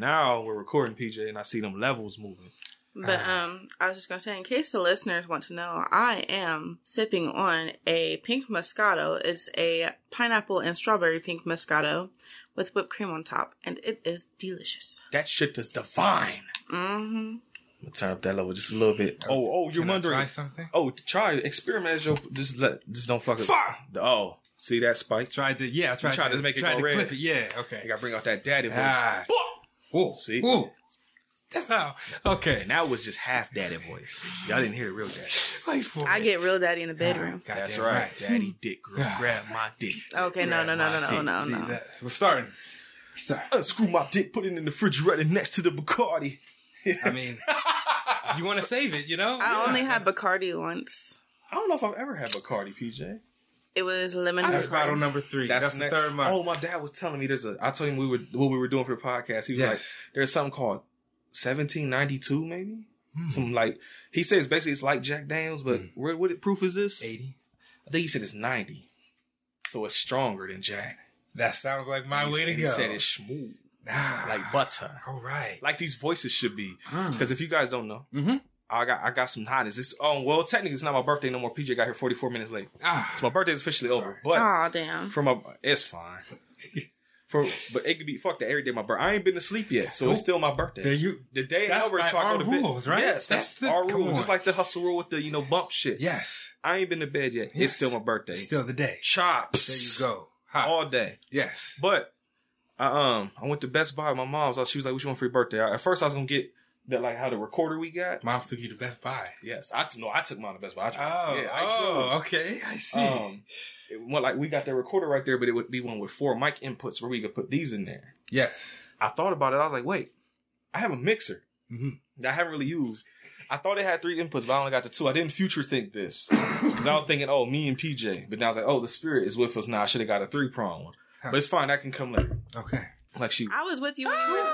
Now we're recording PJ, and I see them levels moving. But um, I was just gonna say, in case the listeners want to know, I am sipping on a pink Moscato. It's a pineapple and strawberry pink Moscato with whipped cream on top, and it is delicious. That shit is divine. Mm-hmm. I'm gonna turn up that level just a little bit. Oh, oh, you're Can I wondering. try something? Oh, try it. experiment as your just let just don't fuck it. Fuck! Oh, see that spike? Tried to, yeah, I tried, tried to, to make it tried go to red. clip it. Yeah, I okay. gotta bring out that daddy voice. Ah, whoa, See? whoa. That's how. Okay, And that was just half daddy voice. Y'all didn't hear the real daddy. wait for I it. get real daddy in the bedroom. God That's damn right. Daddy dick, girl, Ah. grab my dick. Okay, no, no, no, no, no, dick. no, See no. that? We're starting. Unscrew my dick, put it in the refrigerator next to the Bacardi. I mean, you want to save it, you know? I Yeah, only had Bacardi once. I don't know if I've ever had Bacardi, PJ. It was lemon. That's pepper. bottle number three. That's, the next- third month. Oh, my dad was telling me there's a. I told him we were what we were doing for the podcast. He was Yes. like, "There's something called 1792, maybe." Hmm. Some like he says basically it's like Jack Daniels, but where what proof is this? 80. I think he said it's 90, so it's stronger than Jack. That sounds like my He way said- to He go. said it's smooth, ah, like butter, All right. like these voices should be. Mm. Because if you guys don't know, Mm-hmm. I got I got some hotness. It's oh well, technically it's not my birthday no more. PJ got here 44 minutes late, Ah, so my birthday is officially over. But Aw, damn. for my it's fine. For but it could be fuck that every day my birthday. I ain't been to sleep yet, so it's still my birthday. there you. The day That's Albert by talk our on the bed. rules, right? Yes, that's, That's the- our come rule. Just like the hustle rule with the you know bump shit. Yes. I ain't been to bed yet. Yes. It's still my birthday. Still the day. chops. There you go. Hot. All day. yes. But I um I went to Best Buy. with My mom's. She was like, "What you want for your birthday?" At first, I was gonna get that like how the recorder we got. Mom took you to Best Buy. Yes, I t- no, I took mine to Best Buy. I drove. Oh, yeah, I oh, drove. okay. I see. Um, it, well, like we got the recorder right there, but it would be one with four mic inputs where we could put these in there. yes. I thought about it. I was like, wait, I have a mixer Mhm. that I haven't really used. I thought it had three inputs, but I only got the two. I didn't future think this because I was thinking, oh, me and PJ. But now I was like, oh, the spirit is with us now. I should have got a three prong one, but it's fine. That can come later. Okay. Like she, I was with you when you.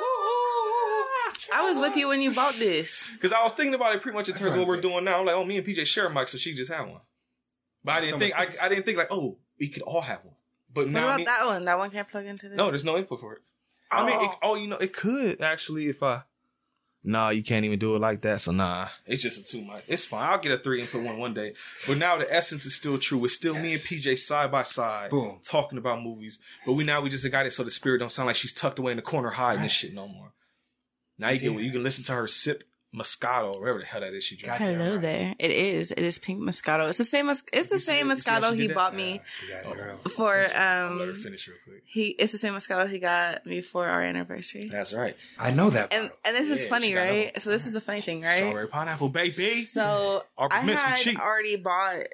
I was with you when you bought this. because I was thinking about it pretty much in terms of what what we're doing now. I'm like, oh, me and PJ share a mic, so she just had one. But I didn't think I, I didn't think like, oh, we could all have one. But What now about me, that one? That one can't plug into this. No, there's no input for it. I mean, it, Oh. oh, you know, it could actually if I. Nah, you can't even do it like that. So nah, it's just a two mic. It's fine. I'll get a three input one one day. But now the essence is still true. It's still me and PJ side by side, Boom. talking about movies. But we now we just got it so the spirit don't sound like she's tucked away in the corner hiding this shit no more. Now you Yeah. can you can listen to her sip Moscato or whatever the hell that is she drinking. Goddamn Hello right. there. It is. It is pink Moscato. It's the same. It's the You same see Moscato he did that? bought me She it Oh. for. I'll let her Um, finish real quick. he. It's the same Moscato he got me for our anniversary. That's right. I know that. And bottle. and this is funny, she got right? another So this is the funny thing, right? Strawberry pineapple, baby. So Our I miss, we had already bought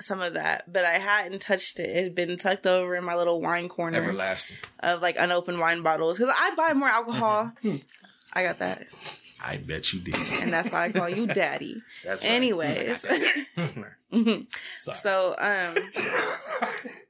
some of that, but I hadn't touched it. It had been tucked over in my little wine corner Everlasting. of like unopened wine bottles because I buy more alcohol. Mm-hmm. I got that, I bet you did. and that's why I call you daddy. That's right. Anyways. He's like, "God damn." Sorry. so um,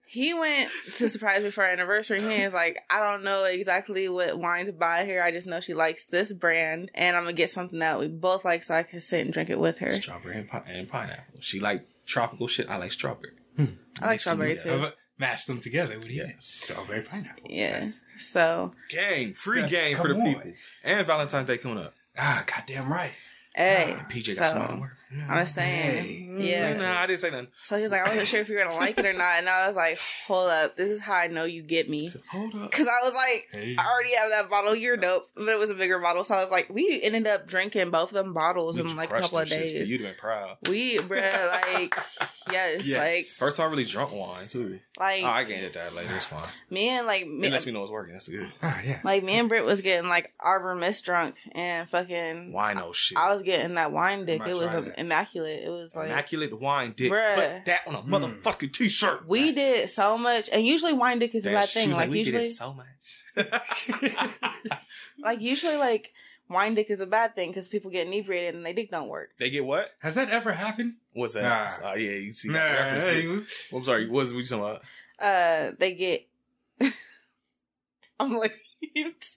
he went to surprise me for our anniversary. He was like, I don't know exactly what wine to buy here. I just know she likes this brand, and I'm gonna get something that we both like, so I can sit and drink it with her. Strawberry and, pi- and pineapple. She like tropical shit. I like strawberry. I like strawberry too. How Mash them together. What do you Yes. get? Strawberry pineapple. Yeah. Yes. So, Game, free Yeah, game for the on. people. And Valentine's Day coming up. Ah, goddamn right. hey, And PJ got so, something to wear. I'm just saying, yeah. Nah, I didn't say nothing. So he's like, I wasn't sure if you were gonna like it or not, and I was like, hold up, this is how I know you get me, Hold up. because I was like, Hey. I already have that bottle. You're dope, but it was a bigger bottle, so I was like, we ended up drinking both of them bottles in like a couple of days. You'd have been proud. We, bruh, like, yes, Yes. First time I really drunk wine too. like, Oh, I can get that later. It's fine. me and like me, It lets me know it's working. That's good. Ah, yeah. like me and Britt was getting like Arbor Mist drunk and fucking. Wino shit. I was getting that wine dick. It was try that. Immaculate. It was like Immaculate wine dick. Bruh. Put that on a motherfucking t-shirt. we did so much, and usually wine dick is a That- bad thing. was Like, we usually, did it so much. like usually, like wine dick is a bad thing because people get inebriated and they dick don't work. they get what? Has that ever happened? What's that? Nah. Oh yeah, you see Nah, that reference. hey, to- was- I'm sorry. What was we talking about? Uh, they get. I'm like,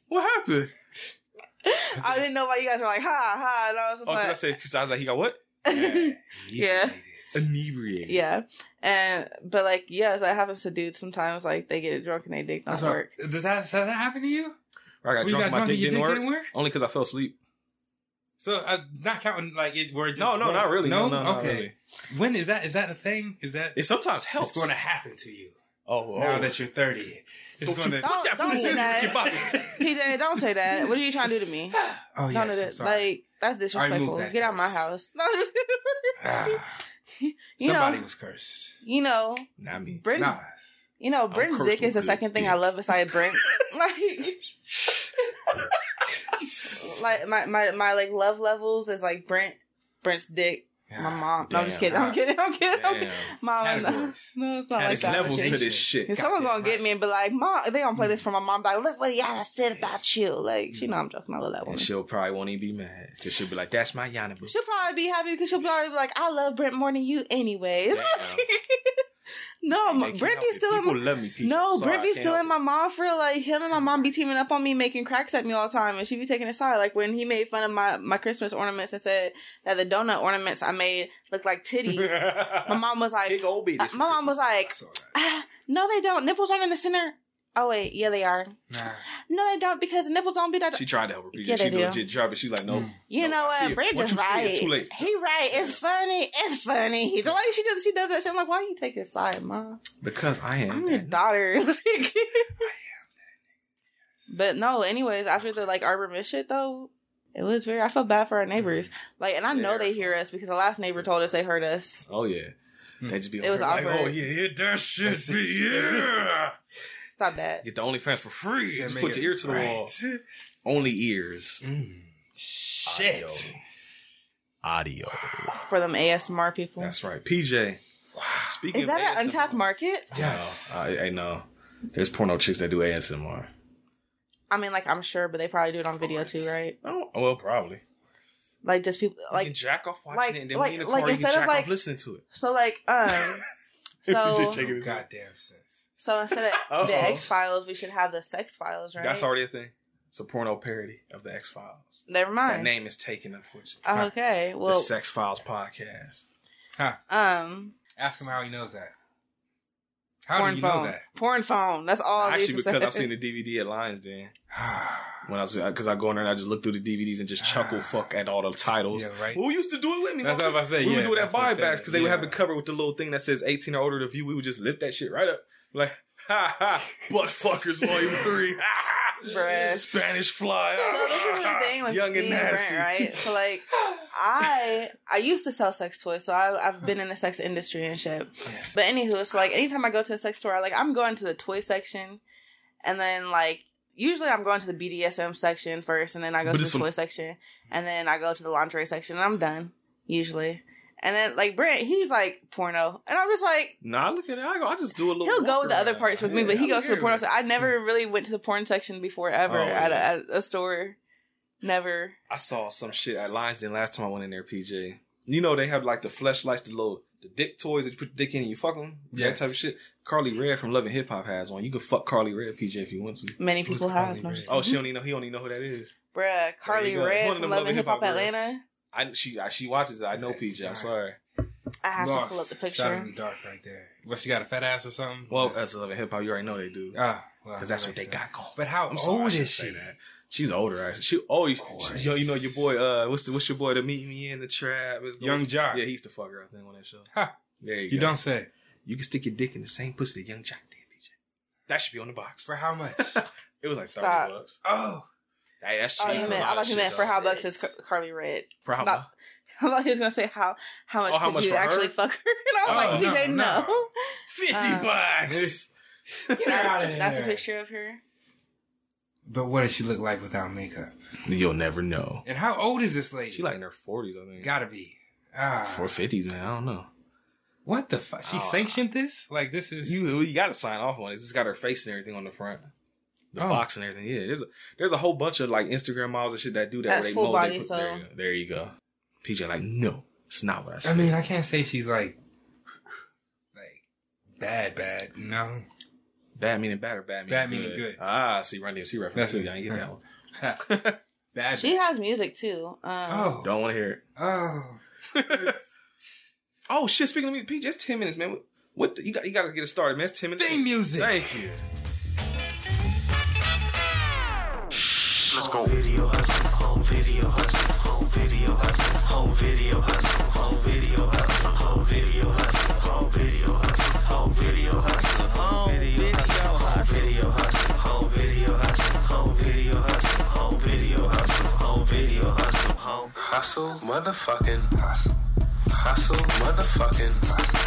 What happened? I didn't know why you guys were like ha ha, and I was just Oh, 'cause I like, said because I was like, he got what? Yeah. Inebriated. yeah, and but like yes, that happens to dudes sometimes. Like they get drunk and they dick not That's what- work. Does that, does that happen to you? Or I got Well, drunk, got my drunk dick and didn't dick work. didn't work? Only because I fell asleep. So uh, not counting like it where it just No, no, not really. No, no, not okay. really. When is that? Is that a thing? Is that It sometimes helps. it's going to happen to you oh, now oh. that you're 30? It's Don't going to Don't- that don't pussy say that. PJ, don't say that. What are you trying to do to me? Oh None yes, of I'm that. Like that's disrespectful. that Get out of my house. No, Ah, you somebody know, was cursed. you know, Not me. Brent's, Nah. you know, Brent's dick is the second good thing I love beside Brent. like, like my, my my like love levels is like Brent, Brent's dick, my mom. No, I'm just kidding. I'm kidding. I'm kidding. I'm kidding. Damn. Mom, no, Categories. no, it's not like that. levels to this shit. And someone gonna Goddamn get me and be like, "Mom," they gonna play this mm. for my mom. Like, look what he had to say about you. Like, she know I'm mm. joking. I love that one. She'll probably won't even be mad. Cause she'll be like, "That's my Yana boo." She'll probably be happy because she'll probably be like, "I love Brent more than you, anyways." No, They my, can't Brent help be it. still in my. No, I'm sorry, Brent I be can't still in my mom for. Like him and my mom be teaming up on me, making cracks at me all the time, and she be taking a side. Like when he made fun of my my Christmas ornaments and said that the donut ornaments I made looked like titties. my mom was like, Big old bitties uh, my mom was like, I saw that. ah, "No, they don't. Nipples aren't in the center." Oh wait, yeah, they are. Nah. No, they don't because the nipples don't be that. She tried to help her. Yeah, she they do. legit tried, but she's like, "No." Mm. You No, know I what? it. Brent just it, right. it's too late. He right. It's funny. It's funny. He's like she does. She does that shit. I'm like, why you take his side, mom? Because I am. I'm your that. daughter. but no. Anyways, after the like Arbor Mist shit though, it was very. I felt bad for our neighbors. Like, and I know they hear us because the last neighbor told us they heard us. Oh yeah. They just be It was like, awkward. "Oh yeah, that shit, yeah." Stop that. Get the OnlyFans for free. Just put your ear to the right. wall. Only ears. Mm. Shit. Audio. For them ASMR people. That's right. PJ. Speaking Is that of an untapped market? Yes. No, I, I know. There's porno chicks that do ASMR. I mean, like I'm sure, but they probably do it on video too, right? Oh, well, probably. Like just people Like, you can jack off watching like- it, and then like- when you in the like car, you can instead of, jack like- off listening to it. so like um so Just shaking Oh, goddamn sense. So instead of Uh-oh. the X Files, we should have the Sex Files, right? That's already a thing. It's a porno parody of the X Files. Never That mind. name is taken, unfortunately. Okay, the well, the Sex Files podcast. Huh. um, Ask him how he knows that. How porn do you know phone, that? porn phone. That's all. Actually, to because. I've seen the DVD at Lions Den. When I was, uh, because I go in there and I just look through the DVDs and just chuckle fuck at all the titles. Yeah, right. Who used to do it with me? That's what I was say, We yeah, would do it at buybacks because they would have the cover with the little thing that says 18 or older to view. We would just lift that shit right up. Like, ha ha, butt fuckers volume three. Ha, ha. Bruh. Spanish fly. So this is the thing with Young and and nasty. Brent, right? So like, I I used to sell sex toys, so I, I've been in the sex industry and shit. But anywho, so like anytime I go to a sex store, I, like I'm going to the toy section, and then like usually I'm going to the BDSM section first, and then I go But to the some- toy section, and then I go to the lingerie section, and I'm done usually. And then like Brent, he's like porno, and I'm just like. Nah, look at that. I go. I just do a little. He'll go with the other parts with me, but he I goes to the porno. So I never hmm. really went to the porn section before ever Oh, at, a, at a store. Never. I saw some shit at Lions Den last time I went in there, PJ. You know they have like the fleshlights, the little the dick toys that you put the dick in and you fuck them. Yes. That type of shit. Karlie Redd from Love and Hip Hop has one. You can fuck Karlie Redd, PJ, if you want to. Many Who's people have. No, Oh, she don't even know. He don't even know who that is. Bruh, Carly you Red one from them Love Love and Hip Hop. Atlanta. I she I, she watches it. I know PJ. I'm Alright. sorry. I have Lost. to pull up the Shot in picture. the dark right there. What, she got a fat ass or something? Well, Yes. that's Love and Hip Hop. You already know they do. Ah, well, Because that's what they got going. But how I'm old shouldn't is she? that. She's older. Actually. She oh, you, she, yo, you know your boy. Uh, what's the what's your boy to meet me in the trap? Is the- Yung Joc. Yeah, he used to fuck her. I think on that show. Ha. There you, You go. don't say. You can stick your dick in the same pussy that Yung Joc did, PJ. That should be on the box. For how much? It was like thirty Stop. bucks. oh, Hey, that's cheap. Oh, you meant I of thought you meant for how bucks is Karlie Redd. For how much? I thought he was gonna say how how much Oh, how could much you for her? actually fuck her? And I was Oh, like, no, PJ, no. no. Fifty Uh, bucks. Get out of here. That's a picture of her. But what does she look like without makeup? You'll never know. And how old is this lady? She like in her forties, I think. gotta be. Ah, Four fifties, man. I don't know. what the fuck? She Oh. sanctioned this? Like this is You you got to sign off on it. It's got her face and everything on the front, the Oh. box and everything. Yeah, there's a there's a whole bunch of like Instagram models and shit that do that. That's where full body, put- so- there, you go. there you go. PJ like no, it's not what I said. I mean, I can't say she's like like bad, bad. No, bad meaning bad or bad meaning Bad good. meaning good. Ah, see Run DMC reference That's too. it. I didn't get that one. bad. She has music too. Um, oh, Don't want to hear it. oh. it. oh shit! Speaking of me, PJ, it's ten minutes, man. What, what the, you got? You got to get it started, man. It's ten minutes. Theme music. Thank you. Let's go. Video hustle, home video hustle, home video hustle, home video hustle, home video hustle, home video hustle, home video hustle, home video hustle, home video hustle, home video hustle, home video hustle, home video hustle, home video hustle, home video hustle, home Hustle, motherfucking hustle. Hustle, motherfucking hustle.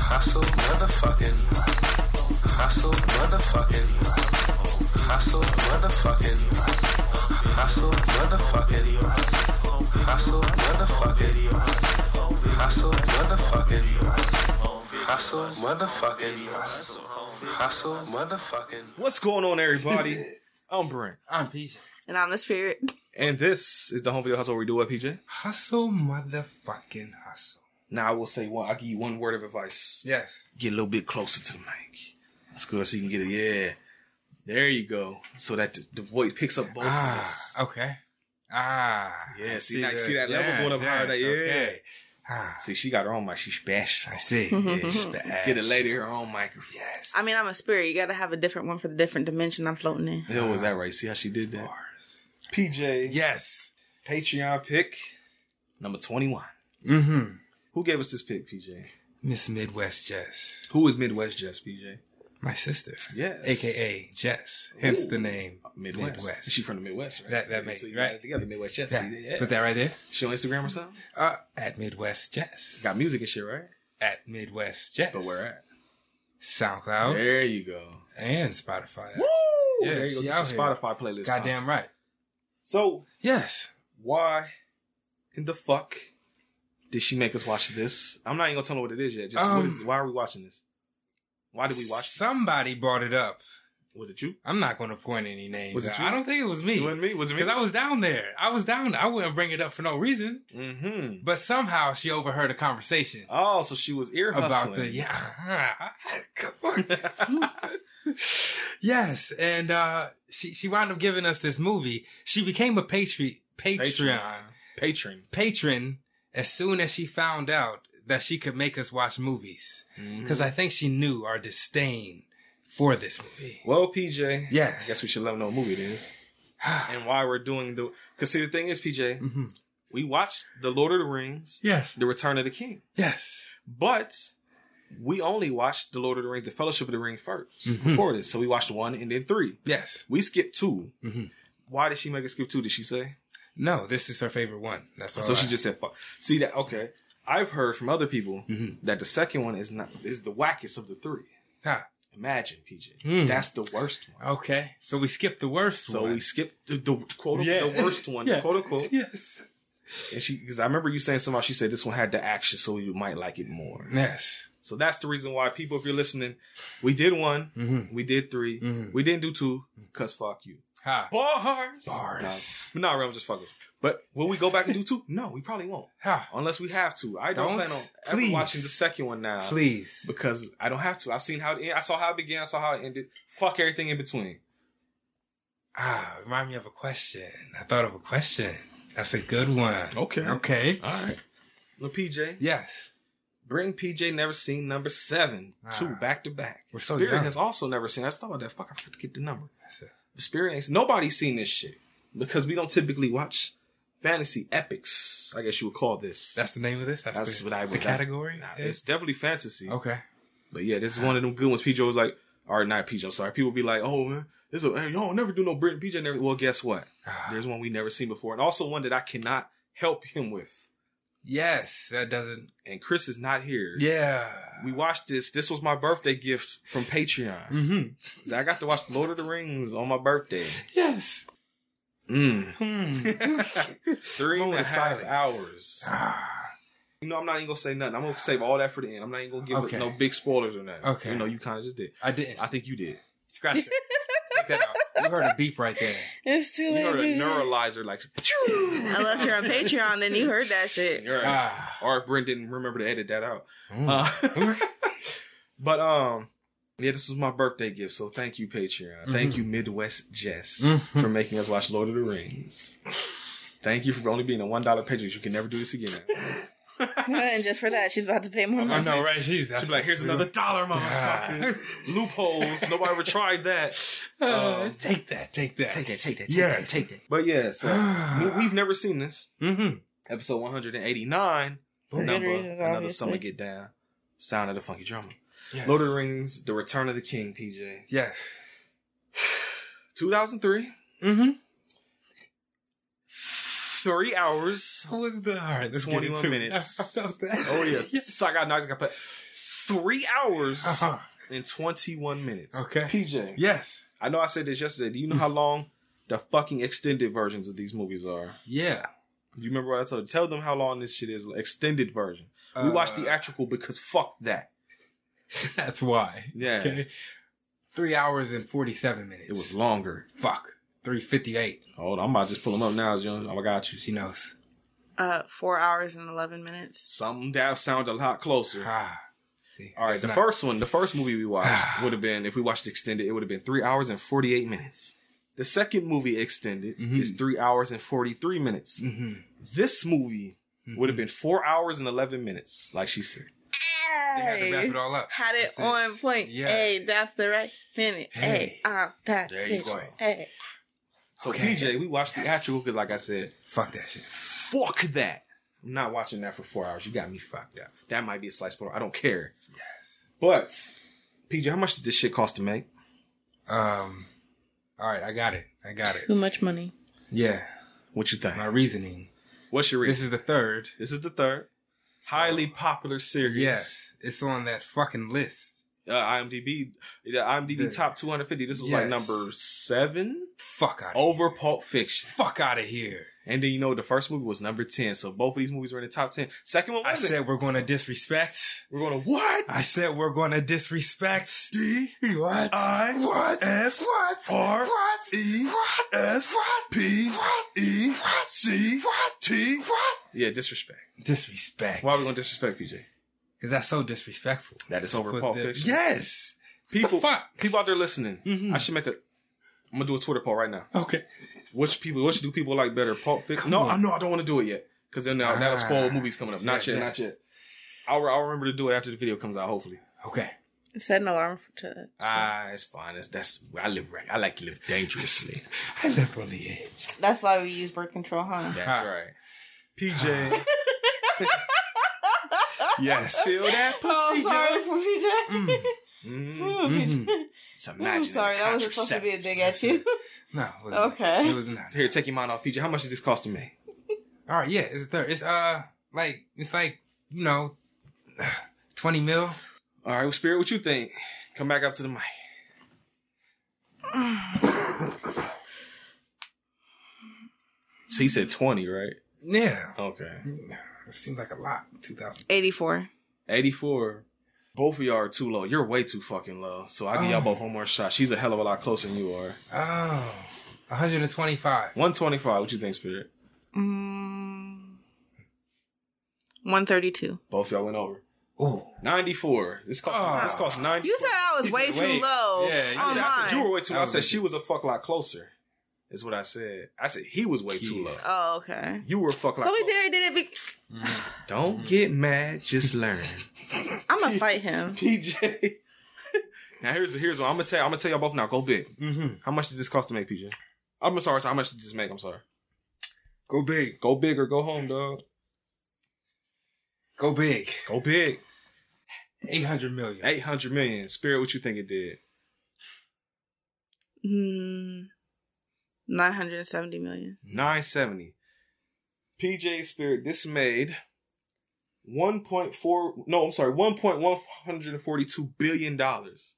Hustle, motherfucking hustle. Hustle, motherfucking hustle. Hustle, motherfucking hustle. Hustle, motherfucking hustle. Hustle, motherfucking hustle. Hustle, motherfucking hustle. Hustle, motherfucking hustle. Hustle, motherfucking. What's going on, everybody? I'm Brent, I'm PJ. And I'm the spirit. and this is the home video hustle where we do what, PJ. Hustle, motherfucking hustle. Now I will say one. I'll give you one word of advice. Yes. Get a little bit closer to the mic. That's good, so you can get it. Yeah, there you go. So that the, the voice picks up both of Ah, us. okay. Ah. Yeah, I see that- see that level going up higher, that- yeah. Okay. Ah, See, she got her own mic. She's special. I see. Yeah, Spash. get a lady her own microphone. Yes. I mean, I'm a spirit. You gotta have a different one for the different dimension I'm floating in. Yeah, was that right? See how she did that? PJ, Yes. Patreon pick number twenty-one. Mm-hmm. Who gave us this pick, PJ? Miss Midwest Jess. Who is Midwest Jess, PJ? My sister. Yes. AKA Jess. Hence the name Midwest. Midwest. She from the Midwest, right? That- that makes- so right. together, Midwest Jess. Yeah. Yeah. Put that right there. She on Instagram or something? Uh, at Midwest Jess. Got music and shit, right? At Midwest Jess. But where at? SoundCloud There you go. and Spotify. Woo! Yeah, there you go. Get your here. Spotify playlist. Goddamn right. So Yes. why in the fuck did she make us watch this? I'm not even gonna tell her what it is yet. Just Um, is, why are we watching this? Why did we watch this? Somebody brought it up. Was it you? I'm not going to point any names. Was it you? I don't think it was me. It wasn't me. Was it me? Because I was down there. I was down there. I wouldn't bring it up for no reason. Mm-hmm. But somehow she overheard a conversation Oh, so she was ear about the yeah. Come on. yes, and uh, she she wound up giving us this movie. She became a patron Patreon Patron. patron as soon as she found out that she could make us watch movies. Mm-hmm. Because I think she knew our disdain for this movie. Well, PJ. Yes. I guess we should let them know what movie it is and why we're doing the. Because see, the thing is, PJ, hmm we watched the Lord of the Rings, Yes. The Return of the King, Yes. but we only watched the Lord of the Rings, the Fellowship of the Ring 1st Mhm. before this. So we watched one and then three. Yes. We skipped 2 Mhm. Why did she make us skip two? Did she say? No, this is her favorite one. That's all. so she just said, fuck. See that? Okay. I've heard from other people Mhm. that the second one is not is the wackest of the three. Huh. Imagine, PJ. Hmm. That's the worst one. Okay, so we skipped the worst So one. we skipped the, the quote Yeah. the worst one, Yeah. quote unquote. yes. And she because I remember you saying somehow she said this one had the action, so you might like it more. Yes. So that's the reason why people, if you're listening, we did one, Mm-hmm. we did 3 Mhm. we didn't do two, cause fuck you. Ha. Bars, Bars. No, not real, just fuck it. But will we go back and do two? No, we probably won't, unless we have to. I don't, Don't. plan on ever Please. watching the second one now, Please. because I don't have to. I've seen how it, I saw how it began, I saw how it ended. Fuck everything in between. Ah, remind me of a question. I thought of a question. That's a good one. Okay. Okay. All right. Well, PJ, Yes. Bring PJ never seen number seven, Ah. two back to back. We're so Spirit young. has also never seen. I just thought about that. Fuck, I forgot to get the number. That's it. Spirit ain't. Nobody's seen this shit because we don't typically watch fantasy epics. I guess you would call this. That's the name of this. That's, That's the, what I would. category. Nah, it's definitely fantasy. okay. But yeah, this is one of them good ones. PJ was like, or not PJ. I'm sorry. People be like, oh, man, this is a, hey, y'all never do no Brit PJ. Never. Well, guess what? Ah, There's one we never seen before, and also one that I cannot help him with. yes, that doesn't. And Chris is not here. Yeah. We watched this. This was my birthday gift from Patreon. Mm-hmm. I got to watch Lord of the Rings on my birthday. Yes. Mm. Three and a Moment of half silence. hours. ah. You know, I'm not even gonna say nothing. I'm gonna save all that for the end. I'm not even gonna give Okay. it no big spoilers or nothing. Okay. You know, you kind of just did. I didn't. I think you did. Scratch that. Take that out. You heard a beep right there. It's too You late. You heard a PJ. neuralizer like. Unless you're on Patreon, then you heard that shit. Right. Ah. Or if Brent didn't remember to edit that out. Mm. Uh, but um, yeah, this was my birthday gift. So thank you, Patreon. Thank Mhm. you, Midwest Jess, Mhm. for making us watch Lord of the Rings. Thank you for only being a one dollar patron. You can never do this again. and just for that, she's about to pay more I know, right? She's She'd be like, here's another dollar, motherfucker. Loopholes. Nobody ever tried that. Um, take that, take that. take that, take that, take Yeah. that, take that. But yeah, so we, we've never seen this. Mm-hmm. Episode 189. Number, reasons, another obviously. summer get down. Sound of the funky drummer. Yes. Lord of the Rings, The Return of the King, PJ. Yes. 2003. Mm-hmm. Three hours. What was the all right? Let's get 21 into minutes. I felt. Oh yeah. So I got nice. I got put three hours Uh-huh. and 21 minutes. Okay. PJ. Yes. I know I said this yesterday. Do you know how long the fucking extended versions of these movies are? Yeah. You remember what I told you? Tell them how long this shit is. Extended version. We watched Uh, theatrical because fuck that. That's why. Yeah. Okay. Three hours and forty-seven minutes. It was longer. fuck. Three fifty-eight. Hold on, I'm about to just pull them up now, Young. I got you. She knows. Uh, four hours and eleven minutes. Something that sounds a lot closer. Ah. See, All right, the not- first one, the first movie we watched would have been, if we watched extended, it would have been three hours and 48 minutes. The second movie extended Mhm. is three hours and 43 minutes. Mhm. This movie would have been four hours and 11 minutes, like she said. They had to wrap it all up. Had it That's it. on point. Yeah. Hey, that's the right minute. Hey. Hey, ah, that. There you go. Hey. So Okay. PJ, we watched the actual because, like I said, Fuck that shit. fuck that. I'm not watching that for four hours. You got me fucked up. That might be a slice spoiler. I don't care. Yes. But PJ, how much did this shit cost to make? Um. All right, I got it. I got it. Too much money. Yeah. What you think? My reasoning. What's your reason? This is the third. This is the third highly popular series. Yes, it's on that fucking list. uh, IMDb, the IMDb The- top 250. This was Yes. like number seven Fuck out. over Pulp Fiction. Fuck out of here. And then you know the first movie was number 10. So both of these movies were in the top 10. Second one I said we're going to disrespect. we're going to what? I said we're going to disrespect. D What? I what? S what? R what? E what? S What? P What? E What? C What? T. What? Yeah, disrespect. Disrespect. Why are we going to disrespect PJ? Because that's so disrespectful. That is over Put Pulp the- Fiction. Yes. People, the fuck? people out there listening, Mhm. I should make a. I'm gonna do a Twitter poll right now. Okay. Which people? Which do people like better? Pulp Fiction? Come No, on. I know I don't want to do it yet because then now that'll spoil Ah. movies coming up. Not Yeah, yet, not yet. I'll, I'll remember to do it after the video comes out. Hopefully. Okay. Set an alarm to. Ah, it's fine. That's that's I live right. I like to live dangerously. I live on the edge. That's why we use birth control, huh? That's right. PJ, Yes. feel that pussy. Oh, sorry for PJ. Mm. Mm, Mhm. it's I'm sorry, that wasn't supposed to be a dig at you. No. it wasn't. Okay. It was not. Here, take your mind off, PJ. How much did this cost to me? All right. Yeah. It's a third. It's uh like it's like you know, twenty mil. All right, well, Spirit, what you think? Come back up to the mic. So he said twenty, right? Yeah. Okay. It seems like a lot. Two thousand. 84. 84. Both of y'all are too low. You're way too fucking low. So I'll give y'all Oh. both one more shot. She's a hell of a lot closer than you are. Oh. 125. 125. What you think, Spirit? Mm, 132. Both y'all went over. Ooh. 94. This cost, Oh. this cost 90. You said I was You way said too low Yeah, you on said, I said you were way too low. I said she was a fuck lot closer. Is what I said. I said he was way too low. Oh, okay. You were fucking. fuck lot So we closer. did, did it. Be- Don't get mad. Just learn. I'm gonna fight him. PJ. now here's here's what I'm gonna tell. I'm gonna tell y'all both now. Go big. Mm-hmm. How much did this cost to make, PJ? I'm sorry. so How much did this make? I'm sorry. Go big. Go big or go home, dog. Go big. Go big. 800 million. 800 million. Spirit, what you think it did? Hmm. 970 million. 970. PJ Spirit, this made 1.4, no, I'm sorry, 1.142 billion dollars.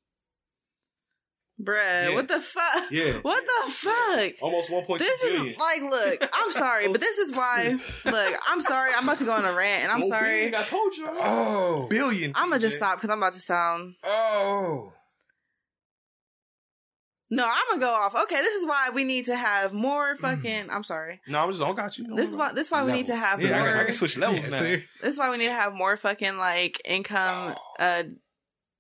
Bruh, Yeah. what the fuck? Yeah. What the fuck? Almost 1.2 This billion. is like, look, I'm sorry, but this is why. Look, I'm sorry. I'm about to go on a rant, and I'm Go sorry. big, I told you. Oh. Billion. I'm gonna just stop because I'm about to sound. Oh. No, I'm gonna go off. Okay, this is why we need to have more fucking. I'm sorry. No, I'm just, I got you. This is why. This is why we need to have Yeah, I, more. can, I can switch levels Yeah, now. see? This is why we need to have more fucking like income, uh,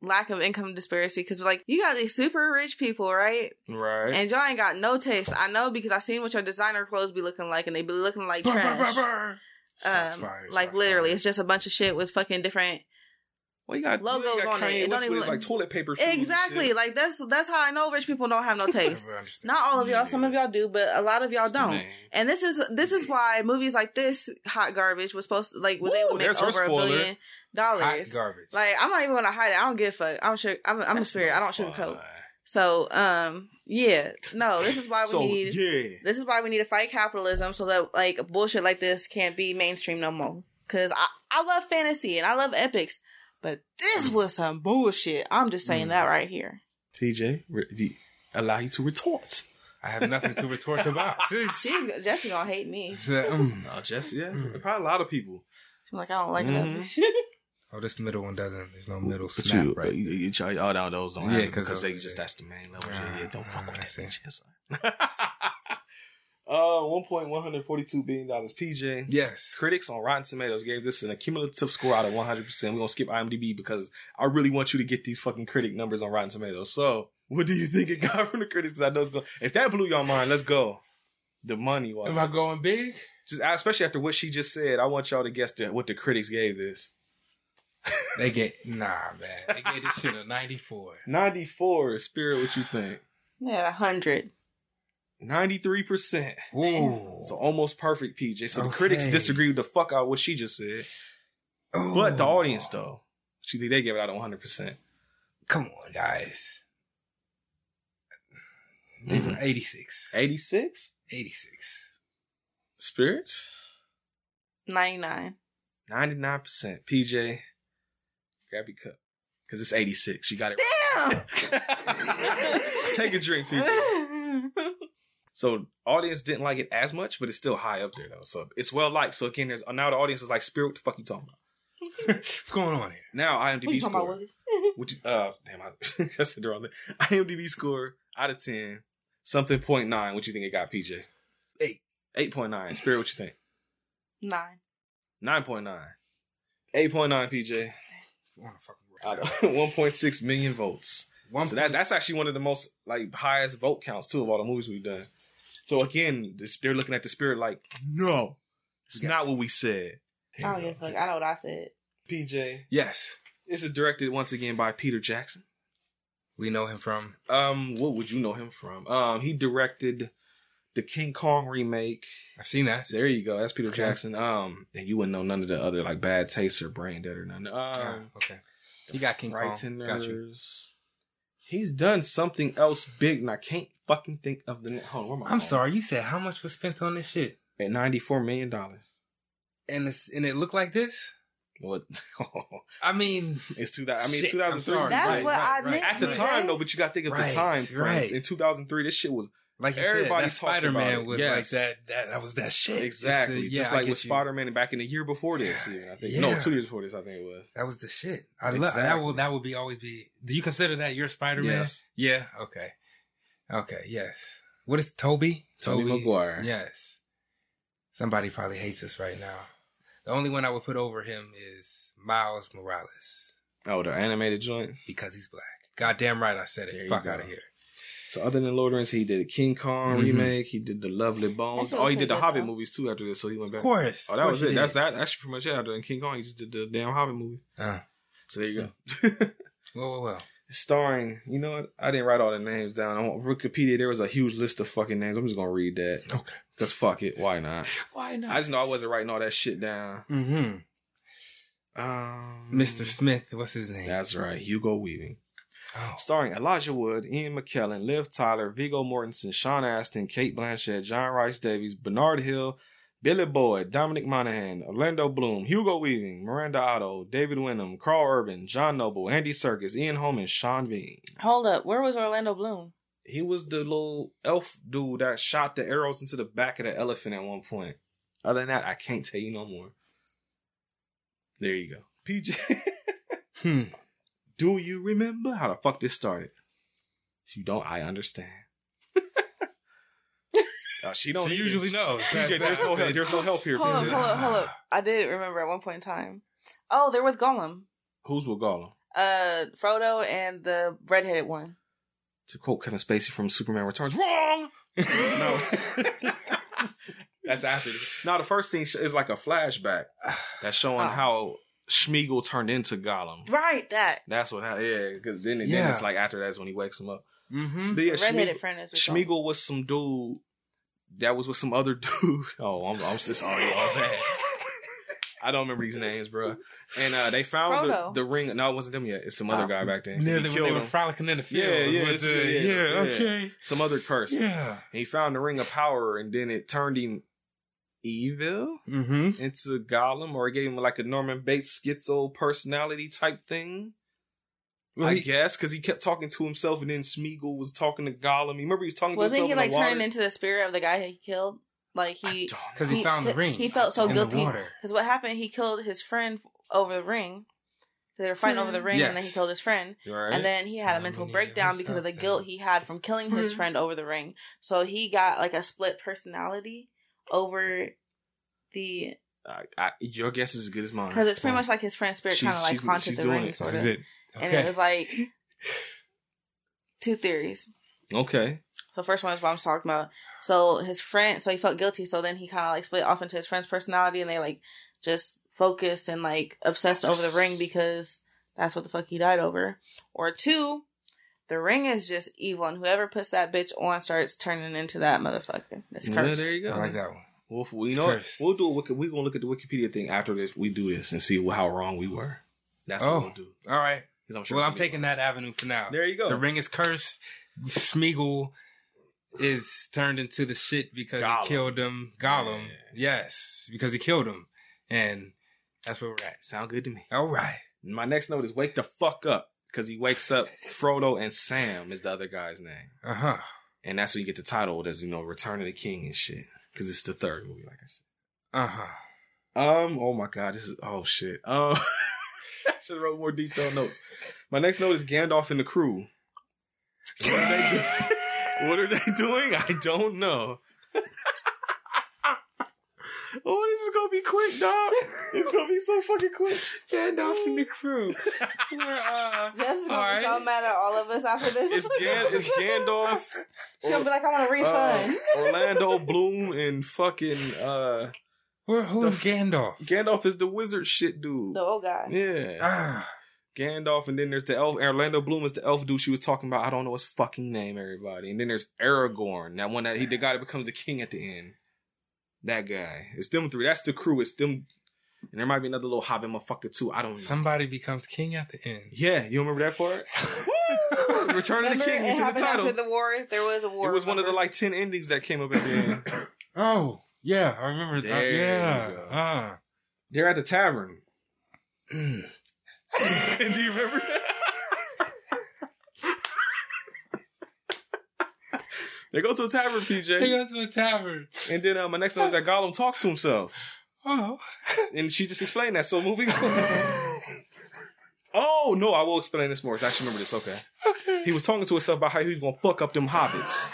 lack of income disparity. Because like you got these super rich people, right? Right. And y'all ain't got no taste. I know because I seen what your designer clothes be looking like, and they be looking like Brr, brr, trash. brr, brr. Shots Um, fired, like literally, fired. it's just a bunch of shit with fucking different. Well, you got Logos you got on it. Kanye It don't West with even his, like toilet paper. shoes Exactly, like that's that's how I know rich people don't have no taste. Not all of y'all. Some of y'all do, but a lot of y'all It's don't. And this is this is why movies like this, Hot Garbage, was supposed to like was Woo, able to make over a spoiler. billion Hot dollars. garbage. Like I'm not even gonna hide it. I don't give a fuck. I'm sure. I'm, I'm a spirit. no I don't fun. sugarcoat. So um yeah no. This is why we So need. yeah, This is why we need to fight capitalism so that like bullshit like this can't be mainstream no more. Cause I I love fantasy and I love epics, but this was some bullshit. I'm just saying Mm. that right here. TJ, re- do- allow you to retort. I have nothing to retort about. It's- She's Jesse gonna hate me. it's, uh, mm. No, Jesse, yeah, Mm. probably a lot of people. She's like I don't like Mhm. that. Oh, this middle one doesn't. There's no middle But snap, you, right? you, you, you, all down those don't Yeah, have because they just the- that's the main level. Ah, yeah, don't fuck with I that see. bitch. Uh, one point one hundred forty two billion dollars. PJ. Yes. Critics on Rotten Tomatoes gave this an accumulative score out of 100%. We're going to skip IMDb because I really want you to get these fucking critic numbers on Rotten Tomatoes. So, what do you think it got from the critics? Because I know it's going If that blew your mind, let's go. The money was. Am I going big? Just, especially after what she just said, I want y'all to guess the, what the critics gave this. They get nah, man. They gave this shit a 94. 94, Spirit, what you think? Yeah, a hundred. 93%. Ooh. So almost perfect, PJ. So the Okay. critics disagree with the fuck out what she just said. But the audience, though, she think they gave it out of 100%. Come on, guys. Maybe Mhm. 86. 86? 86. Spirits? Ninety nine. 99%. PJ, grab your cup. Because it's 86. You got it. Damn. Take a drink, PJ. So audience didn't like it as much, but it's still high up there though. So it's well liked. So again, there's now the audience is like, Spirit, what the fuck you talking about? What's going on here? Now What IMDb you talking about, score. Willis? You, uh, damn, I just said the wrong thing. IMDb score out of 10, something point nine. What you think it got, PJ? Eight. 8.9. Spirit, what you think? Nine. 9.9. 8.9, PJ. Wanna fucking Out of 1.6 million votes. One So that that's actually one of the most like highest vote counts too of all the movies we've done. So again, they're looking at the spirit like, no, it's Yes. not what we said. I don't give a fuck. I know what I said. PJ, Yes. this is directed once again by Peter Jackson. We know him from Um, what would you know him from? Um, he directed the King Kong remake. I've seen that. There you go. That's Peter Okay. Jackson. Um, and you wouldn't know none of the other like Bad Taste or Brain Dead or none. Um, Ah, okay. He got King Kong. Got you. Frighteners. He's done something else big, and I can't fucking think of the. Hold on, where am I? I'm going? sorry. You said how much was spent on this shit, At ninety four million dollars. and it's and it looked like this. What? I mean, it's two thousand. I mean, Shit, two thousand I'm three. sorry. That's Right, what right, I right. meant. At the to time, though, but you got to think of Right, the time frame. right. In two thousand three, this shit was like you Everybody Spider Man was Yes. like that. That that was that shit. Exactly the- yeah, just like with. Spider Man back in the year before this. Yeah. Even I think Yeah. no, two years before this, I think it was. That was the shit. I love that. Exactly. Will that would be always be. Do you consider that your Spider Man? Yes. Yeah. Okay. Okay. Yes. What is Toby? Tobey Maguire. Yes. Somebody probably hates us right now. The only one I would put over him is Miles Morales Oh, the animated joint. because he's black. Goddamn right, I said it. you Fuck out of here. So other than Lord of the Rings, he did a King Kong Mhm. remake. He did the Lovely Bones. Oh, he did the Hobbit though. movies too after this. So he went back. Of course. Oh, that Of was it. he That's that. Actually, pretty much it. After King Kong, he just did the damn Hobbit movie. Uh, So there you go. well, well, well. Starring, you know what? I didn't write all the names down. On Wikipedia, there was a huge list of fucking names. I'm just gonna read that Okay. because fuck it, why not? Why not? I just know I wasn't writing all that shit down. Mm-hmm. Um, Mr. Smith, what's his name? That's right, Hugo Weaving. Oh. Starring Elijah Wood, Ian McKellen, Liv Tyler, Viggo Mortensen, Sean Astin, Cate Blanchett, John Rhys-Davies, Bernard Hill, Billy Boyd, Dominic Monaghan, Orlando Bloom, Hugo Weaving, Miranda Otto, David Wenham, Karl Urban, John Noble, Andy Serkis, Ian Holman, Sean Bean. Hold up. Where was Orlando Bloom? He was the little elf dude that shot the arrows into the back of the elephant at one point. Other than that, I can't tell you no more. There you go. PJ. Hmm. Do you remember how the fuck this started? If you don't, I understand. Uh, she don't. She either. usually knows. PJ, there's no help. There's no help here. Hold up, hold up, hold up. I did remember at one point in time. Oh, they're with Gollum. Who's with Gollum? Uh, Frodo and the redheaded one. To quote Kevin Spacey from Superman Returns, wrong. no, That's after. No, the first scene is like a flashback that's showing Oh. how Smeagol turned into Gollum. Right, that. That's what. happened. Yeah, because then, then it's like after that's when he wakes him up. Mm-hmm. But yeah, Redheaded Smeagol, friend is we him. Smeagol was some dude that was with some other dude. Oh, I'm, I'm just already all bad. I don't remember these names, bro. And uh, they found the, the ring. No, it wasn't them yet. It's some other Oh. guy back then. Yeah, they, they were frolicking in the Yeah, fields yeah, the, yeah, yeah, yeah. okay. Some other person. Yeah. And he found the ring of power, and then it turned him evil Mm-hmm. into Gollum, or it gave him like a Norman Bates schizo personality type thing. Well, I he- guess because he kept talking to himself, and then Smeagol was talking to Gollum. You remember he was talking to himself. Wasn't himself he in like the water? turning into the spirit of the guy he killed? Like he, Because he, found the ring. He felt so in guilty because what happened? He killed his friend over the ring. They were fighting over the ring, and then he killed his friend. You all right? And then he had a How mental many breakdown because of the guilt he had from killing his Hmm. friend over the ring. So he got like a split personality over the I, I, your guess is as good as mine. because it's pretty much like his friend's spirit kind of like she's- haunted she's the ring, it. sort of. it. And it was like two theories. Okay. The first one is what I'm talking about. So his friend, so he felt guilty. So then he kind of like split off into his friend's personality, and they like just focused and like obsessed over the ring because that's what the fuck he died over. Or two, the ring is just evil, and whoever puts that bitch on starts turning into that motherfucker. It's Yeah, cursed. there you go. I like that one. Well, we it's know cursed. we'll do a wiki, we're gonna look at the Wikipedia thing after this. We do this and see how wrong we were. That's Oh. what we'll do. All right. 'Cause I'm sure Well, I'm it's gonna taking that avenue for now. There you go. The ring is cursed. Smeagol is turned into the shit because Gollum. he killed him. Gollum. Yeah. Yes, because he killed him. And that's where we're at. Sound good to me. All right. My next note is wake the fuck up because he wakes up. Frodo and Sam is the other guy's name, Uh huh. and that's when you get the title as you know, Return of the King and shit. Because it's the third movie, like I said. Uh huh. Um. Oh my god. This is. Oh shit. Um. I should have wrote more detailed notes. My next note is Gandalf and the crew. What are they, do- what are they doing? I don't know. Oh, this is gonna be quick, dog. It's gonna be so fucking quick. Gandalf and the crew. We're, uh, Jess is gonna be so right. mad at all of us after this. It's Gan. It's Gandalf. She's gonna be like, I want a uh, refund. Orlando Bloom and fucking uh Where, who's The- Gandalf? Gandalf is the wizard shit dude. the old guy. Yeah. Ah. Gandalf, and then there's the elf. Orlando Bloom is the elf dude she was talking about. I don't know his fucking name, everybody. And then there's Aragorn, that one that he the guy that becomes the king at the end. That guy. It's them three. That's the crew. It's them. And there might be another little hobbit motherfucker too. I don't know. Somebody becomes king at the end. yeah, you remember that part? Woo! Return of the King. it It's in the happened title. after the war. There was a war. it was one of the like ten endings that came up at the end. Oh, yeah, I remember that. There you Yeah. go. Ah. They're at the tavern. Do you remember that? They go to a tavern, PJ. They go to a tavern. And then uh, my next note is that Gollum talks to himself. Oh. And she just explained that. So moving on. Oh, no, I will explain this more. I actually remember this. Okay. Okay. He was talking to himself about how he was going to fuck up them hobbits.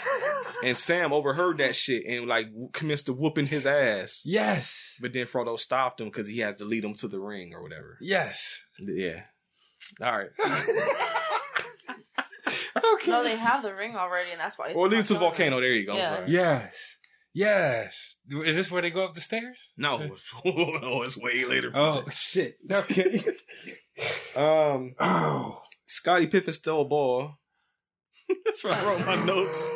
And Sam overheard that shit and like commenced to whooping his ass. Yes. But then Frodo stopped him because he has to lead him to the ring or whatever. Yes. Yeah. All right. Okay. No, they have the ring already, and that's why. he's Or lead to the volcano. There you go. I'm Yeah. sorry. Yes. Yes. Is this where they go up the stairs? No, oh, it's way later. Oh shit. Okay. Um, oh. Scottie Pippen stole a ball. That's what I wrote my notes.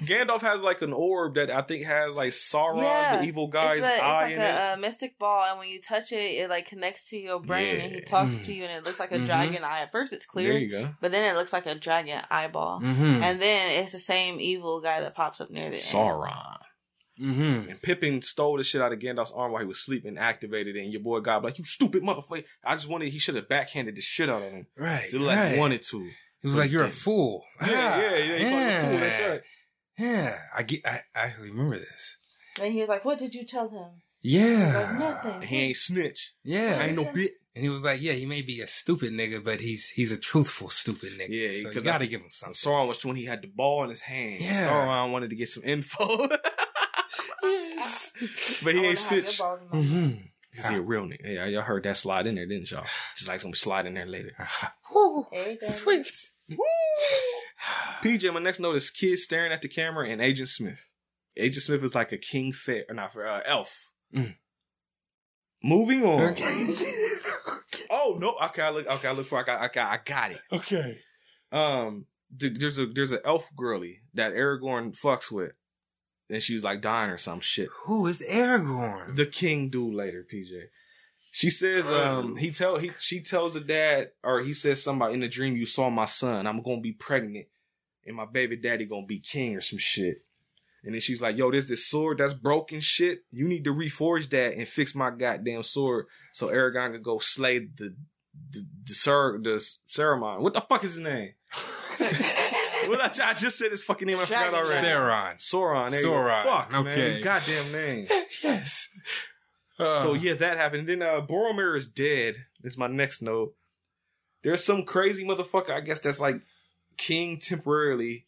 Gandalf has like an orb that I think has like Sauron, Yeah. the evil guy's it's, a, it's eye like in a, it. uh mystic ball, and when you touch it, it like connects to your brain, and he talks Mm. to you, and it looks like a Mhm. dragon eye. At first, it's there clear, you go. but then it looks like a dragon eyeball, Mm-hmm. and then it's the same evil guy that pops up near the end. Sauron. Mm-hmm. And Pippin stole the shit out of Gandalf's arm while he was sleeping, activated it, and your boy got like, you stupid motherfucker. I just wanted, he should have backhanded the shit out of him. Right. He looked like right. wanted to. He was like, "You're a fool." Yeah, yeah, yeah. He called him a fool. That's right. Yeah, I get. I, I actually remember this. Then he was like, "What did you tell him?" Yeah. Like nothing. He ain't snitch. Yeah. I ain't no bit. And he was like, "Yeah, he may be a stupid nigga, but he's he's a truthful stupid nigga. Yeah, so you 'cause gotta I- give him something." Sauron was when he had the ball in his hand. Yeah. Sauron wanted to get some info. yes. but he I ain't have your snitch. balls Mm-hmm. Cause he a real nigga. Yeah, y'all heard that slide in there, didn't y'all? Just like some slide in there later. Everything. Sweet. PJ, my next note is kids staring at the camera and Agent Smith. Agent Smith is like a king fair, or not for uh, elf. Mm. Moving on. Okay. Oh no! Okay, I look. Okay, I look for. I got. I got. I got it. okay. Um, th- there's a there's an elf girly that Aragorn fucks with, and she was like dying or some shit. Who is Aragorn? The king dude later, PJ. She says, um, he tell he she tells the dad, or he says somebody in the dream, you saw my son. I'm gonna be pregnant, and my baby daddy gonna be king or some shit. And then she's like, "Yo, there's this sword that's broken. Shit, you need to reforge that and fix my goddamn sword so Aragorn can go slay the the the, Sar- the Saruman. What the fuck is his name? what I, I just said his fucking name. I forgot already. Sauron. Sauron. There. Sauron, Fuck, man. okay. His goddamn name. yes. Uh, So yeah, that happened. And then uh Boromir is dead. This is my next note. There's some crazy motherfucker, I guess that's like king temporarily.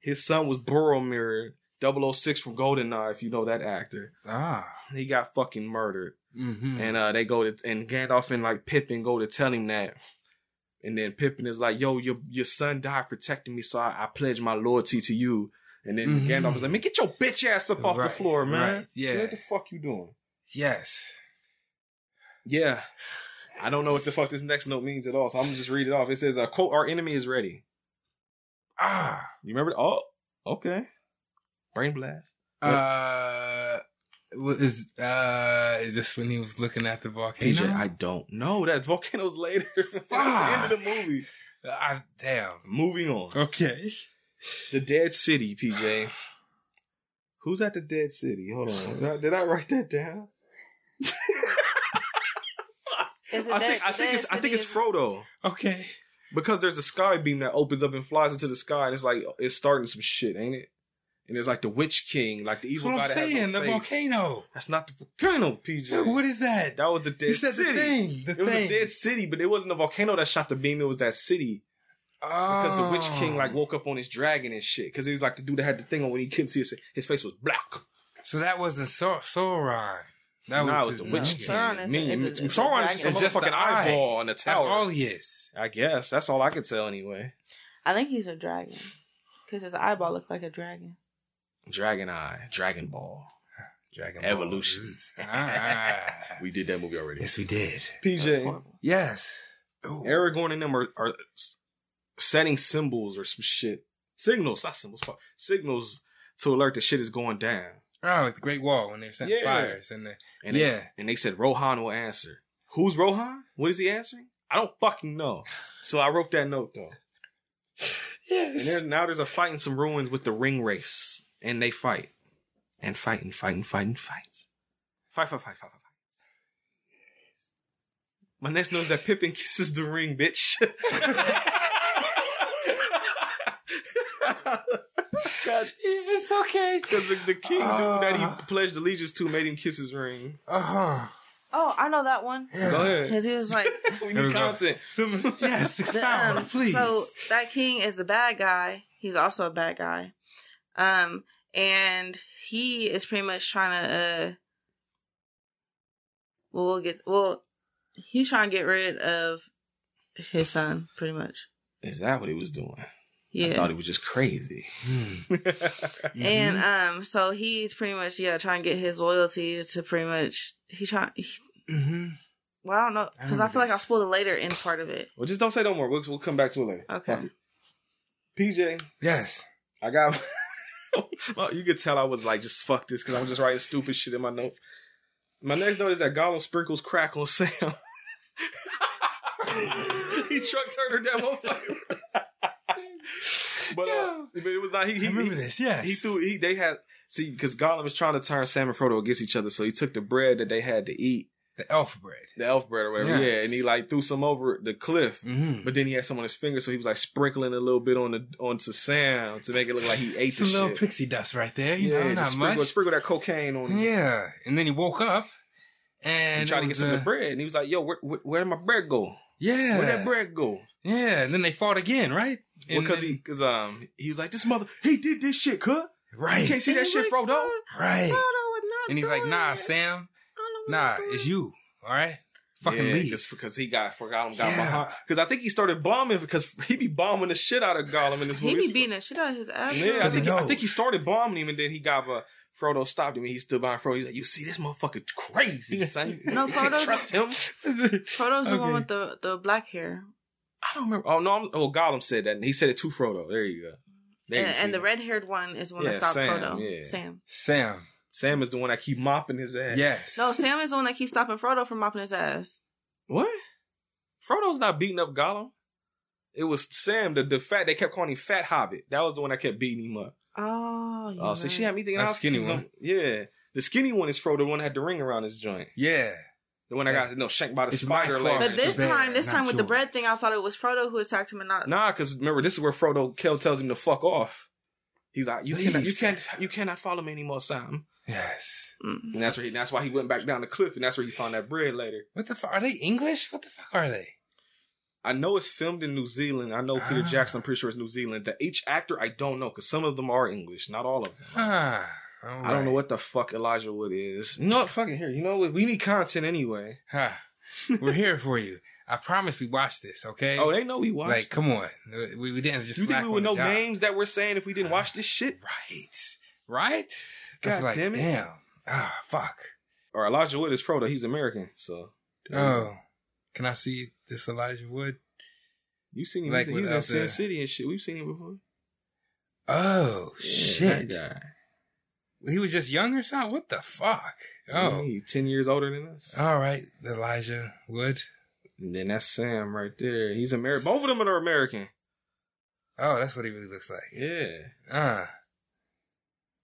His son was Boromir, 006 from GoldenEye, if you know that actor. Ah. He got fucking murdered. Mm-hmm. And uh they go to and Gandalf and like Pippin go to tell him that. And then Pippin is like, yo, your your son died protecting me, so I, I pledge my loyalty to you. And then Mhm. Gandalf is like, man, get your bitch ass up off the floor, man. right, yeah. What the fuck you doing? Yes. Yeah. I don't know what the fuck this next note means at all, so I'm gonna just read it off. It says, uh, quote, our enemy is ready. Ah. You remember? Oh, okay. Brain blast. Uh. What is uh? Is this when he was looking at the volcano? PJ, I don't know. That volcano's later. That's the end of the movie. I, damn. Moving on. Okay. The Dead City, PJ. Who's at the Dead City? Hold on. Did I, did I write that down? Is it I think I think it's I think it's Frodo. Okay. Because there's a sky beam that opens up and flies into the sky, and it's like it's starting some shit, ain't it? And it's like the Witch King, like the That's evil what guy I'm that has saying. no The face. volcano. That's not the volcano, PJ. What is that? That was the dead you said city. the thing. The It was thing. a dead city, but it wasn't a volcano that shot the beam. It was that city because the Witch King like Oh. woke up on his dragon and shit. Because he was like the dude that had the thing on when he couldn't see his his face was black. So that was the Sau- Sauron. That Nah, it was was the Witch name. King. Sauron is- Me, is- is a Sauron is just a It's just the eyeball on the That's tower. all he is. I guess that's all I could tell anyway. I think he's a dragon because his eyeball looked like a dragon. Dragon Eye, Dragon Ball. Dragon Evolution. Ball. Ah. We did that movie already. yes, we did. PJ. Yes. Ooh. Aragorn and them are, are setting symbols or some shit. Signals, not symbols. Signals to alert that shit is going down. Oh, like the Great Wall when they're setting Yeah. fires and the And Yeah. They, and they said Rohan will answer. Who's Rohan? What is he answering? I don't fucking know. So I wrote that note though. And yes. there, now there's a fight in some ruins with the ring wraiths. And they fight. And fight and fight and fight and fight. Fight, fight, fight, fight, fight, fight. My next note is that Pippin kisses the ring, bitch. God, It's okay. because the, the king dude that he pledged allegiance to made him kiss his ring. Uh huh. Oh, I know that one. Yeah. Go ahead. Because he was like, We need go. content. Some, yes, the, expound, um, please. So that king is the bad guy. He's also a bad guy. Um, and he is pretty much trying to, uh, well, we'll get, well, he's trying to get rid of his son, pretty much. Is that what he was doing? I thought he was just crazy. Hmm. And um, so he's pretty much yeah trying to get his loyalty to pretty much he trying. He, hmm well, I don't know because I, remember feel like I'll this. spoil the later end part of it. well, just don't say no more. We'll, we'll come back to it later. Okay. PJ, Yes. I got. well, you could tell I was like, just fuck this because I'm just writing stupid shit in my notes. My next note is that Gollum sprinkles crack on Sam. he truck turned that motherfucker. But, uh, but it was not. He, he, I remember he, this. Yes. he threw. He they had see because Gollum was trying to turn Sam and Frodo against each other, so he took the bread that they had to eat, the elf bread. the elf bread or whatever, Yes. yeah, and he like threw some over the cliff. Mm-hmm. But then he had some on his finger, so he was like sprinkling a little bit on the onto Sam to make it look like he ate Some the little shit. pixie dust right there. You yeah, know, not sprinkle, much. sprinkle that cocaine on him. Yeah. And then he woke up and And tried to get some of uh, the bread, and he was like, "Yo, where, where, where did my bread go? Yeah. Where that bread go?" Yeah. And then they fought again, right? And Because then- he, because um, he was like, "This mother, he did this shit, cut. Right. You can't see that shit, Frodo." Right. Frodo was not And he's like, nah, it. Sam. Nah, doing it's you. All right. Fucking yeah, leave. Cause, because he got forgot him got Yeah. behind. Because I think he started bombing because he be bombing the shit out of Gollum in this movie. He movie. be beating the shit out of his ass. Yeah, I 'Cause he I think he started bombing him, and then he got uh, Frodo stopped him. and He stood behind Frodo. He's like, "You see, this motherfucker crazy, son. No, You can't Frodo's- trust him." Frodo's the one with the, the black hair. I don't remember. Oh no, I'm, oh Gollum said that. And he said it to Frodo. There you go. There And, see and the red haired one is the one Yeah, that stopped Sam, Frodo. yeah. Sam. Sam. Sam is the one that keep mopping his ass. Yes. No, Sam is the one that keeps stopping Frodo from mopping his ass. What? Frodo's not beating up Gollum. It was Sam, the, the fat. They kept calling him Fat Hobbit. That was the one that kept beating him up. Oh, Oh, see, she had me thinking That I was skinny one. on- Yeah, the skinny one is Frodo, the one that had the ring around his joint. Yeah. The one that Yeah. got no shanked by the It's spider leg. But this Bad, time, this not time with the bread thing, I thought it was Frodo who attacked him and not. Nah, because remember, this is where Frodo Kel tells him to fuck off. He's like, you cannot, you can't, you cannot follow me anymore, Sam. Yes. Mm. And that's where he, that's why he went back down the cliff, and that's where he found that bread later. What the fuck? Are they English? What the fuck are they? I know it's filmed in New Zealand. I know Peter Ah. Jackson. I'm pretty sure it's New Zealand. The each actor, I don't know, because some of them are English, not all of them. Ah. I don't know what the fuck Elijah Wood is. You know what? Fucking here. You know what? We need content anyway. Huh. We're here for you. I promise we watched this, okay? Oh, they know we watched. like, come on. We, we didn't just you think we would know job. names that we're saying if we didn't watch this shit? Right. Right? God like, damn it. damn. Ah, fuck. Or Elijah Wood is Frodo. He's American, so. Oh. Can I see this Elijah Wood? You seen him? Like he's, he's in Sin City and shit. We've seen him before. Oh, Yeah, shit. That guy. He was just young or something? What the fuck? Oh. He ten years older than us. All right. Elijah Wood. And then that's Sam right there. He's American. Both of them are American. Oh, that's what he really looks like. Yeah. Ah.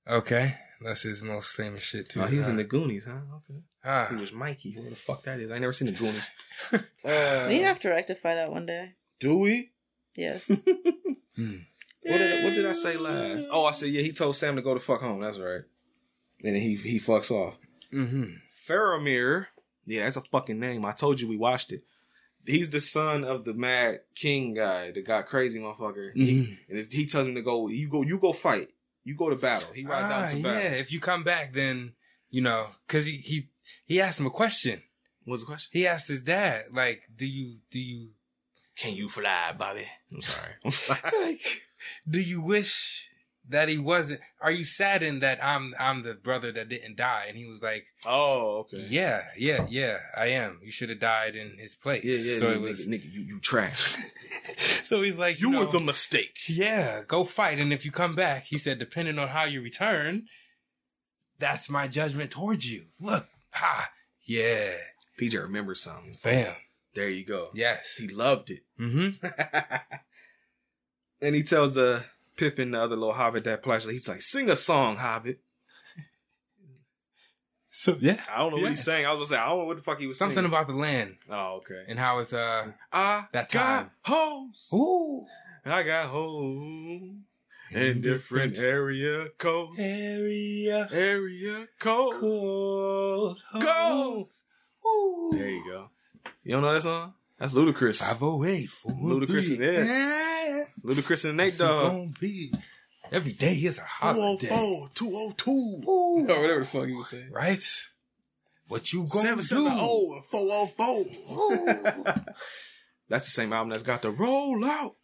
Okay. That's his most famous shit too. Oh, he was in the Goonies, huh? Okay. Ah. He was Mikey. Who the fuck that is? I never seen the Goonies. uh, We have to rectify that one day. Do we? Yes. Hmm. What did, what did I say last? Oh, I said yeah. He told Sam to go to fuck home. That's right. And then he he fucks off. Mm-hmm. Faramir. Yeah, that's a fucking name. I told you we watched it. He's the son of the Mad King guy, the got crazy motherfucker. He, Mhm. and it's- he tells him to go. You go. You go fight. You go to battle. He rides Ah, out to battle. yeah. If you come back, then you know, because he he he asked him a question. What's the question? He asked his dad, like, "Do you do you Can you fly, Bobby? I'm sorry. I'm sorry. like do you wish that he wasn't? Are you saddened that I'm I'm the brother that didn't die?" And he was like, oh, okay. "Yeah, yeah, yeah, I am. You should have died in his place." Yeah, yeah. So nigga, it was. nigga, you, you trash. So he's like, You you, were the mistake. Yeah, go fight. And if you come back, he said, depending on how you return, that's my judgment towards you. Look, ha, yeah, PJ remembers something. bam, There you go. yes. He loved it. Mm-hmm. and he tells the Pippin, the other little hobbit, that plays. He's like, "Sing a song, Hobbit." So yeah, I don't know Yeah. what he's saying. I was gonna say, I don't know what the fuck he was something saying. about the land Oh, okay. and how it's uh. I That got time. hoes. Ooh, I got hoes in different area code. area Area code. cold Go. Ooh. There you go. You don't know that song? That's Ludacris. Five oh eight four Ludacris is there. Yeah. Ludacris and Nate What's it Dogg. Every day is a holiday. 202. Ooh. Or whatever the fuck he was saying. Right? What you gonna do? 770 and 404. That's the same album that's got the roll out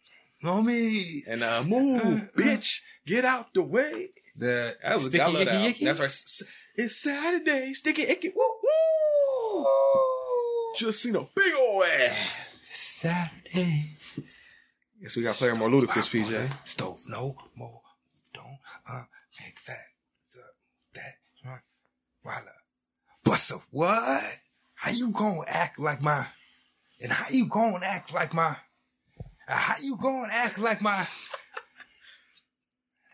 Homie. and uh, move, bitch, get out the way. The That was sticky I love that yicky yicky. That's right. It's Saturday, sticky icky, woo woo. Just seen a big ass. Saturday. Guess we got to play more Ludacris, PJ. Stove no more. Don't uh make that that right. Why Bust a what? How you gonna act like my and how you gonna act like my how you gonna act like my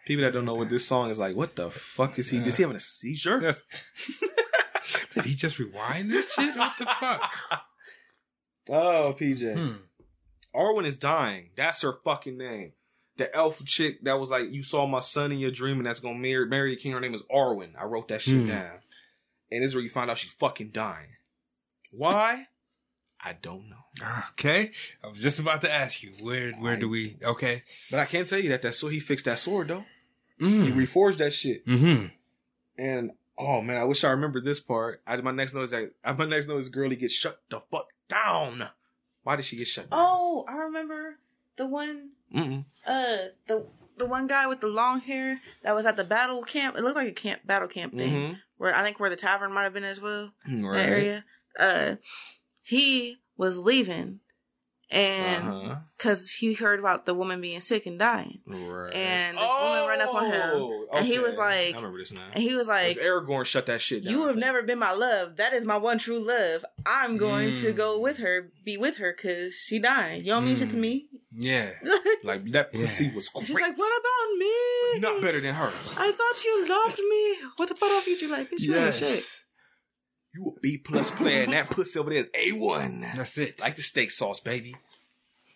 People that don't know what this song is like, what the fuck is he? Is he having a seizure? Did he just rewind this shit? What the fuck? Oh, PJ. Hmm. Arwen is dying. That's her fucking name. The elf chick that was like, you saw my son in your dream and that's gonna marry, marry the king. Her name is Arwen. I wrote that shit Hmm. down. And this is where you find out she's fucking dying. Why? I don't know. Okay. I was just about to ask you, where where do we okay. But I can't tell you that that so he fixed that sword though. He Mm. reforged that shit. Mm-hmm. And oh man, I wish I remembered this part. I my next note is that I my next note is girl, he gets shut the fuck down. Why did she get shut down? oh, I remember the one. Mm-mm. Uh, the the one guy with the long hair that was at the battle camp. It looked like a camp battle camp thing Mhm. where I think where the tavern might have been as well. Right. That area. Uh, he was leaving, and Uh-huh. because he heard about the woman being sick and dying, Right. and this woman ran up on him, Oh, and he was like- I remember this now. and he was like, Like, Aragorn shut that shit down. "You have never been my love. That is my one true love. I'm going to Mm. go with her, be with her, because she died. You don't mean shit to Mm. me." Yeah. like that Yeah. pussy was great. She's like, "What about me? Not better than her. I thought you loved me. What about you? You like, bitch, you ain't shit." You a B plus player, and that pussy over there is A one. That's it. Like the steak sauce, baby.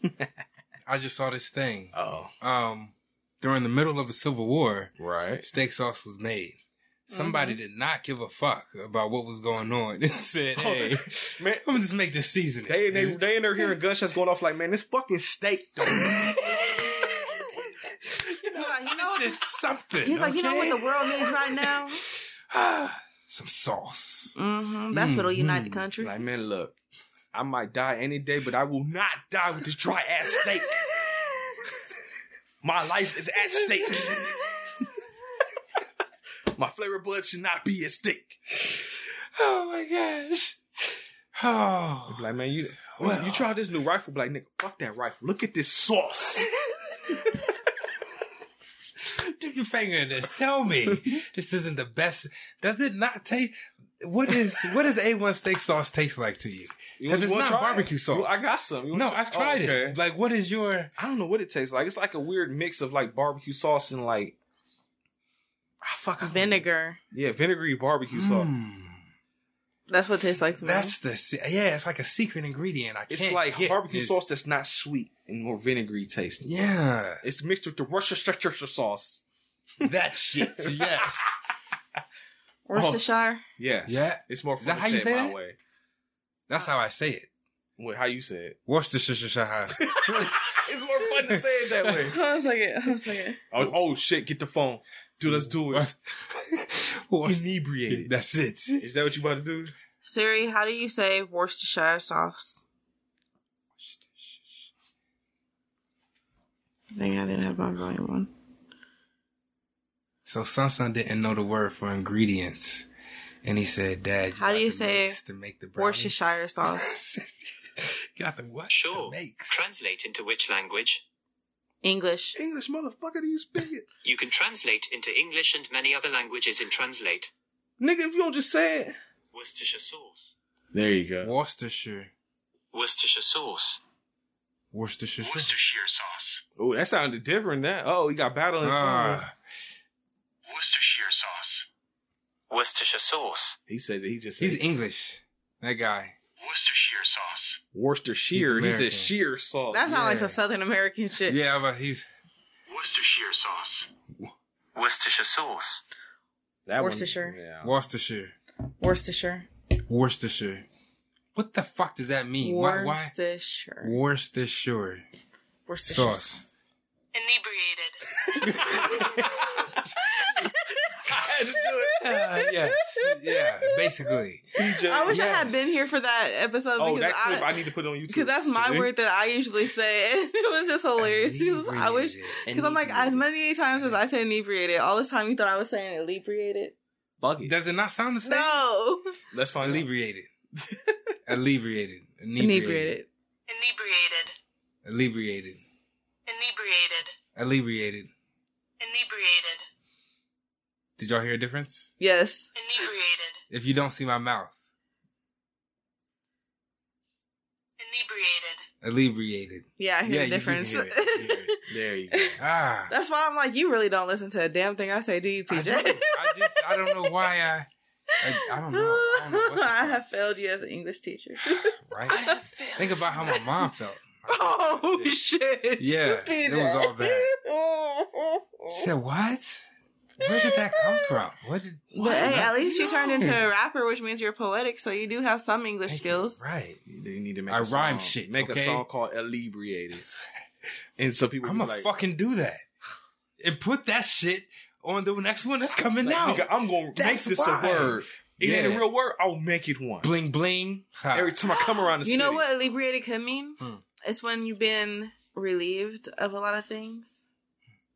I just saw this thing. Oh, Um, during the middle of the Civil War, right. steak sauce was made. Somebody did not give a fuck about what was going on. They said, "Hey, Man, I'm gonna just make this season." they they they in there hearing gunshots going off. Like, man, this fucking steak. Though. He's like, you know, this is something. he's like, you know what the world needs right now? Some sauce. hmm That's what'll unite the country. like, man, look, I might die any day, but I will not die with this dry ass steak. My life is at stake. My flavor buds should not be at stake. Oh my gosh. Oh. Like, man, you Well. you tried this new rifle, like nigga, fuck that rifle. Look at this sauce. Dip your finger in this. Tell me, this isn't the best. Does it not taste? What is what does A1 steak sauce taste like to you? You Because it's not try it? barbecue sauce. You- I got some. No, try- I've tried Oh, okay. it. Like, what is your? I don't know what it tastes like. It's like a weird mix of like barbecue sauce and like ah, fuck I don't know. Vinegar. Yeah, vinegary barbecue sauce. Mm, That's what it tastes like to me. that's the yeah. It's like a secret ingredient. I It's can't like get. barbecue It's- sauce that's not sweet and more vinegary tasting. Yeah, It's mixed with the Worcestershire sauce. That shit. yes. Worcestershire. Oh, yes. Yeah. It's more Is fun that to how you say say it my that? way. That's how I say it. Wait, how you say it? Worcestershire. Sauce. It's more fun to say it that way. Hold on a second. Hold on a second. Oh, oh shit, get the phone. Dude, let's do it. Worc- Inebriated. That's it. Is that what you about to do? Siri, how do you say Worcestershire sauce? I think I didn't have my volume on. So Sansan didn't know the word for ingredients, and he said, "Dad, How do you the say mix to make the brownies?" Worcestershire sauce. got the what? Sure. The makes. Translate into which language? English. English motherfucker, do you speak it? You can translate into English and many other languages in Translate. Nigga, if you don't just say it. Worcestershire sauce. There you go. Worcestershire. Worcestershire sauce. Worcestershire. sauce. Oh, that sounded different. That oh, you got battle in front. Ah, Worcestershire sauce. Worcestershire sauce. He says he just said he's English. That guy. Worcestershire sauce. Worcestershire. He He's said American. sheer sauce. That sounds like some Southern American shit. Yeah, but he's Worcestershire sauce. Worcestershire sauce. that Worcestershire. One, yeah. Worcestershire. Worcestershire. Worcestershire. What the fuck does that mean? Why? Why? Worcestershire. Worcestershire Worcestershire sauce. Inebriated. I had to do it. Uh, yes. Yeah. Basically. PJ. I wish I had Yes. been here for that episode oh, because that clip I, I, need to put it on YouTube. because that's my word that I usually say, and it was just hilarious. I wish because I'm like as many times as I say inebriated, all this time you thought I was saying inebriated. Fuck it. Does it not sound the same? No, Let's find out. Inebriated. Inebriated. inebriated. Inebriated. Inebriated. Inebriated. Inebriated. Inebriated. Did y'all hear a difference? Yes. Inebriated. If you don't see my mouth, Inebriated. inebriated. Yeah, I hear Yeah, the you can difference. hear it. You hear. There you go. Ah. That's why I'm like, you really don't listen to a damn thing I say, do you, PJ? don't. I just I don't know why I I, I don't know. I don't know I have failed you as an English teacher. right. Think about how my mom felt. oh shit! Yeah, it was all bad. She said, "What? Where did that come from? What did?" But hey, at least you turned into a rapper, which means you're poetic, so you do have some English Thank you. skills. right? You need to make I a song. rhyme shit, Make okay? a song called Inebriated. And so people I'm gonna like, fucking do that and put that shit on the next one that's coming like, out. nigga, I'm gonna make this why. a word. It ain't a real word. I'll make it one. bling bling. Ha. Every time I come around the You city. know what inebriated could mean? Hmm. It's when you've been relieved of a lot of things.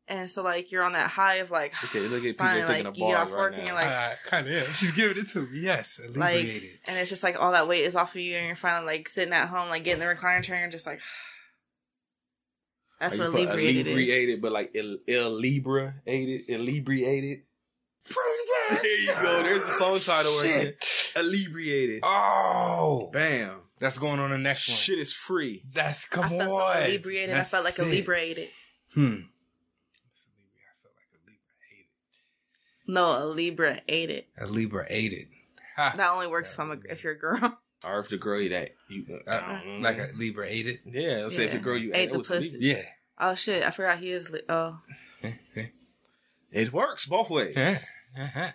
And so like you're on that high of like Okay, look at PJ Finally, like, of you get off right work now. and you're like- I, kind of am. She's giving it to me. Yes, like alleviated. and it's just like all that weight is off of you and you're finally like sitting at home like getting the recliner chair and just like that's Like, what you put inebriated is. inebriated, but like ill, inebriated, inebriated. There you go. There's the song title right there. Inebriated. oh, Bam. that's going on the next one. Shit is free. That's come I come felt on. so inebriated. That's I felt like it. inebriated. Hmm. It's a Libra. I felt like a Libra No, a Libra ate it. A Libra ate it. Ha. That only works if I'm a, if you're a girl. Or if the girl you that you uh, Uh, I don't know. like a Libra ate it. yeah, let's say if the girl you Ate ate the was pussy. Libra. Yeah. Oh shit! I forgot he is. Li- oh, It works both ways. Yeah. Uh-huh.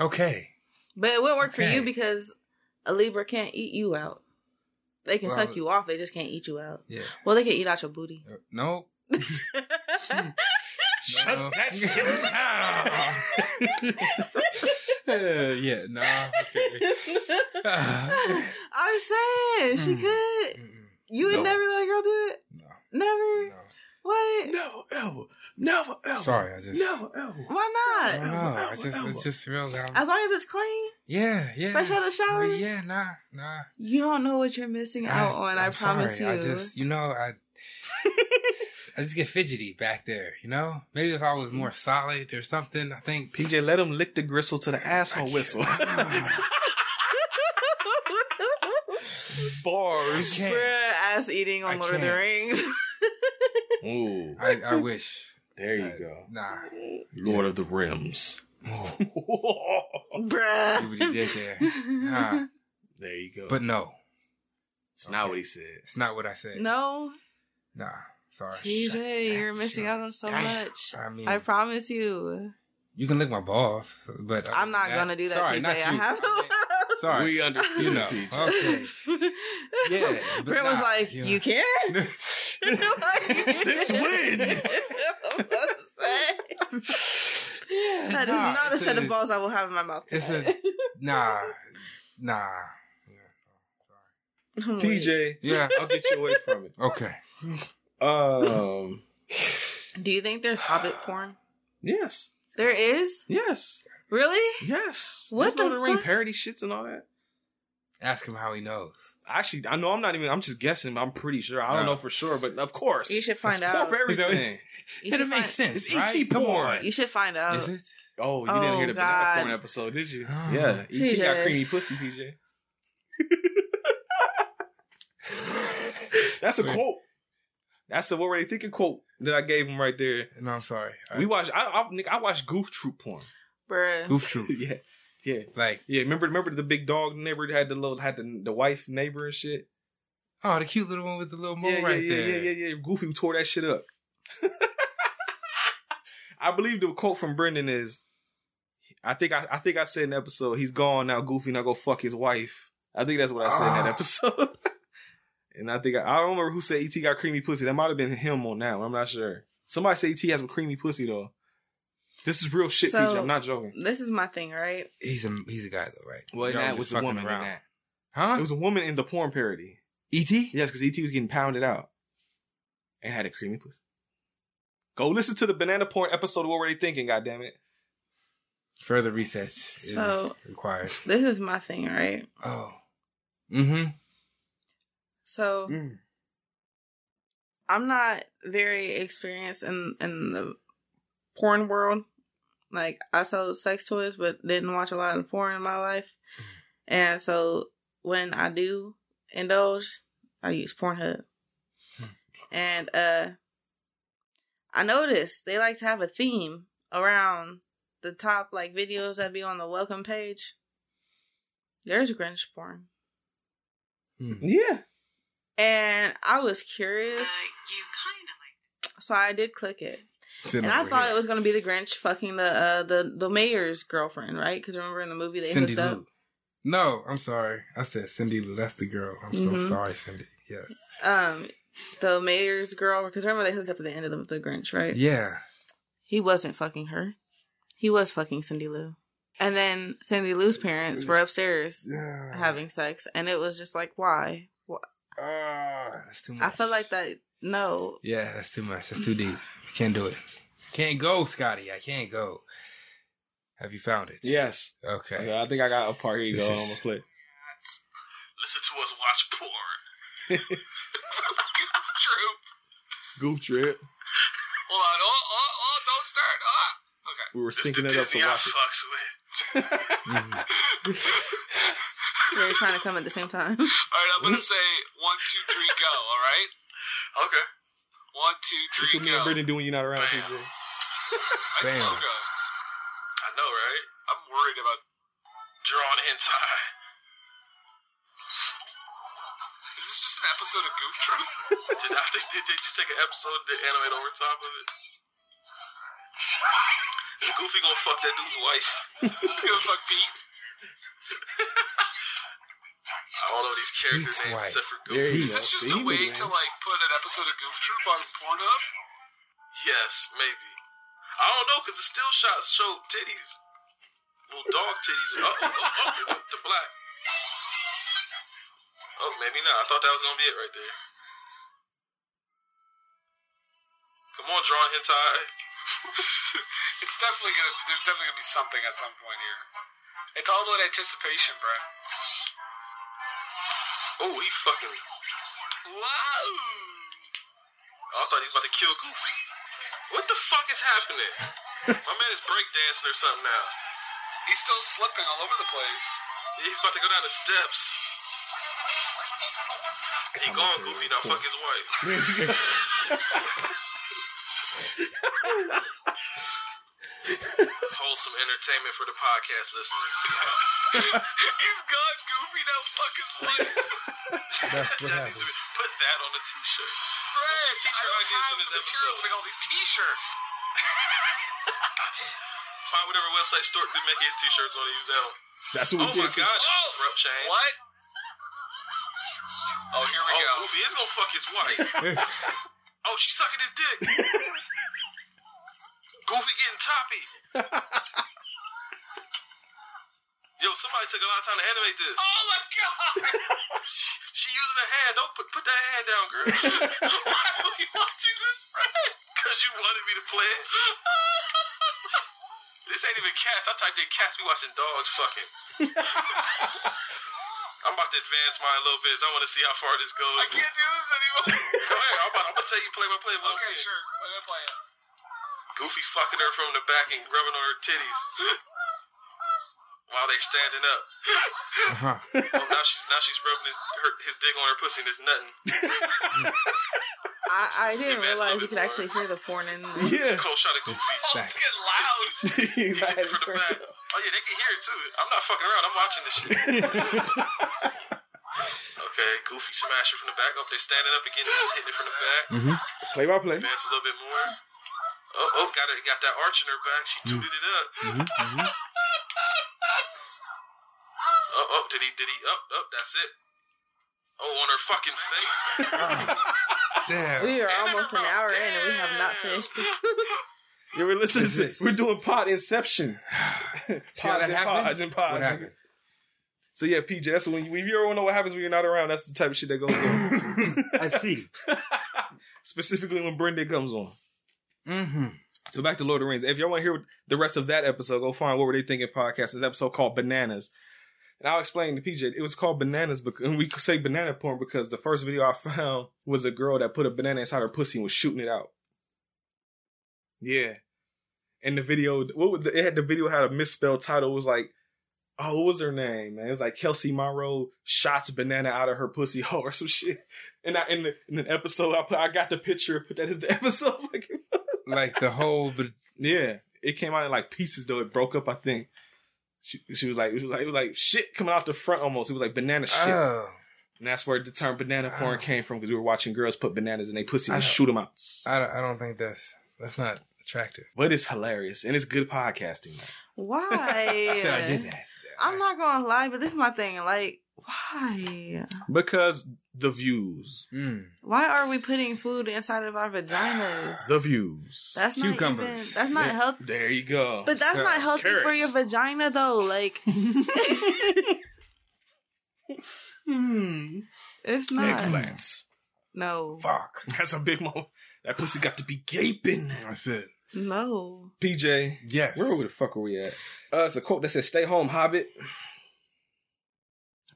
Okay. but it wouldn't work for you because a Libra can't eat you out. They can Well, suck you off. They just can't eat you out. Yeah. Well, they can eat out your booty. Uh, No. Shut No. that shit Uh, yeah. No. Okay. I'm saying she Mm. could. Mm-mm. You would No. never let a girl do it. No. Never. No. What? Never ever. Never ever. Sorry, I just. Never ever. Why not? don't. Ever, It's just, ever. it's just real. Um, As long as it's clean, yeah, yeah. fresh out of the shower. Yeah, nah, nah. You don't know what you're missing out on. I I'm promise sorry. you. I just, you know, I, I just get fidgety back there. You know, maybe if I was more solid or something, I think. PJ, let him lick the gristle to the asshole ah, whistle. Bars. ass eating on I Lord of the. Rings. Ooh, I, I wish. there you I- go. Nah. Lord of the Rims. Oh, see what he did there. Nah. there you go. But no, it's not what he said. it's not what I said. No, Nah. Sorry. PJ, you're missing Shut out on so down. much. I mean, I promise you. you can lick my balls, but other I'm not than gonna do that, Sorry, PJ. not I you. have. I mean, sorry. We understood, You know. PJ. Okay. Yeah, but Brent was like, you "You know. can." Since when? that is Nah, not a set a- of balls I will have in my mouth. It's a nah, nah. Yeah, oh, I'm. PJ, Yeah. I'll get you away from it. Okay. Um, Do you think there's Hobbit porn? yes, There is. yes, Really? yes. What There's Lord the of the Ring parody shits and all that. Ask him how he knows. Actually, I know I'm not even. I'm just guessing. I'm pretty sure. I don't No. know for sure, but of course, You should find It's porn out. for everything. You It'll make find- sense. It's right? ET Come porn. on. You should find out. Is it? Oh, you didn't Oh, hear the banana God. porn episode, did you? Oh. Yeah, ET got PJ. creamy pussy, PJ. That's a quote. That's a what were they thinking quote that I gave him right there. No, I'm sorry. I, We watched. I, I, Nick, I watched Goof Troop porn. Bruh. goof troop. yeah, yeah, Like, yeah. Remember, remember the big dog neighbor that had the little had the, the wife neighbor and shit. oh, the cute little one with the little mole yeah, right yeah, yeah, there. yeah, yeah, yeah. Goofy tore that shit up. I believe the quote from Brendan is, I think I, I think I said in the episode, he's gone now. Goofy now go fuck his wife. I think that's what I said in that Ah. episode. and I think I, I don't remember who said ET got creamy pussy. That might have been him on that. one. I'm not sure. Somebody said ET has some creamy pussy though. This is real shit, So- PJ. I'm not joking. This is my thing, right? He's a he's a guy though, right? Well, Y'all that was the fucking woman in that. Huh? It was a woman in the porn parody. ET. Yes, because ET was getting pounded out and had a creamy pussy. Go listen to the banana porn episode of What Were They Thinking, God damn goddammit. Further research is So- required. This is my thing, right? Oh. Mm-hmm. So mm. I'm not very experienced in in the porn world. Like I sold sex toys, but didn't watch a lot of porn in my life. Mm-hmm. And so when I do indulge, I use Pornhub. Hmm. And uh I noticed they like to have a theme around the top like videos that be on the welcome page. There's Grinch porn. Hmm. Yeah. And I was curious. So I did click it. And I thought it was gonna be the Grinch fucking the uh the the mayor's girlfriend, right? Because remember in the movie they Cindy hooked up. No, I'm sorry. I said Cindy Lou. That's the girl. I'm so Mhm. sorry, Cindy. Yes. Um, the mayor's girl. Because remember they hooked up at the end of the, the Grinch, right? Yeah. He wasn't fucking her. He was fucking Cindy Lou. And then Cindy Lou's parents were upstairs Yeah. having sex, and it was just like, why? Wh- Ah, that's too much. I feel like that. No, Yeah, that's too much. That's too deep. Can't do it. Can't go, Scotty. I can't go. Have you found it? Yes. Okay. Okay, I think I got a part. Here you This go. is- I'm gonna play. Listen to us watch porn. True. Goof trip. Hold on. Oh, oh, oh, don't start. Ah. Okay. We were This syncing it up to Disney I watch it. fucks with. They're trying to come at the same time. All right, I'm gonna say one, two, three, go. All right. Okay. One, two, That's three, what me and go. Brittany do when you're not around. Bam. PJ. I Bam. still go. I know, right? I'm worried about drawing hentai. Is this just an episode of Goof Troop? did, I, did, did they just take an episode and animate over top of it? Is Goofy gonna fuck that dude's wife? Goofy gonna fuck Pete? I don't know these character Pete's names wife. except for There Goofy. Is this just a way to like put an episode of Goof Troop on Pornhub? Yes, maybe. I don't know because the still shots show titties, little dog titties. Oh, oh, oh, oh, oh it to black. Oh, maybe not. I thought that was gonna be it right there. Come on, drawn hentai. it's definitely gonna. There's definitely gonna be something at some point here. It's all about anticipation, bro. Oh, he fucking. Wow. Oh, I thought he was about to kill Goofy. What the fuck is happening? My man is breakdancing or something now. He's still slipping all over the place. He's about to go down the steps. He gone, Goofy. Now fuck his wife. Wholesome entertainment for the podcast listeners. He's gone, Goofy. Now fuck his wife. That's what That happens. Put that on a t-shirt. Fred, t-shirt ideas from this episode. to make all these t-shirts. Find whatever website store to make his t-shirts on and use that one. That's what Oh we my did. god, oh, abrupt change. What? Oh, here we oh, go. Goofy is gonna fuck his wife. oh, she's sucking his dick. Goofy getting toppy. Yo, somebody took a lot of time to animate this. Oh my god! she, she using a hand. Don't put put that hand down, girl. Why are we watching this, Fred? Cause you wanted me to play it. this ain't even cats. I typed in cats. We watching dogs fucking. I'm about to advance mine a little bit. So I want to see how far this goes. I can't do this anymore. Go ahead. I'm, about, I'm gonna tell you play by play. What okay, I'm sure. Play by play. Goofy fucking her from the back and rubbing on her titties while they're standing up. Uh-huh. Oh, now she's now she's rubbing his her, his dick on her pussy and it's nothing. I, I didn't realize you could more. actually hear the porn in It's Yeah. a cold shot of Goofy. Oh, Back. it's getting loud. He's He's like, hitting from the back. Oh yeah, they can hear it too. I'm not fucking around. I'm watching this shit. okay, Goofy smasher from the back. Oh, they're standing up again. He's hitting it from the back. Play by play. Advance a little bit more. Oh, oh, got it. Got that arch in her back. She mm-hmm. tooted it up. Oh, oh, did he? Did he? Oh, oh, that's it. Oh, on her fucking face. Damn. We are And almost an mouth. hour in and we have not finished this. Yeah, we're listening to this- We're doing pod inception. See how pods and happened? pods and pods. So yeah, PJ, that's when you, if you ever want to know what happens when you're not around, that's the type of shit that goes on. I see. Specifically when Brendan comes on. Mm-hmm. So back to Lord of the Rings. If y'all want to hear the rest of that episode, go find what were they thinking podcast. An episode called Bananas. And I'll explain to PJ. It was called Bananas because and we could say banana porn because the first video I found was a girl that put a banana inside her pussy and was shooting it out. Yeah. And the video, what the, it had the video had a misspelled title. It was like, oh, what was her name? Man, it was like Kelsey Monroe shots banana out of her pussy hole or some shit. And I in the in the episode, I put I got the picture, and put that as the episode. Like, Like the whole, but yeah, it came out in like pieces though. It broke up, I think. She, she was like, it was like, it was like shit coming out the front almost. It was like banana shit, oh, and that's where the term banana porn Oh. came from because we were watching girls put bananas in their pussy and shoot them out. I don't, I don't think that's that's not attractive. But it's hilarious and it's good podcasting. Man. Why? I said I did that. I'm not gonna lie, but this is my thing. Like, why? Because the views, Mm. Why are we putting food inside of our vaginas? the views. That's not even. That's not Yeah. healthy. there you go. But that's So, not healthy for your vagina, though. Like, it's not. eggplants. No. Fuck. That's a big moment. That pussy got to be gaping. That's it. No. PJ, Yes. where the fuck are we at? Uh, it's a quote that says, "Stay home, Hobbit."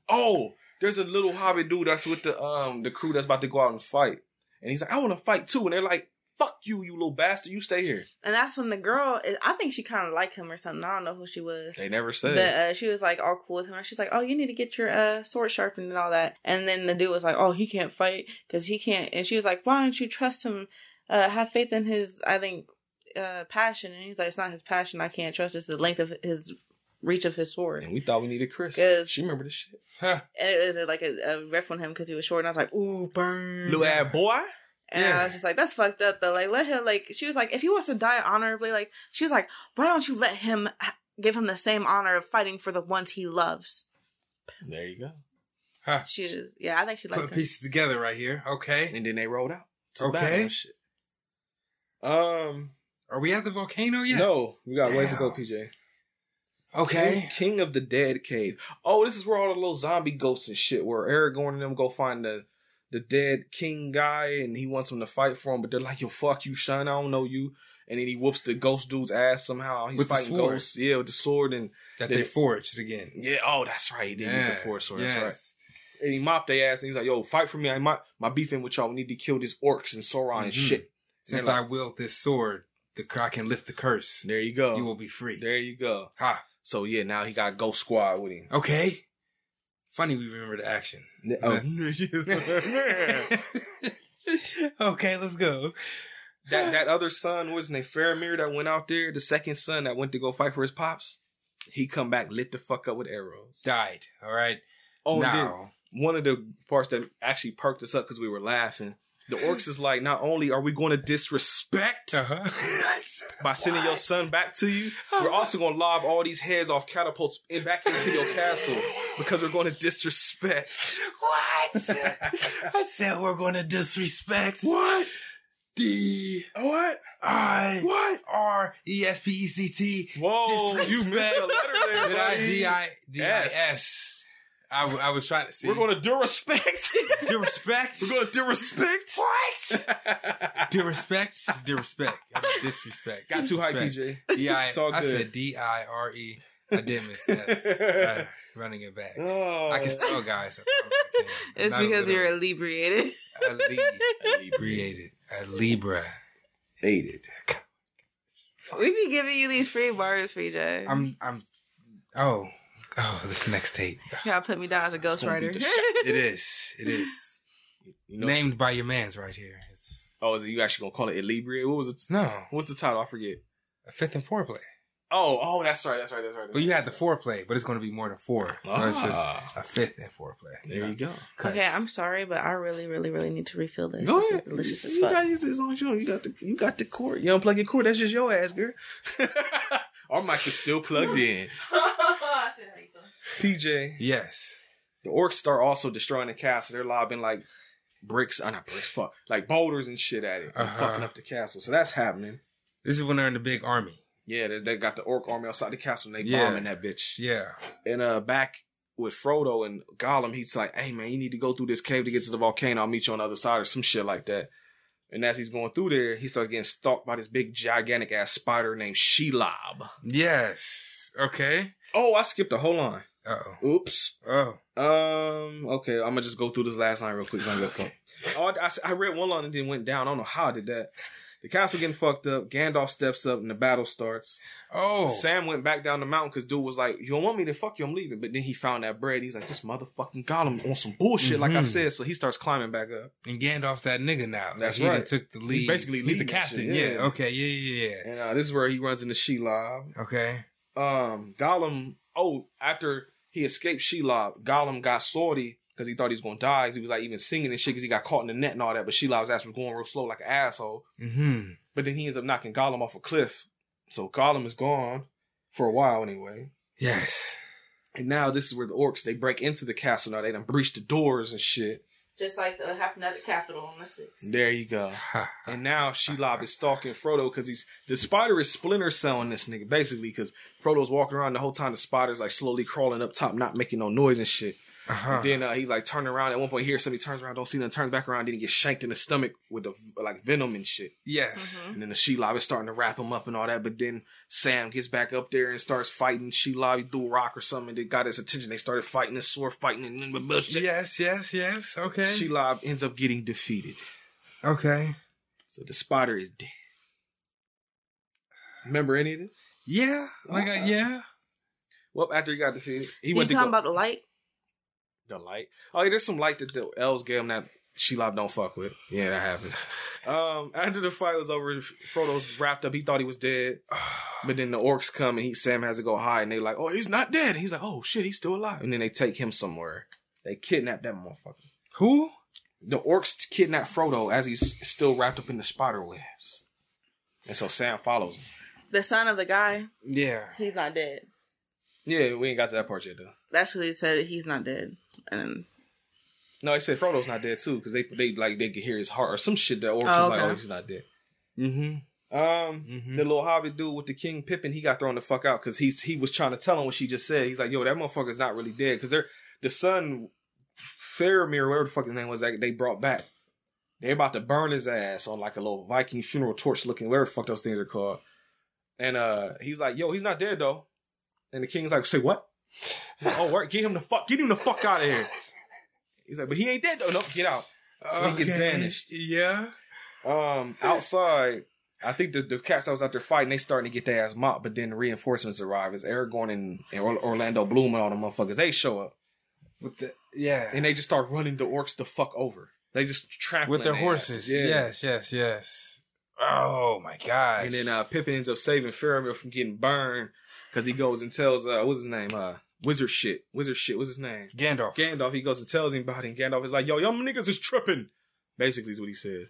Oh, there's a little Hobbit dude that's with the um the crew that's about to go out and fight, and he's like, "I want to fight too," and they're like, "Fuck you, you little bastard! You stay here." And that's when the girl, I think she kind of liked him or something. I don't know who she was. They never said. But uh, she was like all cool with him. She's like, "Oh, you need to get your uh, sword sharpened and all that." And then the dude was like, "Oh, he can't fight because he can't." And she was like, "Why don't you trust him? Uh, have faith in his, I think, uh, passion." And he's like, "It's not his passion. I can't trust. It's the length of his reach of his sword." and we thought we needed Chris. 'Cause- She remembered this shit. Huh. And it was like a, a ref on him because he was short. And I was like, "Ooh, burn!" Little ass boy. And I was just like, "That's fucked up." Though, like, let him. Like, she was like, "If he wants to die honorably, like, she was like, why don't you let him ha- give him the same honor of fighting for the ones he loves?" There you go. Huh. She was, yeah, I think she liked Put him. pieces together right here. Okay. And then they rolled out. to Okay. Shit. Um. Are we at the volcano yet? No, we got ways to go, PJ. Okay. King, of the Dead Cave. Oh, this is where all the little zombie ghosts and shit. Where Aragorn and them go find the the dead king guy, and he wants them to fight for him. But they're like, "Yo, fuck you, son. I don't know you." And then he whoops the ghost dude's ass somehow. He's With fighting ghosts, yeah, with the sword and That they it- forged again. yeah. Oh, that's right. He did use the force sword. That's right. And he mopped their ass, and he's like, "Yo, fight for me. I my my beefing with y'all. We need to kill these orcs and Sauron and Mhm. shit." Since And I like- wield this sword, the I can lift the curse. There you go. You will be free. There you go. Ha. So yeah, now he got Ghost Squad with him. Okay. Funny we remember the action. Oh, okay, let's go. that that other son wasn't a Faramir that went out there. The second son that went to go fight for his pops. He come back lit the fuck up with arrows. Died. All right. Oh, now. one of the parts that actually perked us up because we were laughing. The orcs is like, not only are we going to disrespect Uh-huh. by sending your son back to you, we're also going to lob all these heads off catapults in, back into your castle because we're going to disrespect. What? I said we're going to disrespect. What? D What? I What? R E S P E C T. Whoa, you missed Disrespect. a letter there, Did I buddy. D I D I S? I w- I was trying to see. We're going to disrespect. disrespect. we're going to disrespect. What? Disrespect. Disrespect. I mean, disrespect. Got too high, Disrespect. PJ. D I. It's all I good. said D I R E. I did miss that. Uh, running it back. Oh. I can spell, guys. I I can. It's Not a because you're little- inebriated. a li- inebriated. A Libra. hated. we be giving you these free bars, PJ. I'm. I'm. Oh. Oh, this next tape. Y'all put me down as a ghostwriter. gonna be the It is. It is. You know, Named by your man's right here. It's, Oh, is it, you actually gonna call it Ilibria? What was it? no, What's the title? I forget. a fifth and foreplay. Oh, oh, that's right, that's right, that's right. that's Well, you had the foreplay, but it's going to be more than four. So it's Ah. just a fifth and foreplay. There you go. okay, I'm sorry, but I really, really, really need to refill this. Go this ahead. is delicious as you fuck. got use this on your. You got the you got the cord. You unplug your cord. That's just your ass, girl. Our mic is still plugged in. PJ, Yes. the orcs start also destroying the castle. They're lobbing like bricks, uh, not bricks, fuck, like boulders and shit at it, Uh-huh. fucking up the castle. So that's happening. This is when they're in the big army. Yeah, they, they got the orc army outside the castle and they Yeah. bombing that bitch. Yeah. And uh, back with Frodo and Gollum, he's like, "Hey man, you need to go through this cave to get to the volcano. I'll meet you on the other side or some shit like that." And as he's going through there, he starts getting stalked by this big, gigantic ass spider named Shelob. Yes. Okay. Oh, I skipped a whole line. Uh oh. Oops. Oh. Um. Okay, I'm gonna just go through this last line real quick. 'cause I'm gonna fuck. Oh, I, I- read one line and then went down. I don't know how I did that. The castle getting fucked up. Gandalf steps up and the battle starts. Oh. Sam went back down the mountain because dude was like, "You don't want me to fuck you? I'm leaving." But then he found that bread. He's like, "This motherfucking Gollum on some bullshit," like I Mhm. said. So he starts climbing back up. And Gandalf's that nigga now. That's he done right. took the lead. basically he's the captain. yeah. yeah. Okay. Yeah. Yeah. Yeah. And uh, this is where he runs into Shelob. Okay. Um, Gollum. Oh, after he escaped Shelob, Gollum got salty because he thought he was gonna die. He was like even singing and shit because he got caught in the net and all that. But Shelob's ass was going real slow like an asshole. Hmm. But then he ends up knocking Gollum off a cliff. So Gollum is gone for a while anyway. Yes. And now this is where the orcs they break into the castle. Now they done breached the doors and shit. Just like the happened at Capitol on the sixth. There you go. And now Shelob is stalking Frodo because he's the spider is Splinter Celling this nigga basically because Frodo's walking around the whole time. The spider's like slowly crawling up top, not making no noise and shit. Uh-huh. Then uh, he like turned around at one point. He hears somebody turns around, don't see them, turns back around, then he gets shanked in the stomach with the like venom and shit. yes. Mhm. And then the Shelob is starting to wrap him up and all that. But then Sam gets back up there and starts fighting Shelob. He threw a rock or something. They got his attention. They started fighting and sword fighting and then bullshit. Yes, yes, yes. Okay. Shelob ends up getting defeated. okay. So the spotter is dead. Remember any of this? Yeah. Like a, yeah. Well, after he got defeated, he you went to talking go, about the light? The light. Oh, yeah, there's some light that the elves gave him that she Shelob don't fuck with. Yeah, that happened. um, after the fight was over, Frodo's wrapped up. He thought he was dead, but then the orcs come and he Sam has to go hide, and they're like, oh, he's not dead. he's like, oh shit, he's still alive. And then they take him somewhere. They kidnap that motherfucker. Who? The orcs kidnap Frodo as he's still wrapped up in the spider webs, and so Sam follows him. The son of the guy, Yeah. he's not dead. Yeah, we ain't got to that part yet though. That's what he said. He's not dead. And No, he said Frodo's not dead too because they they like they could hear his heart or some shit. that orcs Oh, was like, okay. oh, he's not dead. Mm-hmm. Um, Mhm. the little Hobbit dude with the King Pippin, he got thrown the fuck out because he's he was trying to tell him what she just said. He's like, yo, that motherfucker's not really dead because they're the son Faramir, whatever the fuck his name was, that they brought back. They're about to burn his ass on like a little Viking funeral torch looking, whatever the fuck those things are called. And uh, he's like, yo, he's not dead though. And the king's like, say what? oh, right, get him the fuck, get him the fuck out of here. He's like, but he ain't dead though. No, get out. So he gets banished. Yeah. Um, outside, I think the, the cats that was out there fighting, they starting to get their ass mopped, but then the reinforcements arrive as Aragorn and, and Orlando Bloom and all the motherfuckers, they show up. With the yeah. And they just start running the orcs the fuck over. They just trampling with their their horses. Yeah. Yes, yes, yes. Oh my god! And then uh, Pippin ends up saving Faramir from getting burned because he goes and tells, uh, what's his name? Uh, Wizard shit. Wizard shit. What's his name? Gandalf. Gandalf, he goes and tells him about it, and Gandalf is like, yo, y'all niggas is tripping. Basically, is what he says.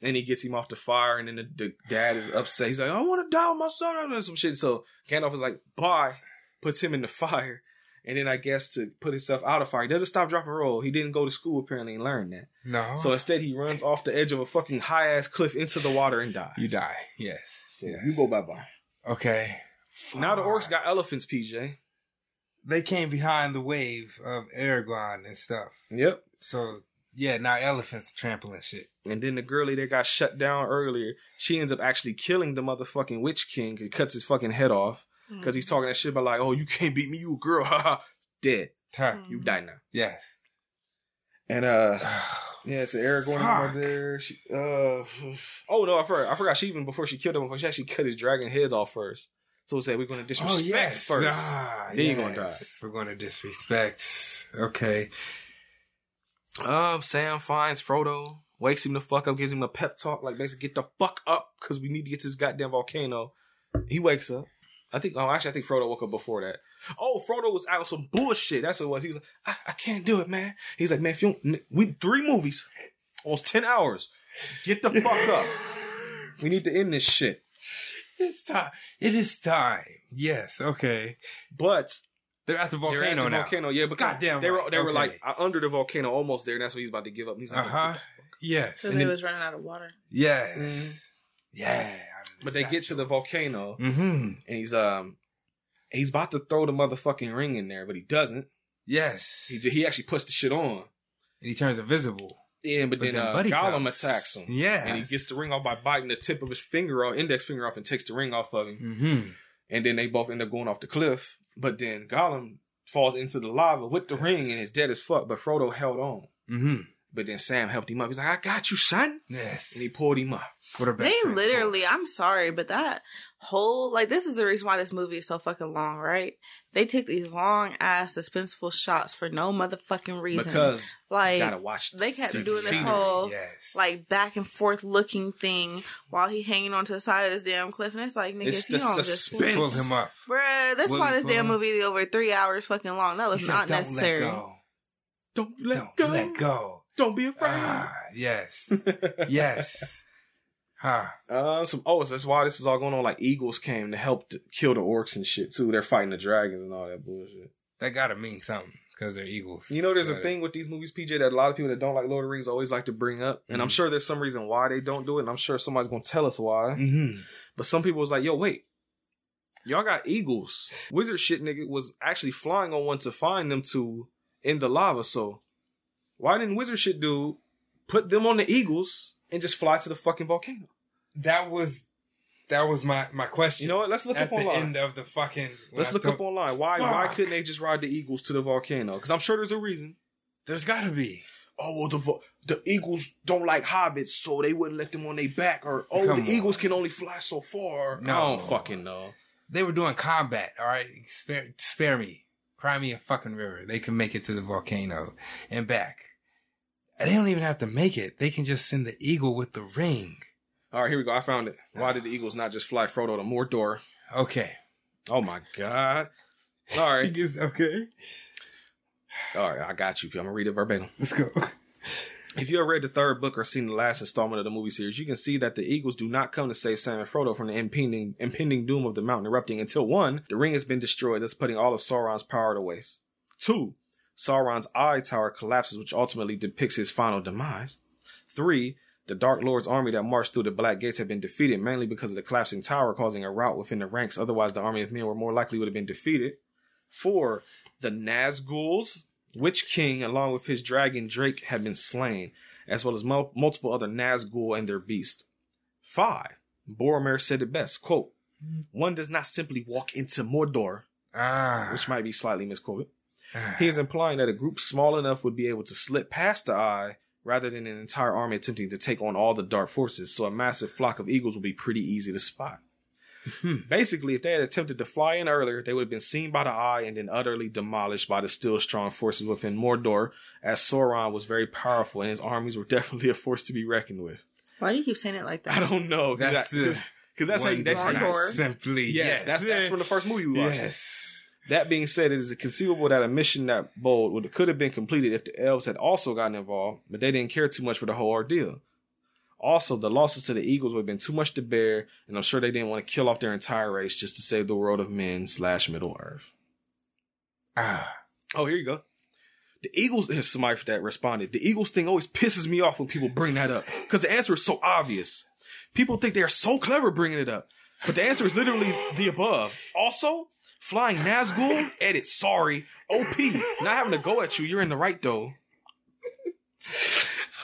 And he gets him off the fire, and then the, the dad is upset. He's like, I want to die with my son, and some shit. So Gandalf is like, bye, puts him in the fire. And then I guess to put himself out of fire, he doesn't stop, drop, and roll. He didn't go to school apparently and learn that. no. So instead, he runs off the edge of a fucking high ass cliff into the water and dies. you die. Yes. So yes. you go bye bye. Okay. Now the orcs got elephants, PJ. They came behind the wave of Aragorn and stuff. Yep. So yeah, now elephants are trampling shit. And then the girlie that got shut down earlier, she ends up actually killing the motherfucking Witch King. He cuts his fucking head off because he's talking that shit about like, oh, you can't beat me, you a girl, haha. Dead. Huh. You die now. Yes. And uh, yeah, so Aragorn Fuck. over there. She, uh, oh no, I forgot. I forgot. She even before she killed him, she actually cut his dragon heads off first. So we said we're gonna disrespect oh yes. first. Ah, Then you gonna die. We're gonna disrespect. Okay. Um, Sam finds Frodo, wakes him the fuck up, gives him a pep talk, like basically get the fuck up because we need to get to this goddamn volcano. He wakes up. I think. Oh, actually, I think Frodo woke up before that. Oh, Frodo was out of some bullshit. That's what it was. He was like, I, I can't do it, man. He's like, man, if you don't, we three movies, almost ten hours. Get the fuck up. We need to end this shit. It's time. It is time. Yes. Okay. But They're at the volcano they're at the now. volcano, yeah. But Goddamn they were right. they were Okay. like uh, under the volcano, almost there. And that's what he's about to give up. And he's Uh like, huh. Yes. Because And they was running out of water. Yes. Mhm. Yeah. But they get to the volcano. Mm-hmm. and he's um he's about to throw the motherfucking ring in there, but he doesn't. Yes. He he actually puts the shit on. and he turns invisible. Yeah, but, But then, then uh, Gollum comes. attacks him. Yeah, and he gets the ring off by biting the tip of his finger or index finger off and takes the ring off of him. Mm-hmm. And then they both end up going off the cliff. But then Gollum falls into the lava with the ring and is dead as fuck. But Frodo held on. Mm-hmm. But then Sam helped him up. He's like, "I got you, son," Yes. and he pulled him up. What They friend literally, I'm sorry, but that whole like this is the reason why this movie is so fucking long, right? They take these long ass suspenseful shots for no motherfucking reason. Because like you gotta watch. the they kept scene- doing this whole- Yes. like back and forth looking thing while he hanging onto the side of this damn cliff, and it's like nigga, It's if you don't just pull him up. Bruh, that's Will why this damn him? movie is over three hours fucking long. That was He said, not "Don't necessary. Let go. Don't let Don't go. let go. Don't be afraid. Ah, yes. yes. Huh. Uh, some oh, so that's why this is all going on. Like eagles came to help to kill the orcs and shit too. They're fighting the dragons and all that bullshit. That gotta mean something because they're eagles. You know, there's a thing with these movies, PJ, that a lot of people that don't like Lord of the Rings always like to bring up, and I'm Mhm. sure there's some reason why they don't do it, and I'm sure somebody's gonna tell us why. Mhm. But some people was like, "Yo, wait, y'all got eagles." Wizard shit, nigga, was actually flying on one to find them two, in the lava. So why didn't wizard shit dude put them on the eagles and just fly to the fucking volcano? That was that was my my question. You know what? Let's look at up the online. end of the fucking. Let's I look told- up online. Why why couldn't they just ride the eagles to the volcano? Because I'm sure there's a reason. There's got to be. Oh well, the vo- the eagles don't like hobbits, so they wouldn't let them on their back. Or oh, Come the on. eagles can only fly so far. No. I don't fucking know. They were doing combat. All right, spare spare me. Cry me a fucking river. They can make it to the volcano and back. And they don't even have to make it. They can just send the eagle with the ring. All right, here we go. I found it. Why did the eagles not just fly Frodo to Mordor? Okay. Oh my god. All right, okay. all right, I got you. I'm gonna read it verbatim. Let's go. If you have read the third book or seen the last installment of the movie series, you can see that the Eagles do not come to save Sam and Frodo from the impending impending doom of the mountain erupting until one, the ring has been destroyed, thus putting all of Sauron's power to waste. Two, Sauron's eye tower collapses, which ultimately depicts his final demise. Three, the Dark Lord's army that marched through the Black Gates had been defeated mainly because of the collapsing tower causing a rout within the ranks. Otherwise, the army of men were more likely would have been defeated. Four, the Nazguls, Witch King, along with his dragon Drake, had been slain, as well as mul- multiple other Nazgul and their beast. Five, Boromir said it best, quote, one does not simply walk into Mordor, Ah. which might be slightly misquoted. He is implying that a group small enough would be able to slip past the eye rather than an entire army attempting to take on all the dark forces, so a massive flock of eagles would be pretty easy to spot. Hmm. Basically, if they had attempted to fly in earlier, they would have been seen by the eye and then utterly demolished by the still strong forces within Mordor, as Sauron was very powerful and his armies were definitely a force to be reckoned with. Why do you keep saying it like that? I don't know, because That's that's, the that's how you, One that's how you, Gondor. simply. yes, Yes, that's that's from the first movie we watched. Yes. That being said, it is conceivable that a mission that bold would could have been completed if the elves had also gotten involved, but they didn't care too much for the whole ordeal. Also, the losses to the Eagles would have been too much to bear, and I'm sure they didn't want to kill off their entire race just to save the world of men slash Middle Earth. Ah. Oh, here you go. The Eagles, here's somebody that responded. The Eagles thing always pisses me off when people bring that up because the answer is so obvious. People think they are so clever bringing it up, but the answer is literally the above. Also, flying Nazgul, edit, sorry, OP, not having to go at you. You're in the right though.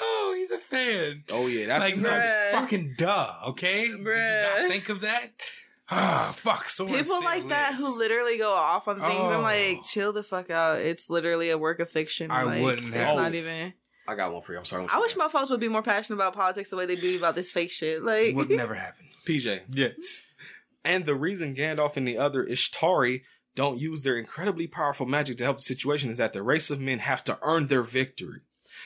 Oh, he's a fan. Oh yeah, that's like, the type of- fucking duh, okay? Did you not think of that? Ah, fuck. So People like that who literally go off on things. I'm like, Oh. chill the fuck out. It's literally a work of fiction. I like, wouldn't It's have- not even. I got one for you. I'm sorry. I wish my folks would be more passionate about politics the way they be about this fake shit. Like, would never happen. PJ. Yes. And the reason Gandalf and the other Istari don't use their incredibly powerful magic to help the situation is that the race of men have to earn their victory.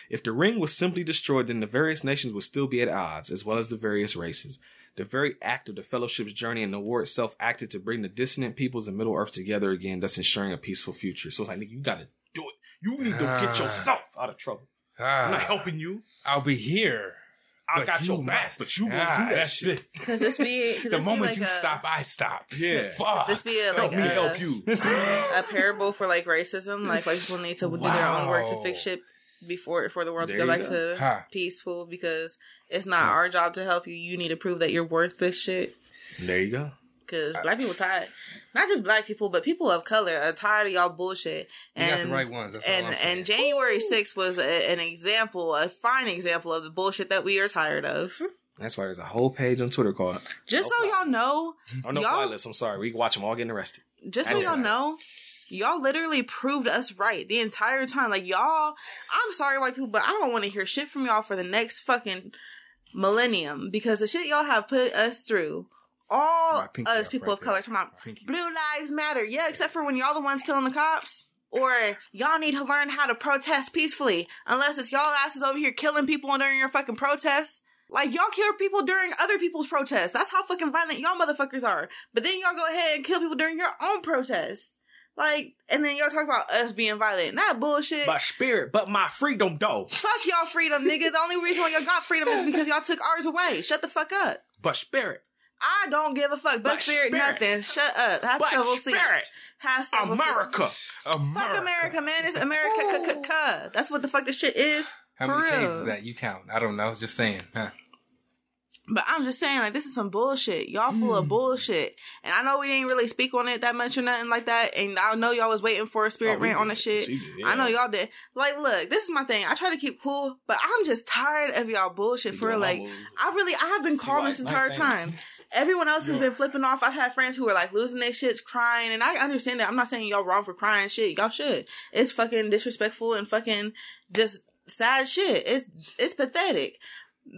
If the ring was simply destroyed, then the various nations would still be at odds, as well as the various races. The very act of the Fellowship's journey and the war itself acted to bring the dissonant peoples of Middle Earth together again, thus ensuring a peaceful future. So it's like, nigga, you gotta do it. You need to get Ah. yourself out of trouble. Ah, I'm not helping you. I'll be here. I but got you your back, must. but you won't Ah, do that that's shit. Cause this be could The this be moment like you a, stop, I stop. Yeah. Fuck. This be a, Help like me Help you. a parable for like racism. Like white people need to do their own work to fix Wow. shit before for the world There to go back go. to Huh. peaceful. Because it's not Huh. our job to help you. You need to prove that you're worth this shit. There you go. Because uh, black people tired, not just black people, but people of color are tired of y'all bullshit. You And got the right ones. That's all and I'm saying. and January 6th was a, an example, a fine example of the bullshit that we are tired of. That's why there's a whole page on Twitter called Just No so y'all know, Oh no Y'all- fly. I'm sorry. We watch them all getting arrested. just so y'all know, y'all literally proved us right the entire time. Like y'all, I'm sorry, white people, but I don't want to hear shit from y'all for the next fucking millennium because the shit y'all have put us through. All us people right of color there. talking about My pinky. blue lives matter. Yeah, except for when y'all the ones killing the cops. Or y'all need to learn how to protest peacefully. Unless it's y'all asses over here killing people during your fucking protests. Like y'all kill people during other people's protests. That's how fucking violent y'all motherfuckers are. But then y'all go ahead and kill people during your own protests. Like, and then y'all talk about us being violent. That bullshit. My spirit, but my freedom, though. Fuck y'all freedom, nigga. The only reason why y'all got freedom is because y'all took ours away. Shut the fuck up. But spirit, I don't give a fuck. But, But spirit, spirit. nothing. Shut up. Have but several seats. spirit, Have several seats. America. Fuck America, man. It's America. c- c- c- That's what the fuck this shit is. How For many K's real. is that? You count. I don't know. Just saying. Huh? But I'm just saying, like, this is some bullshit. Y'all full of mm. bullshit. And I know we didn't really speak on it that much or nothing like that. And I know y'all was waiting for a spirit Oh, we rant on did. the shit. She did, I know yeah. y'all did. Like, look, this is my thing. I try to keep cool, but I'm just tired of y'all bullshit You for real. doing my Like, move. I really, I have been See calm why this it's entire nice, ain't it? time. Everyone else has Yeah. been flipping off. I've had friends who are like losing their shits, crying, and I understand that. I'm not saying y'all wrong for crying shit. Y'all should. It's fucking disrespectful and fucking just sad shit. It's it's pathetic.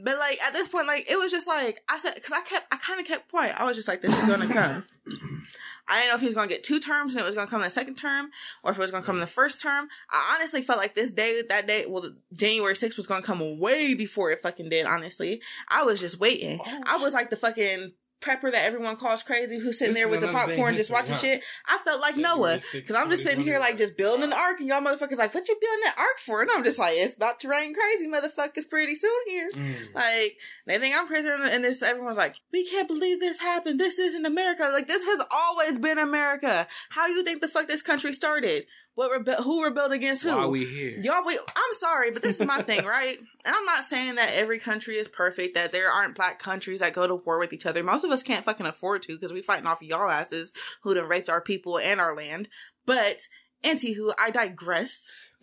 But like at this point, like it was just like I said, because I kept, I kind of kept quiet. I was just like, this is gonna come. I didn't know if he was gonna get two terms and it was gonna come in the second term, or if it was gonna come in the first term. I honestly felt like this day, that day, well, January 6th was gonna come way before it fucking did. Honestly, I was just waiting. Oh, I was like the fucking prepper that everyone calls crazy, who's sitting This there with the another day in popcorn just watching huh? shit. I felt like Noah because I'm just sitting here like just building the ark, and y'all motherfuckers like, what you building that ark for? And I'm just like, it's about to rain crazy, motherfuckers, pretty soon here. Mm. Like they think I'm crazy, and this everyone's like, we can't believe this happened. This isn't America. Like this has always been America. How you think the fuck this country started? What rebe- who rebelled against who? Why are we here? Y'all, we, I'm sorry, but this is my thing, right? And I'm not saying that every country is perfect, that there aren't black countries that go to war with each other. Most of us can't fucking afford to because we fighting off y'all asses who done raped our people and our land. But, anywho, I digress.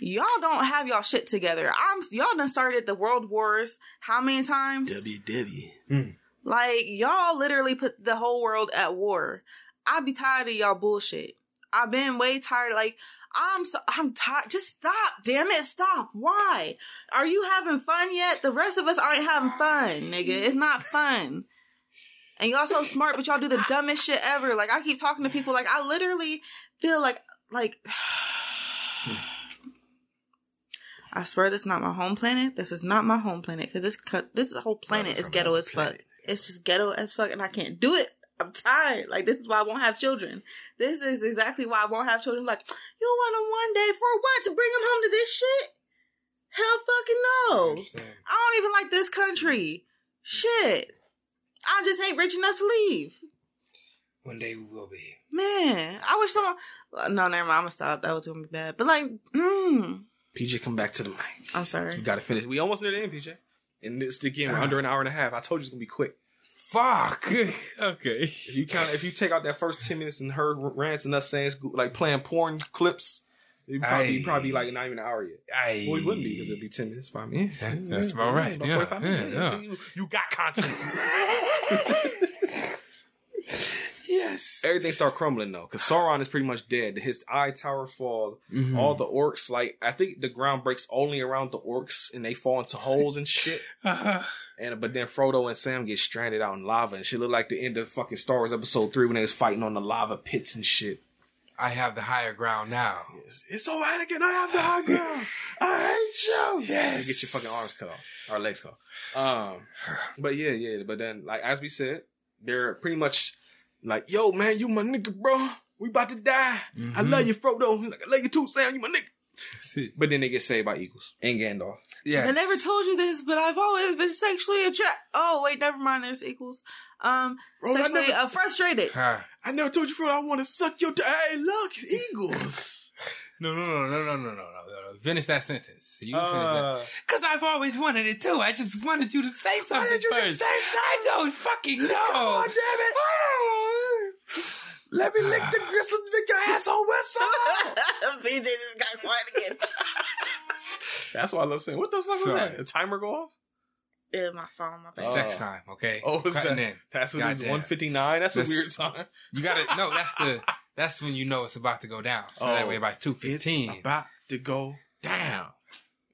y'all don't have y'all shit together. I'm y'all done started the world wars how many times? WW. Like y'all literally put the whole world at war. I be tired of y'all bullshit. I've been way tired. Like I'm so I'm tired. Just stop, damn it, stop. Why? Are you having fun yet? The rest of us aren't having fun, nigga. It's not fun. And y'all so smart, but y'all do the dumbest shit ever. Like I keep talking to people. Like I literally feel like like. I swear this is not my home planet. This is not my home planet because this this whole planet is ghetto as fuck. It's just ghetto as fuck, and I can't do it. I'm tired. Like this is why I won't have children. This is exactly why I won't have children. Like you want them one day for what? To bring them home to this shit? Hell fucking I no. understand. I don't even like this country. Shit. I just ain't rich enough to leave. One day we will be. Man, I wish someone. No, never mind. I'm gonna stop. That was gonna be bad. But like, mm, PJ, come back to the mic. I'm sorry. We got to finish. We almost near the end, PJ. And it's again, we're under an hour and a half. I told you it's gonna be quick. Fuck. okay. If you count, if you take out that first ten minutes and her rants and us saying like playing porn clips, it'd probably Aye. probably like not even an hour yet. I, Well, it wouldn't be because it'd be ten minutes, five minutes. That's about right. Yeah, 45 yeah, minutes. yeah. See, you, you got content. yes. Everything start crumbling though, because Sauron is pretty much dead. His eye tower falls. Mhm. All the orcs, like I think the ground breaks only around the orcs, and they fall into holes and shit. Uh-huh. And but then Frodo and Sam get stranded out in lava, and shit look like the end of fucking Star Wars Episode Three when they was fighting on the lava pits and shit. I have the higher ground now. It's, it's so Anakin, I have the high ground. I hate you. Yes. You get your fucking arms cut off, or legs cut off. Um, but yeah, yeah. But then, like as we said, they're pretty much like, yo, man, you my nigga, bro. We about to die. Mm-hmm. I love you, Frodo. He's like, I love you too, Sam. You my nigga. But then they get saved by eagles and Gandalf. Yeah, I never told you this, but I've always been sexually attracted. Oh wait, never mind. There's Eagles. Um, Bro, sexually never, uh, frustrated. Huh. I never told you, before I want to suck your. dick. hey, look, it's eagles. no, no, no, no, no, no, no, no. Finish that sentence. You finish that. Uh. Because I've always wanted it too. I just wanted you to say something. Why did you first. say something? I don't fucking know. Come on, damn it. Let me lick the ah. gristle, lick your asshole whistle. BJ just got quiet again. That's why I love saying, what the fuck was Sorry. that? A timer go off? Yeah, my phone, my It's bad. Oh. sex time, okay? Oh, is Cutting that- in. That's what it is. 159. That's a weird time. You gotta no. That's the that's when you know it's about to go down. So that Oh. way by two fifteen, about to go down.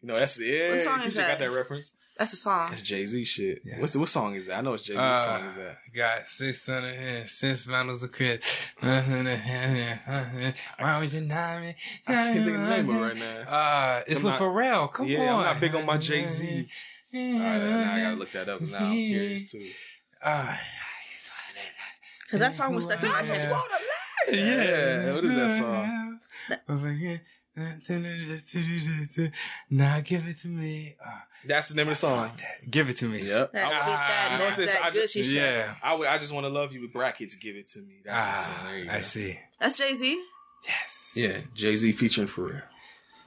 You know, that's yeah. What song you is just got that? that reference. That's a song. That's Jay Z shit. Yeah. What's the, what song is that? I know it's Jay Z. Uh, what song is that? Got six hundred and six bottles of crit. Why would you not me? I can't think of the name of it right now. Uh, it's I'm with not- Pharrell. Come yeah, on. I'm not big on my Jay Z. All right, now I gotta look that up. 'cause Now I'm curious too. Uh, Because that song was stuck in my head. Yeah, what is that song? Now give it to me. Uh, That's the name of the song. give it to me. Yep. That, I, beat that, Ah, I just- Yeah. I, would- I just want to love you with brackets. Give it to me. That's the song. There Ah, you I go. see. That's Jay Z. Yes. Yeah, Jay Z featuring for real.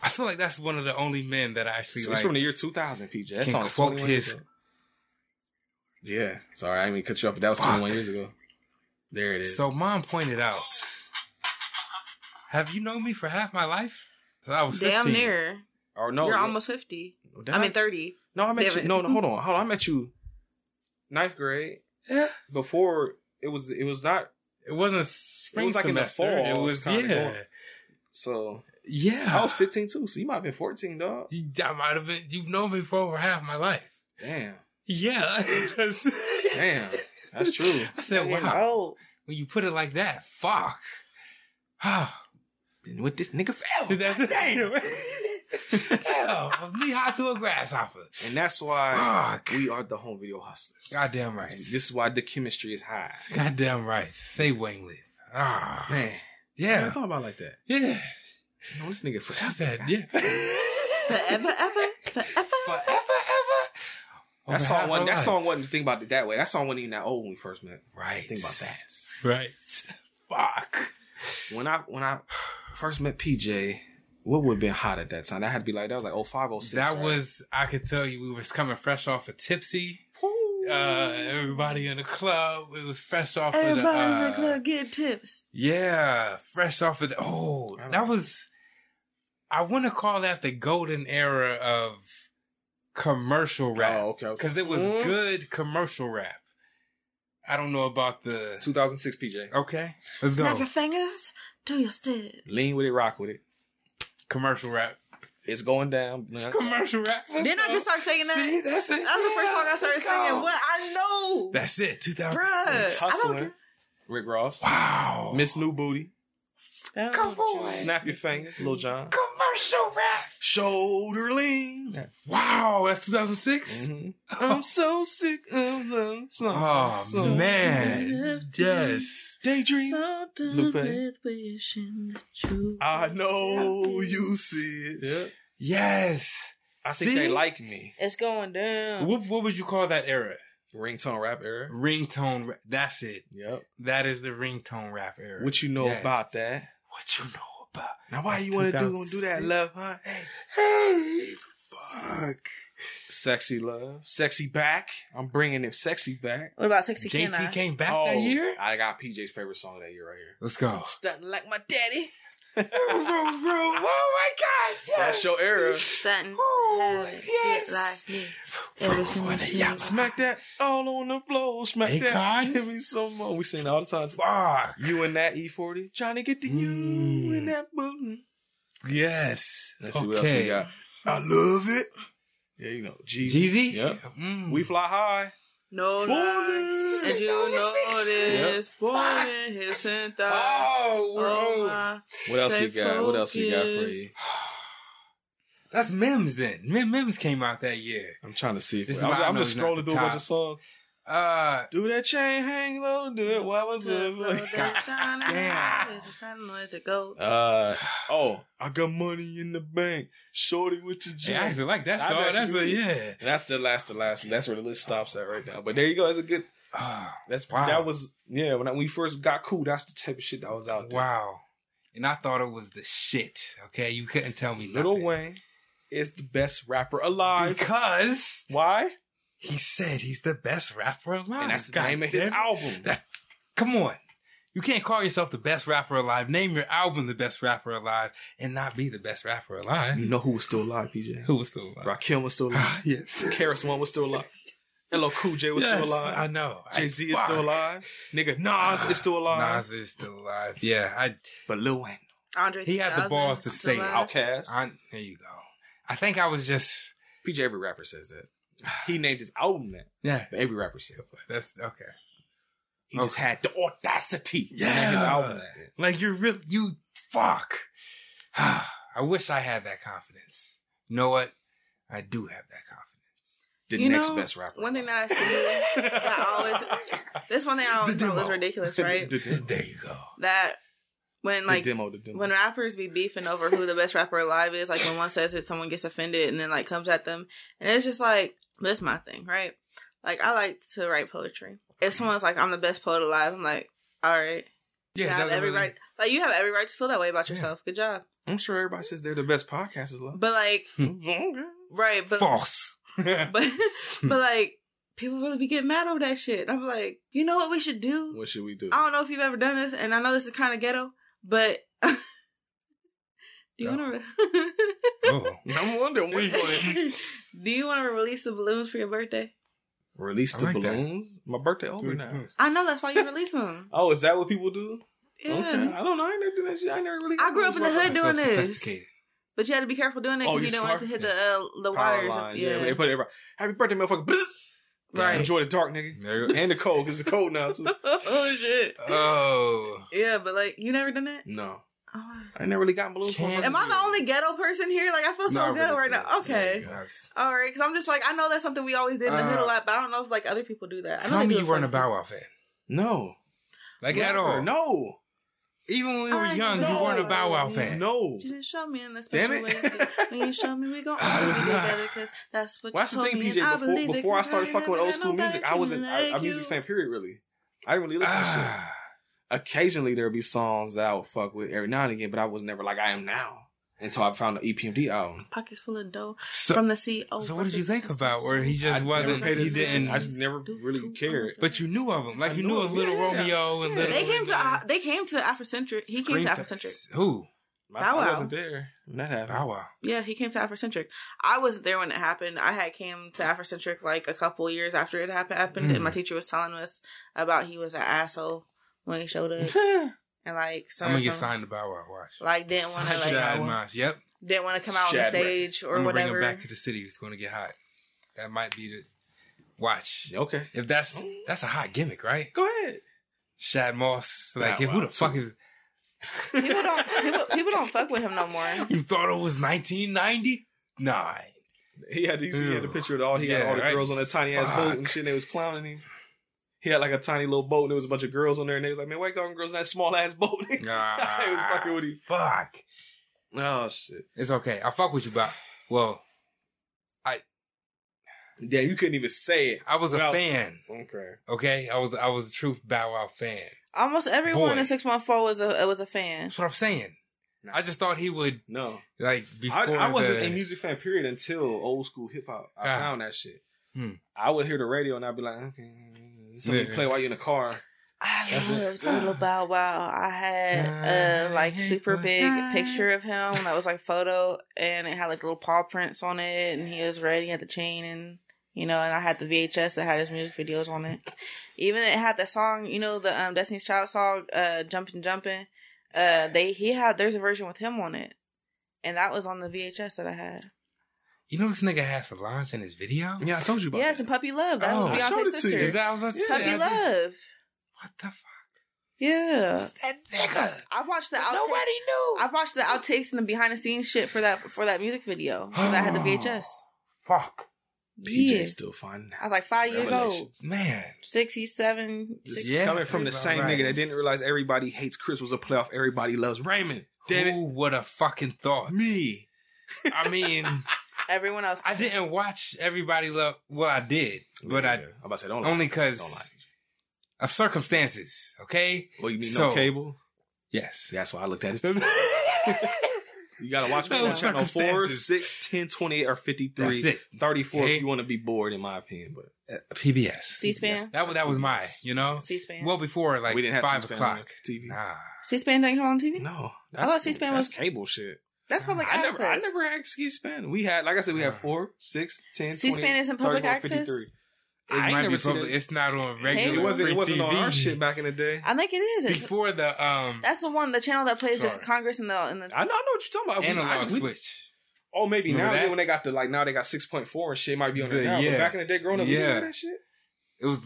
I feel like that's one of the only men that I actually It's like. from the year 2000, PJ. That can song is quote his- ago. Yeah. Sorry, I didn't mean to cut you off, but that was Fuck. 21 years ago. There it is. So mom pointed out, "Have you known me for half my life?" So I was 15. Damn near. or no. You're yeah. almost 50. Did I mean, 30. No, I met Damn you. No, no, hold on, hold on. I met you ninth grade. Yeah, Before it was, it was not. it wasn't spring was like in the semester. fall, it it was was kinda yeah, going. So yeah. I was 15 too. So you might have been 14, dog. You, I might have been. You've known me for over half my life. Damn, Yeah. damn, that's true. I said, Getting wow. old. When you put it like that, fuck. Ah. With this nigga forever. that's the thing. Hell, I was knee high to a grasshopper. And that's why Fuck. we are the home video hustlers. Goddamn right. This is why the chemistry is high. Goddamn right. Say Wayne live. Ah, Man, Yeah. I yeah, thought about it like that. yeah. You know, this nigga She forever. said, yeah. Forever, ever, forever. Forever, ever. That song half wasn't. our That song wasn't. Think about it that way. That song wasn't even that old when we first met. Right. Think about that. Right. Fuck. When I when I first met PJ, what would have been hot at that time? That had to be like that was like 05, 06, that right? was, I could tell you, we was coming fresh off of Tipsy. Uh, everybody in the club, it was fresh off of the, Everybody in uh, the club get tips. Yeah, fresh off of the. Oh, that was. I want to call that the golden era of commercial rap. Oh, okay, okay. Because it was Mhm. good commercial rap. I don't know about the. 2006 PJ. Okay, let's Snap go. your fingers, do your step. Lean with it, rock with it. Commercial rap. It's going down. Commercial rap. Let's Didn't I just start singing that? See, that's it. That was the first song I started Let's singing. What I know, That's it. 2000. bruh. I don't Hustling. Rick Ross. Wow. Miss New Booty. Come on. Snap your fingers, Lil Jon. Commercial rap. Shoulder lean. Wow, that's 2006. Mhm. I'm so sick of love. Oh So- man, yes. Daydream. So done Lupe. with wishing that you I know you see it. Yeah. Yes. I think See? they like me. It's going down. What, what would you call that era? Ringtone rap era. Ringtone. Ra- That's it. Yep. That is the ringtone rap era. What you know Yes. about that? What you know about? Now why That's you want to do gonna do that love, huh? Hey, Hey, fuck. sexy love, sexy back. I'm bringing him sexy back. What about sexy JT can I? came back that oh, year. Oh, I got PJ's favorite song that year right here. Let's go. Stunting like my daddy. Oh my gosh! That's your era. Stunting. Ooh, Have it, yes. like me. Every. Smack that all on the floor. Smack Hey, that. Con. Give me some more. We sing all the time. Fuck. You and that E-40. Trying to get to you Mm. in that booty. Yes. Let's see okay. what else we got. I love it. Yeah, you know. Jeezy. Jeezy. Yep. Mm. We fly high. No Born lies. in And you know 2006. this. Born in his and thighs. Oh, Oh, bro. What else we got? What else we got for you? That's Mims then. Mim- Mims came out that year. I'm trying to see. If I'm, I I'm just scrolling through a bunch of songs. Uh, Do that chain hang low. Do it. What was it? Yeah. Uh oh, I got money in the bank. Shorty with your yeah, I actually like that I song. actually That's do a too. yeah. That's the last, the last. That's where the list stops at right now. But there you go. That's a good. Ah, That's Wow. that was yeah. When I, we first got cool, that's the type of shit that was out there. wow. And I thought it was the shit. Okay, you couldn't tell me Little nothing. Wayne is the best rapper alive. because Why? He said he's the best rapper alive. And that's the God name of his album. That- Come on. You can't call yourself the best rapper alive. Name your album the best rapper alive and not be the best rapper alive. you know who was still alive, PJ? Who was still alive? Rakim was still alive. Ah, yes. KRS-One was still alive. LL Cool J was Yes, still alive. I know. Jay Z is still alive. Nigga Nas is still alive. Nas is still alive. Yeah, I, But Lil Wayne, Andre He had the 3000 balls to say it. alive. Outkast. I. There you go. I think I was just. PJ, every rapper says that. He named his album that. Yeah. But every rapper says that. That's okay. He just had the audacity to Yeah. name his album that. Like you're real. You fuck. I wish I had that confidence. You know what? I do have that confidence. The You next know, best rapper. One thing that I see that I always this one thing I always thought was ridiculous, right? the, demo. There you go. that when like the demo, the demo. when rappers be beefing over who the best rapper alive is, like when one says it, someone gets offended and then like comes at them, and it's just like that's my thing, right? Like I like to write poetry. If someone's like I'm the best poet alive, I'm like, all right, Yeah, you have every really- right. Like you have every right to feel that way about Yeah. yourself. Good job. I'm sure everybody says they're the best podcasters. Love. But like, right? But False. but but like, people really be getting mad over that shit. I'm like, you know what we should do? what should we do? I don't know if you've ever done this, and I know this is kind of ghetto, but do you No. want to? Oh. I'm wondering what you want do you want to release the balloons for your birthday? Release I the like that. balloons. My birthday over now. Mhm. I know that's why you release them. Oh, is that what people do? Yeah. Okay. I don't know. I never do that shit. I never really. I grew up in the hood feel doing this, but you had to be careful doing it Oh, because you you didn't want it to hit the uh, the Power wires. lines. yeah, Yeah, they put everybody. Happy birthday, motherfucker. Bzz. right. Enjoy the dark, nigga, There you go. and the cold because it's cold now too. oh shit. Oh. Yeah, but like you never done that. No, Oh. I never really got balloons. for my Can't- Am I the only ghetto person here? Like I feel so No, ghetto really, right now. Okay, yeah. all right. Because I'm just like I know that's something we always did in the Uh, middle lap, but I don't know if like other people do that. I know Tell they me you weren't a Bow. Wow fan. No, Like at all. No, Even when we were I young, you weren't a Bow Wow fan. no. You didn't show me in the Damn special it. way. When you show me, we gon' always be together because that's what Well, that's you the thing, me. PJ. and I Before before I 'cause started fucking with old school music, I wasn't a, like a music fan. Period. Really, I didn't really listen to shit. Occasionally there'd be songs that I would fuck with every now and again, but I was never like I am now until I found the E EPMD album. Pockets full of dough So, from the CEO. so what did you think about where he just I wasn't, paid he didn't, I just never really cared. but you knew of him. Like I you knew knew of Little yeah. Romeo and Yeah. Little. They came to uh, they came to Afrocentric. He came to Screamfest. Afrocentric. Who? I, Bow Wow. wasn't there when that happened. Bow Wow. Yeah, he came to Afrocentric. I wasn't there when it happened. I had came to Afrocentric like a couple years after it happened, happened and my Mm. teacher was telling us about he was an asshole when he showed up and like some, I'm gonna get some- signed to Bow Wow. Watch. like didn't want to Signed like Shad Moss. Yep. didn't want to come out on the Shad stage or I'm gonna whatever. bring him back to the city. It's gonna get hot. That might be the watch. Okay, If that's that's a hot gimmick, right? go ahead. Shad Moss. Like Bow who Wow, the fuck too. is? people don't people, people don't fuck with him no more. You thought it was 1999? He had, he, he had the Ew. picture of all he had all the right. girls on that tiny ass boat and shit. And they was clowning him. He had like a tiny little boat and there was a bunch of girls on there and they was like, man, why you calling girls in that small ass boat? they was Ah, fucking with him. Fuck. Oh shit. It's okay. I fuck with you, but well, I. Damn, you couldn't even say it. I was a Without- fan. Okay. Okay, I was I was a true Bow Wow fan. Almost everyone Boy. in six one four was a was a fan. That's what I'm saying. I just thought he would No. like I, before. I wasn't the, a music fan period until old school hip hop. I Ah. found that shit. Hmm. I would hear the radio and I'd be like, okay, something Yeah. play while you're in the car. I That's it. Little Bow Wow. I had a like super big picture of him that was like photo, and it had like little paw prints on it, and he was red. He had the chain, and you know, and I had the VHS that had his music videos on it. Even it had the song, you know, the um, Destiny's Child song, uh, "Jumping, Jumping." Uh, they he had there's a version with him on it, and that was on the VHS that I had. You know this nigga has Solange in his video. Yeah, I told you about Yes, that. and Puppy Love. That Oh, was I showed Beyonce's to you. Is sister. that what I was about to say? Puppy I did- Love. What the fuck? Yeah, That nigga. I watched the outtakes. Nobody knew. I watched the outtakes and the behind the scenes shit for that for that music video. 'cause I had the VHS. Fuck. PJ Yeah. still finding I was like five years old. Man. Six, he's seven. Just six- Yeah, coming from the same right. nigga that didn't realize everybody hates Chris was a playoff. Everybody loves Raymond. Damn Who would have fucking thought? me. I mean, Everyone else. I didn't watch Everybody Love. Well, I did, but Yeah, I I'm about to say don't only because of circumstances. Okay. Well, you mean So- no cable? Yes. That's why I looked at it. You gotta watch me No on channel 4, circumstances. 6, 10, 28, or 53. That's it. 34 Okay. if you want to be bored, in my opinion. But Uh, PBS. C-SPAN. That was that was my, you know, C-SPAN. Well, before like we didn't have five C-SPAN o'clock. on TV. Nah. C-SPAN didn't come on TV. No, I thought C-SPAN that's was- cable shit. That's public I access. never, I never had C-SPAN. We had, like I said, we had. 4, 6, 10, C-SPAN 28, isn't public 34, access? 53. It I might never be seen public. it. It's not on Hey, regular. It wasn't, it wasn't on our shit back in the day. I think it is. It's- before the um That's the one, the channel that plays just Congress and the and the. I know, I know what you're talking about. We- analog I- we- switch. Oh, maybe Remember now that? yeah, when they got the like now they got six point four and shit might be on there The- now. yeah. But back in the day, growing up, yeah, Yeah. that shit. It was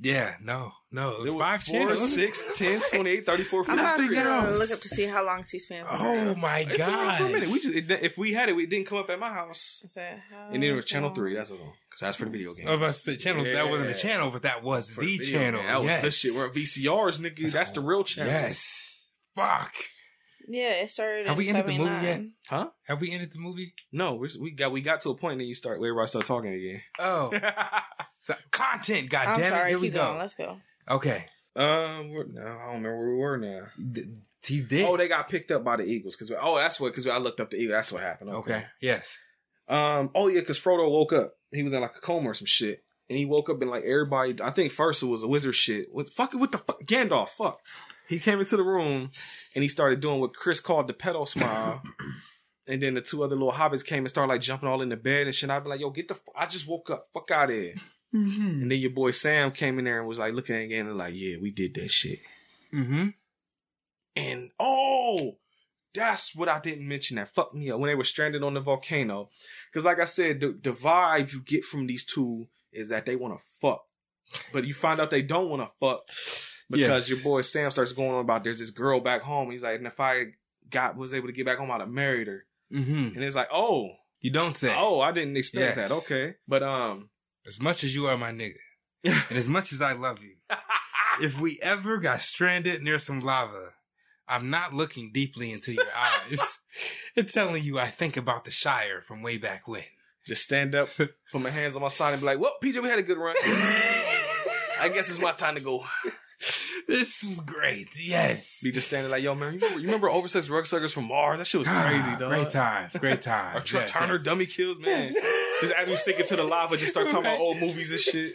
yeah, no, no, it was There five four, channels. six, 10, 28, 34, I'm about to 53. else. look up to see how long C-SPAN. Oh my It's been around for a minute. god! We just it, if we had it, it didn't come up at my house. Is that how And then it was channel long? three. That's all. Because that's for the video game. I was about to say channel. That wasn't a Yeah. channel, but that was For the video channel. game. That was yes. this shit. We're VCRs, nigga. That's, the real channel. Yes. Fuck. Yeah, it started. Have in we ended the movie 79. Huh? Have we ended the movie? No, we, we got we got to a point and then you start where everybody start talking again. Oh, So- content. God I'm damn it! sorry. Here we Keep go. going. Let's go. Okay. Um, we're, no, I don't remember where we were now. D- He's dead. Oh, they got picked up by the Eagles because oh, that's what because I looked up the Eagles. That's what happened. okay. Yes. Um. Oh yeah, because Frodo woke up. He was in like a coma or some shit, and he woke up and like everybody. I think first it was a wizard shit. What fucking what the fuck? Gandalf. Fuck. He came into the room and he started doing what Chris called the pedo smile. And then the two other little hobbits came and started like jumping all in the bed and shit. I'd be like, yo, get the, f- I just woke up. Fuck out of here. Mm-hmm. And then your boy Sam came in there and was like looking at it again and like, yeah, we did that shit. Mm-hmm. And oh, that's what I didn't mention that fucked me up when they were stranded on the volcano. Because like I said, the, the vibe you get from these two is that they want to fuck, but you find out they don't want to fuck because Yes. your boy Sam starts going on about there's this girl back home. He's like, and if I got was able to get back home, I'd have married her. Mm-hmm. And it's like, oh, You don't say. oh, I didn't expect Yes. that. Okay, but um, As much as you are my nigga, and as much as I love you, if we ever got stranded near some lava, I'm not looking deeply into your eyes and telling you I think about the Shire from way back when. just stand up, put my hands on my side, and be like, well, PJ, we had a good run. I guess it's my time to go. This was great. Yes. Be just standing like, yo, man, you remember, you remember Oversized Rug Suckers from Mars? That shit was ah, crazy, dog. Great times. Great times. Or Yes, Turner yes. Dummy Kills, man. Just as we sink into the lava, just start talking about old movies and shit.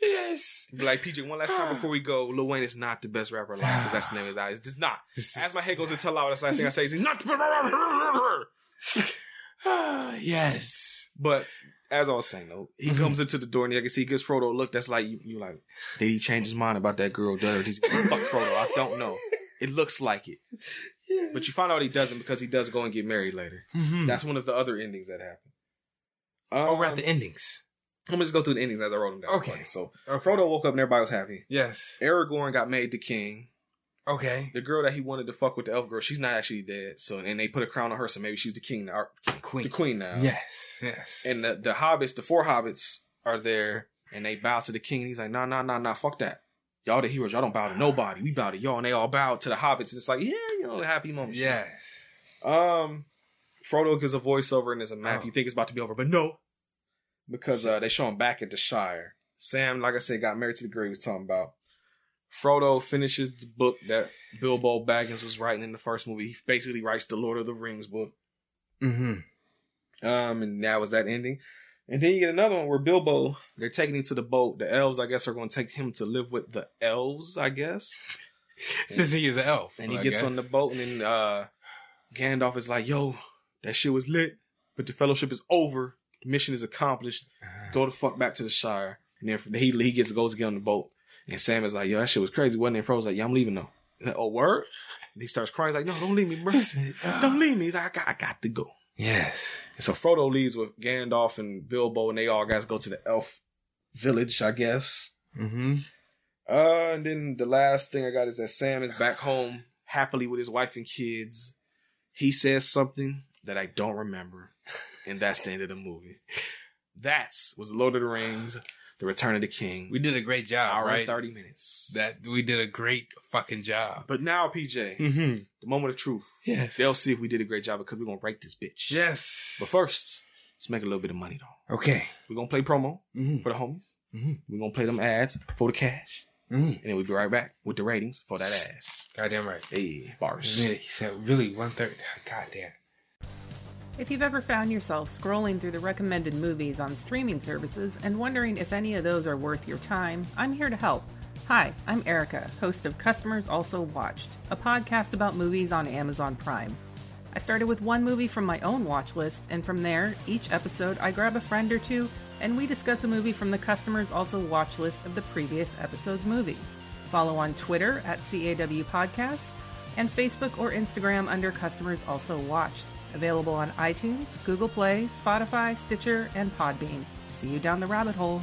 Yes. Be like, PJ, one last time before we go, Lil Wayne is not the best rapper alive because that's the name of his eyes. It's not. As my head goes into lava, that's the last thing I say is he's not. the best rapper." Ah, yes. But as I was saying though, he Mhm. comes into the door and I can see he gives Frodo a look that's like you, you like, did he change his mind about that girl? Does he fuck Frodo? I don't know. It looks like it. But you find out he doesn't because he does go and get married later. Mhm. That's one of the other endings that happen. Oh, we're at Um, the endings. I'm gonna just go through the endings as I wrote them down. Okay. So Frodo woke up and everybody was happy. Yes. Aragorn got made the king. Okay. The girl that he wanted to fuck with the elf girl, she's not actually dead. So and they put a crown on her, so maybe she's the king now, or Queen. the queen now. Yes. Yes. And the, the hobbits, the four hobbits, are there, and they bow to the king. And he's like, nah, nah, nah, nah, fuck that. Y'all the heroes. Y'all don't bow to nobody. We bow to y'all. And they all bow to the hobbits. And it's like, yeah, you know, happy moment. yes. Um, Frodo gives a voiceover and there's a map. Oh. You think it's about to be over, but no, because uh, they show him back at the Shire. Sam, like I said, got married to the girl he was talking about. Frodo finishes the book that Bilbo Baggins was writing in the first movie. He basically writes the Lord of the Rings book. Mm-hmm. Um, and that was that ending. And then you get another one where Bilbo, they're taking him to the boat. The elves, I guess, are going to take him to live with the elves, I guess. Since he is an elf. And he I gets guess. on the boat, and then uh, Gandalf is like, "Yo, that shit was lit, but the fellowship is over. Mission is accomplished. Uh-huh. Go the fuck back to the Shire." And then he he gets goes to get on the boat, and Sam is like, "Yo, that shit was crazy, wasn't it?" Frodo's like, "Yeah, I'm leaving though." He's like, "Oh, word?" And he starts crying. He's like, "No, don't leave me, bro. Don't leave me." He's like, "I got, I got to go." Yes. And so Frodo leaves with Gandalf and Bilbo, and they all guys go to the elf village, I guess. Mm-hmm. Uh, and then the last thing I got is that Sam is back home happily with his wife and kids. He says something that I don't remember, and that's the end of the movie. That's was Lord of the Rings, The Return of the King. We did a great job, hour right? thirty minutes. That we did a great fucking job. but now, PJ, Mm-hmm. the moment of truth. Yes. They'll see if we did a great job because we're gonna rate this bitch. Yes. But first, let's make a little bit of money though. Okay. We're gonna play promo Mm-hmm. for the homies. Mhm. We're gonna play them ads for the cash. Mm-hmm. And then we'll be right back with the ratings for that ass. Goddamn right. Hey, bars. Really, he said really one third. Goddamn. If you've ever found yourself scrolling through the recommended movies on streaming services and wondering if any of those are worth your time, I'm here to help. Hi, I'm Erica, host of Customers Also Watched, a podcast about movies on Amazon Prime. I started with one movie from my own watch list, and from there, each episode I grab a friend or two and we discuss a movie from the Customers Also Watch list of the previous episode's movie. Follow on Twitter at CAW Podcast and Facebook or Instagram under Customers Also Watched. Available on iTunes, Google Play, Spotify, Stitcher, and Podbean. See you down the rabbit hole.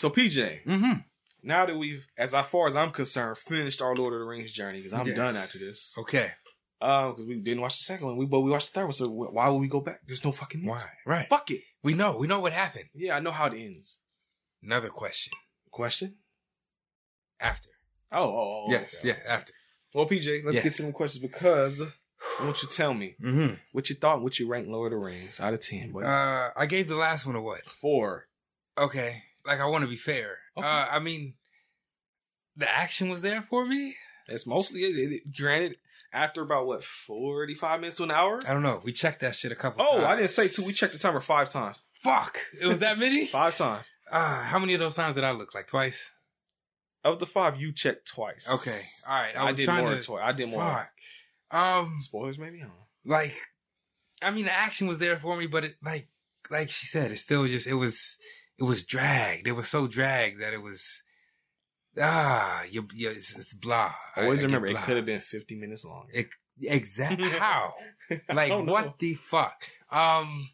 So PJ, Mm-hmm. now that we've, as far as I'm concerned, finished our Lord of the Rings journey, because I'm Yes. done after this. Okay. Uh, because we didn't watch the second one, we but we watched the third one. So why would we go back? There's no fucking need Why? Right. Fuck it. We know. We know what happened. Yeah, I know how it ends. Another question. Question? After. Oh, oh, oh yes. okay. Yeah. After. Well, PJ, let's Yes. get to them questions because I want you to tell me Mm-hmm. what you thought, what you ranked Lord of the Rings out of ten. Boy. Uh, I gave the last one a what? Four. Okay. Like I want to be fair. Okay. Uh, I mean, the action was there for me. It's mostly it, it- granted after about what forty five minutes to an hour. I don't know. We checked that shit a couple. Oh, times. I didn't say two. We checked the timer five times. Fuck. It was that many. Five times. Ah, how many of those times did I look? Like twice. Of the five, you checked twice. Okay. All right. I, I, did trying more to. than twice. I did more. Fuck. Um, Spoilers, maybe. I don't know. like, I mean, the action was there for me, but it like, like she said, it still just it was, it was dragged. It was so dragged that it was. Ah, you, you it's, it's blah. I- Always I get remember, it could have been fifty minutes long. Exactly how? Like don't know. what the fuck? Um,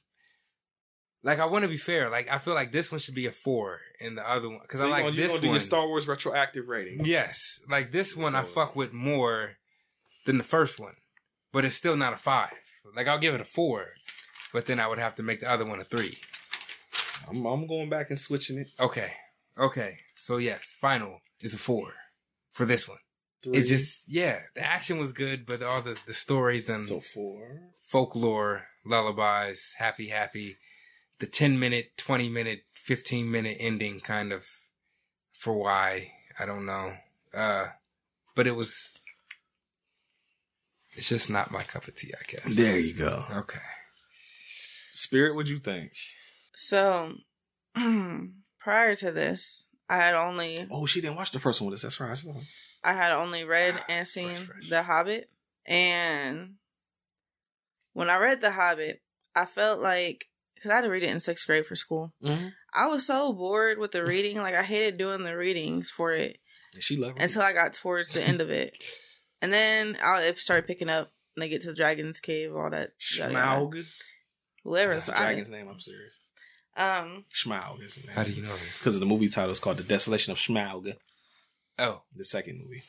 like I want to be fair. Like I feel like this one should be a four, and the other one because So I like gonna, this one. your Star Wars retroactive rating. Yes, like this one I Oh. fuck with more than the first one, but it's still not a five. Like I'll give it a four, but then I would have to make the other one a three. I'm, I'm going back and switching it. Okay, okay. So yes, final is a four for this one. Three. It's just yeah, the action was good, but all the the stories and so four. folklore, lullabies, happy, happy. The 10 minute, 20 minute, 15 minute ending kind of for why, I don't know. Uh, but it was, it's just not my cup of tea, I guess. There you go. Okay. Spirit, what'd you think? So, prior to this, I had only Oh, she didn't watch the first one with us. That's right. I had only read Ah, and seen fresh. The Hobbit, and when I read The Hobbit, I felt like because I had to read it in sixth grade for school. Mhm. I was so bored with the reading, like I hated doing the readings for it And she loved it. until I got towards the end of it, and then I started picking up. And they get to the dragon's cave, all that. Schmaug. Whoever. That's the dragon's name. I'm serious. Um, Schmaug is the name. How do you know this? Because of the movie title is called The Desolation of Schmaug, Oh, the second movie.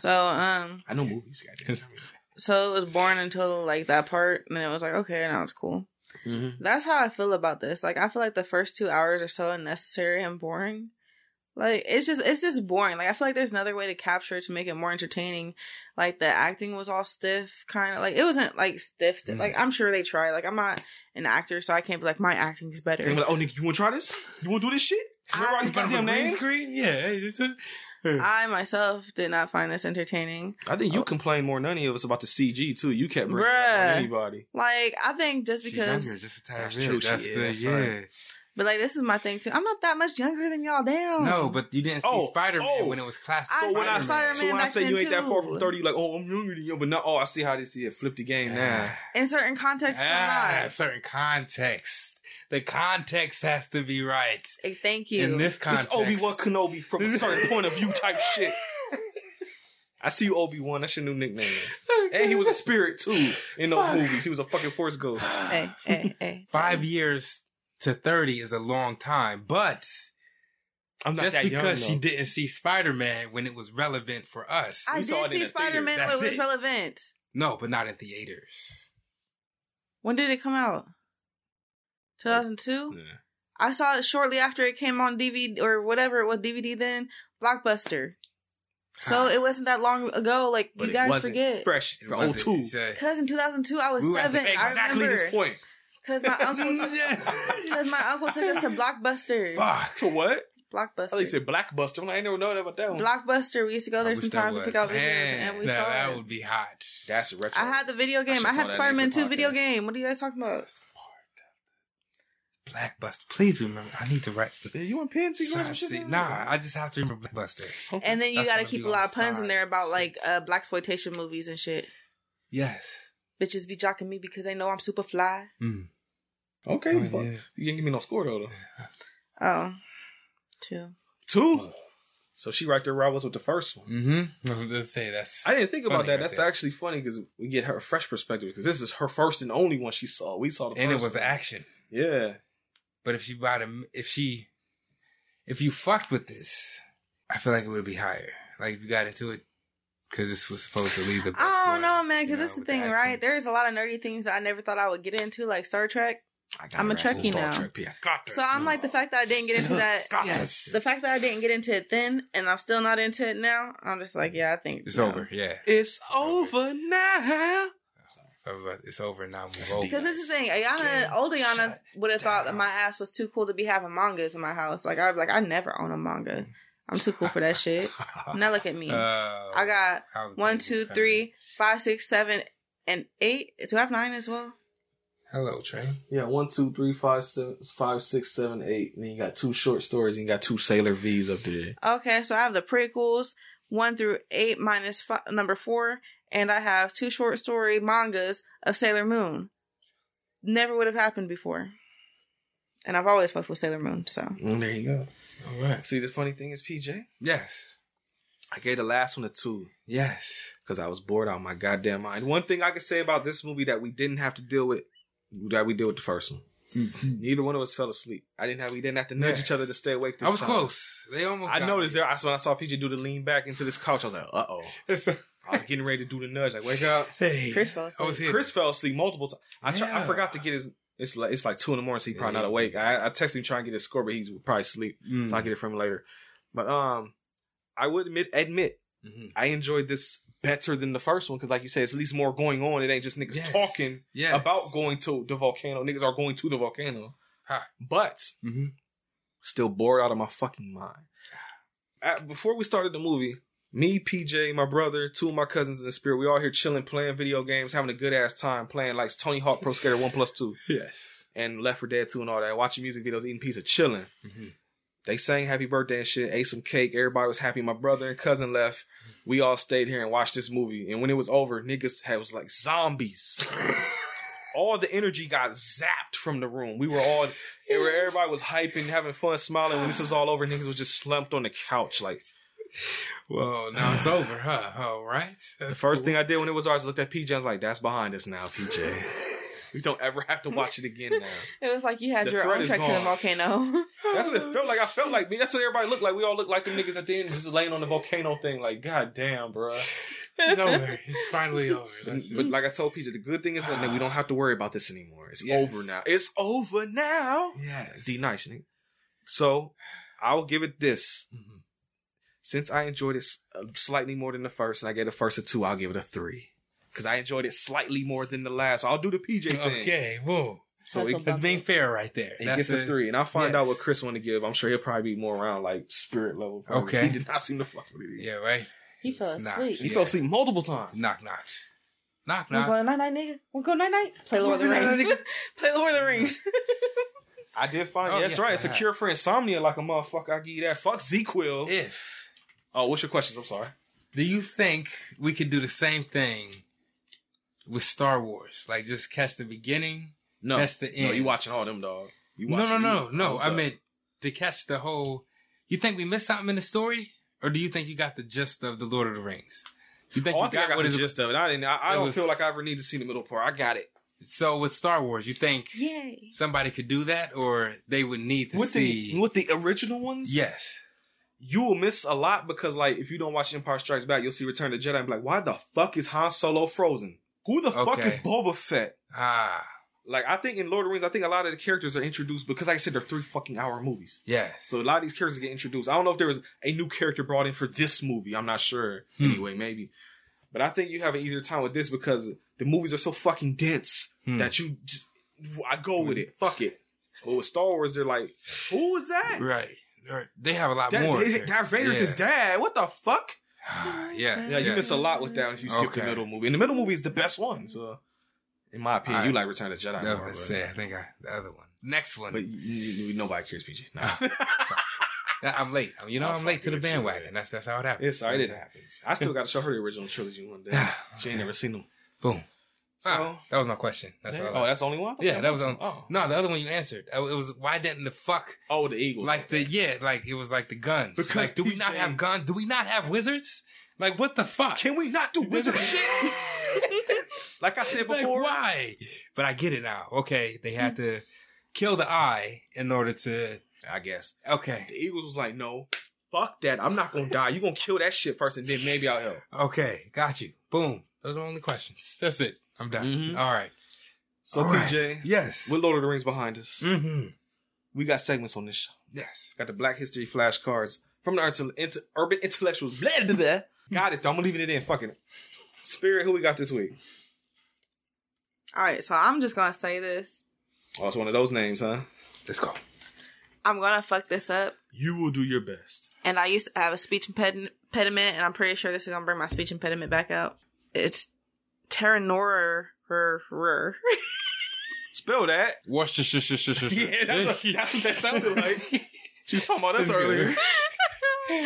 so um, I know movies. goddamn. so it was boring until like that part, and it was like okay, now it's cool. Mhm. That's how I feel about this. Like I feel like the first two hours are so unnecessary and boring. Like it's just it's just boring. Like I feel like there's another way to capture it to make it more entertaining. Like the acting was all stiff, kind of like it wasn't like stiff. stiff. Mm. Like I'm sure they try. Like I'm not an actor, so I can't be like my acting is better. And like, oh, nigga, you want to try this? You want to do this shit? Remember all these goddamn names? screen? Yeah. hey, it's a- I myself did not find this entertaining. I think you complained more than any of us about the CG too. You kept bringing it up Bruh. on anybody. Like I think just She's because, younger, just a tad That's bit. true, she That's is, the, that's yeah. right. But like this is my thing too. I'm not that much younger than y'all. Damn. No, but you didn't see Oh, Spider Man oh. when it was classic. I So when I, saw Spider-Man. so when I back say you then, ain't that far too. from thirty, you're like, oh, I'm younger than you, but not. Oh, I see how this here flip the game now. in certain contexts, Ah, I'm not. certain context. The context has to be right. Hey, thank you. In this This context. Obi Wan Kenobi from a certain point of view type shit. I see you, Obi Wan. That's your new nickname. And he was a spirit too in those Fuck. movies. He was a fucking Force ghost. hey, hey, hey. Five years to 30 is a long time, but I'm not just that because young, she didn't see Spider Man when it was relevant for us. I We saw did it in see the theater. Spider Man That's when it was relevant. No, but not in theaters. When did it come out? 2002? Yeah. I saw it shortly after it came on DVD or whatever it was DVD then. Blockbuster. So it wasn't that long ago. Like But you it guys wasn't forget. fresh It for 02. uh, Because in 2002 I was We were at the- seven. I Exactly remember. his point. Because my uncle, because my uncle took us to Blockbuster. Fuck. To what? Blockbuster. thought he said Blackbuster. I'm like, I ain't never know that about that one. Blockbuster. We used to go there sometimes to was- pick out videos, Man, and we now saw that it. would be hot. That's a retro. I had the video game. should I, had call Spider Man name for 2 video game. What are you guys talking about? Blackbuster. Please remember. I need to write. You want pins? You want some shit? Nah, I just have to remember Blackbuster. And then you got to keep a lot of puns in there about like Shit. uh, black exploitation movies and shit. Yes. Bitches be jocking me because they know I'm super fly. Mm. Okay, Oh, fuck. yeah. you didn't give me no score though. though. Oh, two. Two. So she right there right was with the first one. Mm-hmm. Let's say that's. I didn't think about that. right That's there. actually funny because we get her fresh perspective because this is her first and only one she saw. We saw the and it first was the action. Yeah, But if she bought a, if she, if you fucked with this, I feel like it would be higher. Like if you got into it, because this was supposed to lead the. best I don't one, know, man, you because know, this is the with the thing, right? There's a lot of nerdy things that I never thought I would get into, like Star Trek. I got I'm a her Trekkie now. Trek, got. So I'm like the fact that I didn't get into that. Yes. The fact that I didn't get into it then, and I'm still not into it now. I'm just like, yeah, I think It's no. over. Yeah, It's over now. it's over now. Move That's over. deep. Because this is the thing, Ayana, old Ayana would have thought that my ass was too cool to be having mangas in my house. Like I'd be like, I never own a manga. I'm too cool for that shit. Now look at me. Uh, I got how the one, thing two, is three, five, six, seven, and eight. Do I have nine as well? Coming. Hello, Trey. Yeah, one, two, three, five, seven, five, six, seven, eight. And then you got two short stories. And you got two Sailor V's up there. Okay, so I have the prequels, one through eight minus number four, and I have two short story mangas of Sailor Moon. Never would have happened before. And I've always fucked with Sailor Moon, so. And there you go. All right. See, the funny thing is, PJ, Yes. I gave the last one a two Yes. because I was bored out of my goddamn mind. One thing I could say about this movie that we didn't have to deal with, that we did with the first one. Neither one of us fell asleep. I didn't have. We didn't have to nudge Yes. each other to stay awake. This I was time. close. They almost. I got noticed me. there. That's when I saw PJ do the lean back into this couch. I was like, uh oh. I was getting ready to do the nudge. Like, wake up. hey, Chris fell I was asleep. here. Chris fell asleep multiple times. I try, I forgot to get his. It's like it's like two in the morning, so he's probably Yeah. not awake. I, I texted him trying to get his score, but he's probably asleep. Mm. So I'll get it from him later. But um, I would admit admit Mhm. I enjoyed this better than the first one because, like you said, it's at least more going on. It ain't just niggas Yes. talking Yes. about going to the volcano. Niggas are going to the volcano, but Mhm. still bored out of my fucking mind. At- before we started the movie, me, PJ, my brother, two of my cousins in the spirit, we all here chilling, playing video games, having a good ass time, playing like Tony Hawk Pro Skater One Plus Two Yes. and Left 4 Dead 2 and all that, watching music videos, eating pizza, chilling. Mhm. They sang happy birthday and shit, ate some cake. Everybody was happy. My brother and cousin left. We all stayed here and watched this movie. And when it was over, niggas had, was like zombies. all the energy got zapped from the room. We were all, everybody was hyping, having fun, smiling. When this was all over, niggas was just slumped on the couch. Like, Well, now it's over, huh? All right. the first thing I did when it was ours, I looked at PJ. I was like, that's behind us now, PJ. we don't ever have to watch it again now. It was like you had The your threat own is trek to the volcano. That's what it felt like. I felt like me. That's what everybody looked like. We all looked like them niggas at the end, just laying on the volcano thing. Like, god damn, bro. it's over. It's finally over. That's But like I told Peter, the good thing is that we don't have to worry about this anymore. It's over now. It's over now. yes. D nice, nigga. So I will give it this. Mhm. Since I enjoyed it uh, slightly more than the first, and I gave the first a two, I'll give it a three. Because I enjoyed it slightly more than the last. So I'll do the PJ thing. Okay. Whoa. So That's it, what- being fair right there. he That's gets a it. three, and I'll find Yes. out what Chris want to give. I'm sure he'll probably be more around like spirit level. probably. Okay. he did not seem to fuck with it. Yeah. Right. he fell Nah. asleep. he Yeah. fell asleep multiple times. Knock knock. Knock Wanna knock. go night night, nigga? Wanna go night night? Play Lord of the Night-night, Rings. Play Lord of the Rings. I did find. Oh, yeah, that's yes, right. I It's a cure for insomnia, like a motherfucker. I give you that. Fuck ZzzQuil. If oh, what's your questions? I'm sorry. do you think we could do the same thing with Star Wars? Like just catch the beginning. No, That's the end. No, you watching all them, dog. You No, no, no, you- no. I up? meant to catch the whole. You think we missed something in the story, or do you think you got the gist of the Lord of the Rings? You think Oh, you I think I got what the is- gist of it. I didn't. I, I don't was- feel like I ever need to see the middle part. I got it. So with Star Wars, you think Yay. somebody could do that, or they would need to with see? the with the original ones, yes. you will miss a lot because, like, if you don't watch Empire Strikes Back, you'll see Return of the Jedi and be like, why the fuck is Han Solo frozen? Who the fuck is Boba Fett? Ah. Like, I think in Lord of the Rings, I think a lot of the characters are introduced because, like I said, they're three fucking hour movies. Yes. So a lot of these characters get introduced. I don't know if there was a new character brought in for this movie. I'm not sure. Hmm. Anyway, maybe. But I think you have an easier time with this because the movies are so fucking dense Hmm. that you just I go with it. Fuck it. But with Star Wars, they're like, who was that? Right. Right. They have a lot That- more. Darth Vader's his dad. What the fuck? Ah, yeah. Yeah, you miss a lot with that if you skip the middle movie. And the middle movie is the best one. So, in my opinion, I- you like Return of the Jedi. More, but- say, I think I, the other one. Next one. But you, you, nobody cares, PG. No. I'm late. You know, Oh, I'm late to the you, bandwagon. That's that's how it happens. it's sorry, it happens. I still got to show her the original trilogy one day. She ain't never seen them. Boom. So, Ah, that was my question. That's yeah. all. I- oh, that's the only one. yeah, that was on. Oh, No, the other one you answered. It was why didn't the fuck oh, the eagle. like the yeah like it was like the guns. Because like, do we not have guns? Do we not have wizards? Like what the fuck? Can we not do wizard shit? like I said Like, before, why? But I get it now. Okay, they had to kill the eye in order to I guess. Okay. The Eagles was like, no, fuck that. I'm not gonna die. You gonna kill that shit first, and then maybe I'll help. Okay. Got you. Boom. Those are only questions. That's it. I'm done. Mhm. All right. So All right. PJ, Yes. with Lord of the Rings behind us, Mm-hmm. we got segments on this show. Yes. Got the Black History flashcards from the Urban Inter- Urban Intellectuals. Blah, blah, blah. Got it. though. I'm leaving it in. Fucking it. Spirit, who we got this week? All right, so I'm just gonna say this. Oh, it's one of those names, huh? Let's go. I'm gonna fuck this up. You will do your best. And I used to have a speech impediment, and I'm pretty sure this is gonna bring my speech impediment back out. It's Tarenorerer. Spell that. What's sh- sh- sh- sh- sh- Yeah, that's, what- that's what that sounded like. She was talking about us earlier.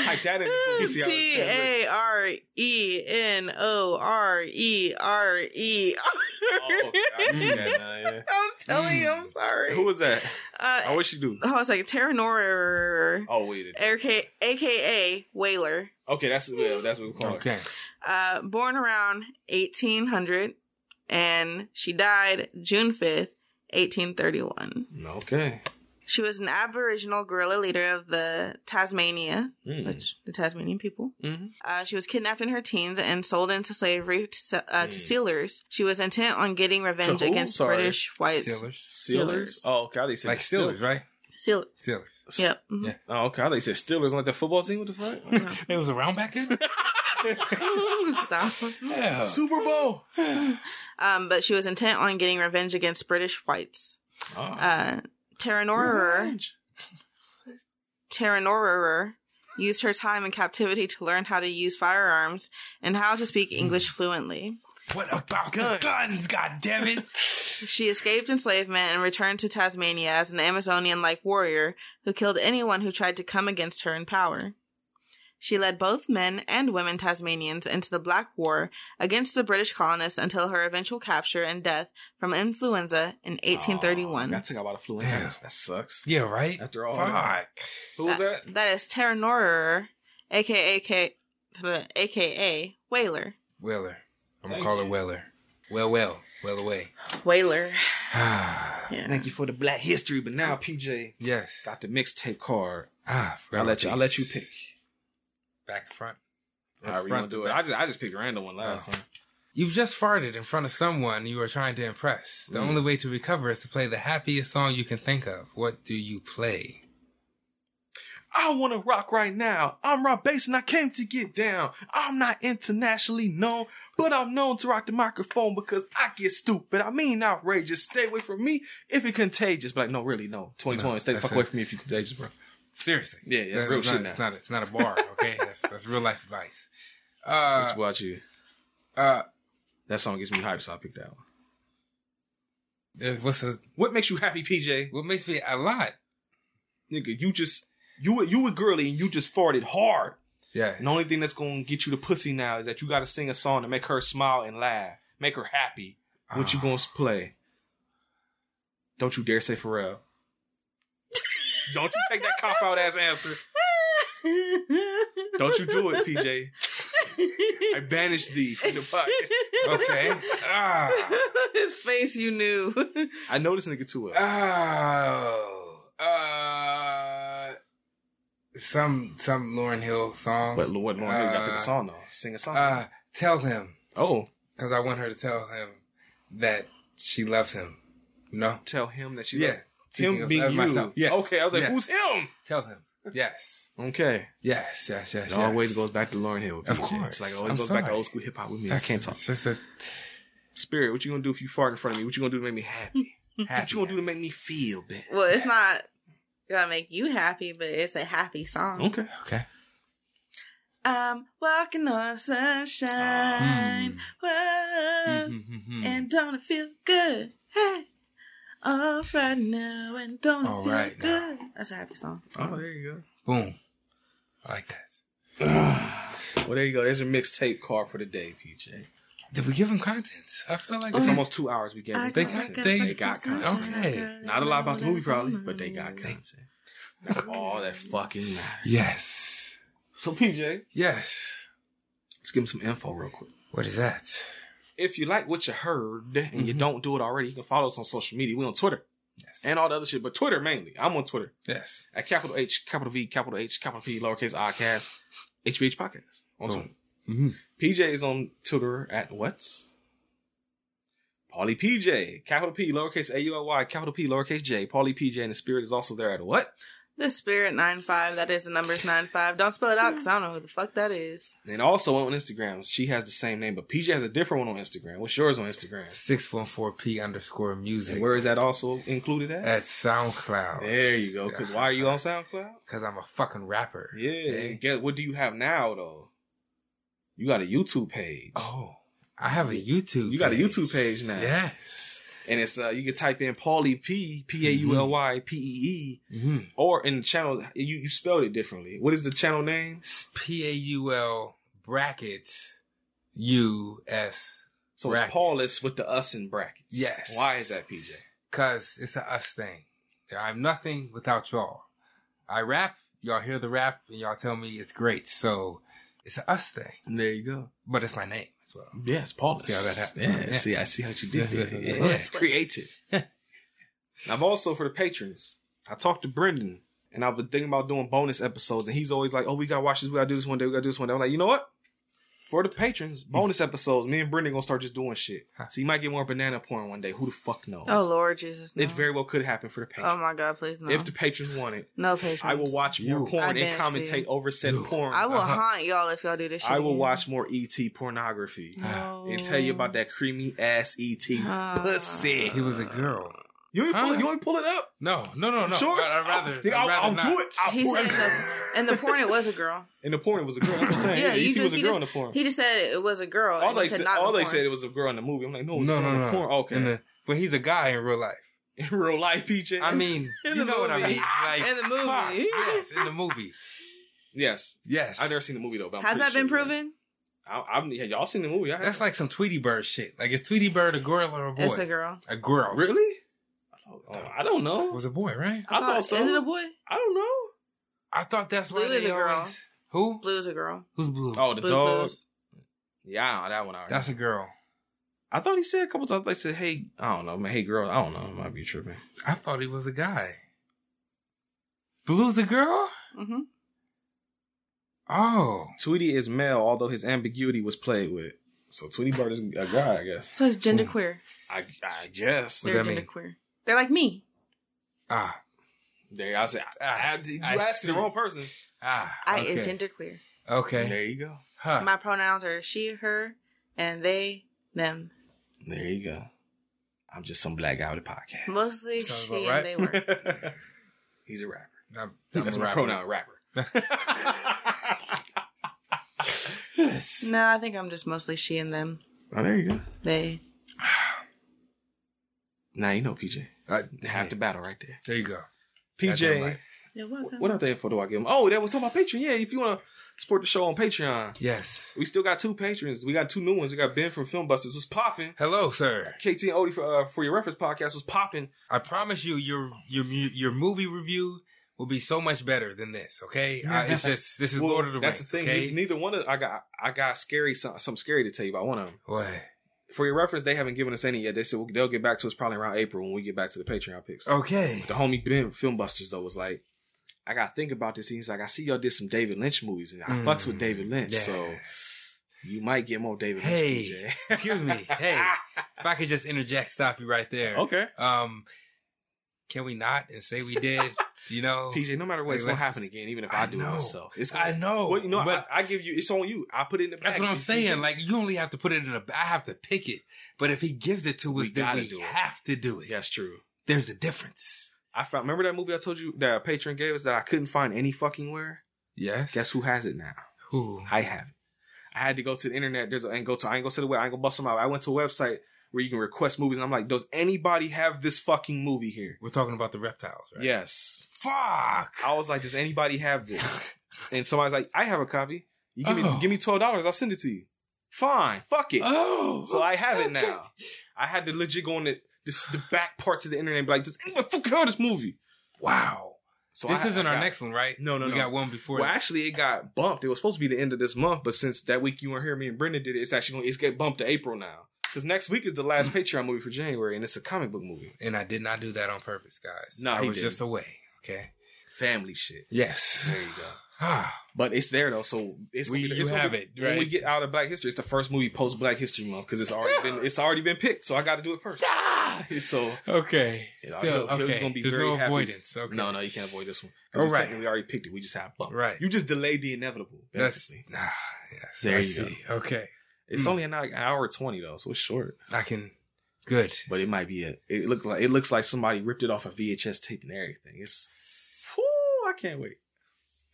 Type that in. the PTR. T A R E N O R E R E. Oh, okay. I can see that now, yeah. I'm telling you, I'm sorry. Who was that? Uh, I wish you do. I was like Tarenorerer, Oh, wait. aka, aka Whaler. Okay, that's yeah, that's what we call it. Okay. Uh, born around 1800, and she died June 5th, 1831. Okay. She was an Aboriginal guerrilla leader of the Tasmania, Mm. which the Tasmanian people. Mhm. Uh, she was kidnapped in her teens and sold into slavery to, se- uh, to Mm. sealers. She was intent on getting revenge against Sorry. British whites. Steelers. Steelers? Oh, okay. I thought you said Like Steelers, right? Seal. Steelers. Yep. mhm. Yeah. Oh, okay. I thought you said Steelers like the football team. What the fuck? It was around back then? Stop. yeah. Super Bowl. Um, but she was intent on getting revenge against British whites. Oh. Uh, Tarenorerer, Revenge. Tarenorerer used her time in captivity to learn how to use firearms and how to speak English fluently. What about the guns? God damn it! She escaped enslavement and returned to Tasmania as an Amazonian like warrior who killed anyone who tried to come against her in power. She led both men and women Tasmanians into the Black War against the British colonists until her eventual capture and death from influenza in 1831. Oh, I took out about a flu Damn. That sucks. Yeah, right? After all Fuck. that. Who was that? that is Terra Tarenorerer, aka K- aka Whaler. Whaler. I'm Thank gonna call her you. Whaler. Well, well, well away. Whaler. Ah, Yeah. Thank you for the Black History, but now PJ yes. got the mixtape card. Ah, forgot I'll let you. I'll let you pick. Back to front. Or However you front want to to do it. back. I just I just picked a random one last Oh. time. You've just farted in front of someone you are trying to impress. The Mm. only way to recover is to play the happiest song you can think of. What do you play? I want to rock right now. I'm Rob Base and I came to get down. I'm not internationally known, but I'm known to rock the microphone because I get stupid. I mean outrageous. Stay away from me if you're contagious. But like, no, really, no. 2020, No, stay the fuck it. away from me if you're contagious, bro. Seriously. Yeah, that's That- real it's shit not, now. It's not, it's not a bar, okay? that's, that's real life advice. Uh, what about you? uh, That song gets me hyped, so I picked that one. uh, what's the, What makes you happy, PJ? what makes me a lot? Nigga, you just you were- you were girly and you just farted hard. Yeah. And the only thing that's gonna get you the pussy now is that you gotta sing a song to make her smile and laugh, make her happy. What you Ah. gonna play? Don't you dare say Pharrell. Don't you take that cop out ass answer. Don't you do it, PJ. I banish thee from the pocket. Okay. Ah. His face, you knew. I know this nigga too well. Oh. Uh. Some some Lauryn Hill song. But what Lauryn Hill got to pick Uh, a song though? Sing a song. Uh, tell him oh, because I want her to tell him that she loves him. You know. tell him that you Yeah. love- him of- being of you. myself. Yes. Okay, I was like, Yes. who's him? Tell him. Yes. Okay. Yes. Yes. Yes. It yes. always goes back to Lauryn Hill. Of course. It's like it always I'm goes back to old school hip hop with me. That's- I can't talk. It's just a Spirit, what you gonna do if you fart in front of me? What you gonna do to make me happy? What you gonna do to make me feel better? well, it's not gonna make you happy, but it's a happy song. Okay. Okay. I'm walking on sunshine. Whoa, Mhm. and don't it feel good? Hey, all right now, and don't it feel right now. good? That's a happy song. Oh, there you go. Boom. I like that. Well, there you go. There's your mixtape card for the day, PJ. Did we give them content? I feel like It's almost two hours we gave them They content. got- they- they got content. Okay. Not a lot about the movie, probably, but they got content. That's all that fucking matters. Yes. So, PJ, Yes. let's give them some info real quick. What is that? If you like what you heard and you Mhm. don't do it already, you can follow us on social media. We're on Twitter Yes. and all the other shit, but Twitter mainly. I'm on Twitter yes. at capital H, capital V, capital H, capital P, lowercase I cast, HVH podcast on Boom. Twitter. Mm-hmm. PJ is on Twitter at what? Pauly PJ, capital P, lowercase A U L Y, capital P, lowercase J. Pauly PJ and the Spirit is also there at what? The Spirit nine five. That is the numbers nine five. Don't spell it out because I don't know who the fuck that is. And also on Instagram, she has the same name, but PJ has a different one on Instagram. What's yours on Instagram? 614p underscore music. And where is that also included at? At SoundCloud. There you go. Because why are you on SoundCloud? Because I'm a fucking rapper. Yeah. Hey. and Get what do you have now though? You got a YouTube page. Oh, I have a YouTube. You got a page. YouTube page now. Yes. And it's uh you can type in Paulie P P A U L Y P E E Mm-hmm. or in the channel you you spelled it differently. What is the channel name? P A U L brackets U S. So it's Brackets. Paulus with the us in brackets. Yes. Why is that, PJ? Cause it's a us thing. I'm nothing without y'all. I rap, y'all hear the rap, and y'all tell me it's great. So it's a us thing. There you go. But it's my name as well. Yes, Paulus. See how that happened? Yeah, Yeah. see, I see how you did that. Yeah. Oh, yeah, creative. I've also for the patrons. I talked to Brendan, and I've been thinking about doing bonus episodes, and he's always like, "Oh, we gotta watch this. We gotta do this one day. We gotta do this one day." I'm like, you know what? For the patrons, bonus episodes, me and Brendan gonna start just doing shit. So you might get more banana porn one day. Who the fuck knows? Oh Lord Jesus! No. It very well could happen for the patrons. Oh my God! Please no. If the patrons want it, no patrons. I will watch more You. porn I and dance commentate you. over said You. porn. I will Uh-huh. haunt y'all if y'all do this shit. I will again. watch more ET pornography No. and tell you about that creamy ass ET Ah. pussy. He was a girl. You ain't pull, Huh? it- you ain't pull it up. No, no, no, no. Sure. I, would rather. I'll, I'd I'll, I'll not. do it. I'll He pull it. In the, in porn it was a girl. In the porn, it was a girl. That's what I'm saying. Yeah, Yeah, you ET was a girl just- in the porn. He just said it was a girl. all they said said, all the they porn. said it was a girl in the movie. I'm like, no, it's No, a girl no, in no. the porn. Okay, In the, but he's a guy in real life. in real life, PJ. I mean, In you the know what I mean. Like, In the movie. fuck, yes, in the movie. yes, Yes. I've never seen the movie though. But I'm Has that been sure, yeah. proven? I, I've, yeah, y'all seen the movie? I That's like some Tweety Bird shit. Like, is Tweety Bird a girl or a boy? It's a girl. A girl. really. Oh, I don't know. It was a boy, right? I thought so. Is it a boy? I don't know. I thought that's Blue why is they a girl. always. Who? Blue is a girl. Who's blue? Oh, the Blue dog. Blues. Yeah, that one. I That's a girl. I thought he said a couple times. They said, "Hey, I don't know, man. Hey, girl, I don't know. It might be tripping." I thought he was a guy. Blue's a girl? Mm-hmm. Oh. Tweety is male, although his ambiguity was played with. So Tweety Bird is a guy, I guess. So it's genderqueer. I I guess. They're that mean? genderqueer. They're like me. Ah. There, I said, I, I, you I asking the wrong person. Ah. I okay. is genderqueer. Okay. There you go. Huh. My pronouns are she, her, and they, them. There you go. I'm just some black guy with a podcast. Mostly Sounds she about and they were. He's a rapper. I'm, I'm That's a my rapper. pronoun, rapper. Yes. No, I think I'm just mostly she and them. oh, there you go. They. Now you know PJ. Uh, Half to battle right there. There you go. That's PJ, right. You're welcome. what other info do I give them? Oh, that was talking about Patreon. Yeah, if you want to support the show on Patreon, Yes. we still got two patrons. We got two new ones. We got Ben from Film Busters was popping. Hello, sir. KT and Odie for, uh, for your reference podcast was popping. I promise you, your your your movie review will be so much better than this. Okay, uh, it's just this is Well, Lord of the Rings. that's the thing. Okay, Neither one of I got I got scary some, something scary to tell you about one of them. what? For your reference, they haven't given us any yet. They said well, they'll get back to us probably around April when we get back to the Patreon picks. Okay, The homie Ben Film Busters though was like, I gotta think about this. He's like, I see y'all did some David Lynch movies, and I Mm, fucks with David Lynch, yeah. so you might get more David Hey, excuse me. Hey, if I could just interject, stop you right there. okay. Um, can we not and say we did? You know, PJ, no matter what, it's gonna happen just- again, even if I, I do know. it myself. It's I gonna, know, Well, you know, but- I, I give you. It's on you. I put it in the. That's what I'm saying. Like you only have to put it in a. I have to pick it. But if he gives it to We us, then we do it. have to do it. that's true. There's a difference. I found. Remember that movie I told you that a patron gave us that I couldn't find any fucking where. Yes. Guess who has it now? who? I have it. I had to go to the internet. There's a, and go to. I ain't go to the web. I ain't gonna bust them out. I went to a website where you can request movies, and I'm like, does anybody have this fucking movie here? We're talking about the reptiles, right? Yes. Fuck. I was like, does anybody have this? and somebody's like, I have a copy. You give me Oh. give me twelve dollars. I'll send it to you. Fine. Fuck it. Oh. So I have it now. I had to legit go on the this, the back parts of the internet and be like, does anyone fucking heard this movie? Wow. So this I- isn't I our next one, right? No, no, we no. got one before. Well, that. actually, it got bumped. It was supposed to be the end of this month, but since that week you weren't here, me and Brendan did it. It's actually going. It's get bumped to April now. Because next week is the last Patreon movie for January, and it's a comic book movie. And I did not do that on purpose, guys. No, I was just didn't. away. Okay. Family shit. Yes. There you go. Ah, But it's there though, so it's We- gonna be, it's have be- it, when we get out of Black History. It's the first movie post Black History Month because it's already been it's already been picked, so I got to do it first. so okay. Still, he'll- okay. gonna be There's very no happy. avoidance. Okay. No, no, you can't avoid this one. All we right. technically already picked it. We just have bumped. Right. You just delayed the inevitable. That's Basically, ah, yes. There I you see. Okay. It's Hmm. only an hour, twenty though, so it's short. I can. Good. But it might be a. It looks like it looks like somebody ripped it off a VHS tape and everything. It's. Whew, I can't wait.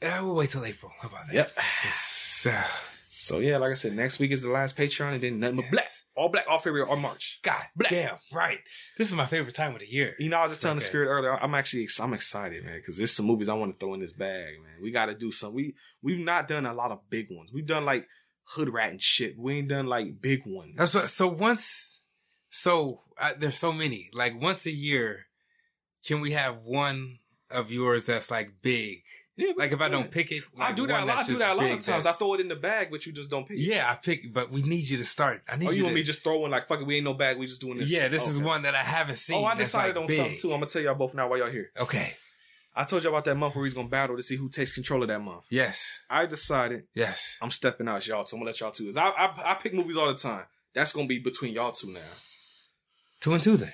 Uh, we'll wait till April. How about that? Yep. It's, uh, So yeah, like I said, next week is the last Patreon, and then nothing but black, all black, all February, all March. God damn. Right. This is my favorite time of the year. You know, I was just telling the spirit earlier. I'm actually, I'm excited, man, because there's some movies I want to throw in this bag, man. We got to do some. We we've not done a lot of big ones. We've done like hood rat and shit. We ain't done like big ones. That's what, so once, so uh, there's so many. Like once a year, can we have one of yours that's like big? Yeah, Like if I do don't pick it, I do that. a lot. I do that a lot of times. I throw it in the bag, but you just don't pick. it. Yeah, I pick, but we need you to start. I need Oh, you, you want to. me just throwing like fuck it? We ain't no bag. We just doing this. yeah, this is one that I haven't seen. Oh, I decided like, on big. something too. I'm gonna tell y'all both now while y'all here. Okay. I told you about that month where he's gonna battle to see who takes control of that month. Yes. I decided Yes. I'm stepping out, y'all. So I'm gonna let y'all two. 'Cause I, I I pick movies all the time. That's gonna be between y'all two now. Two and two then.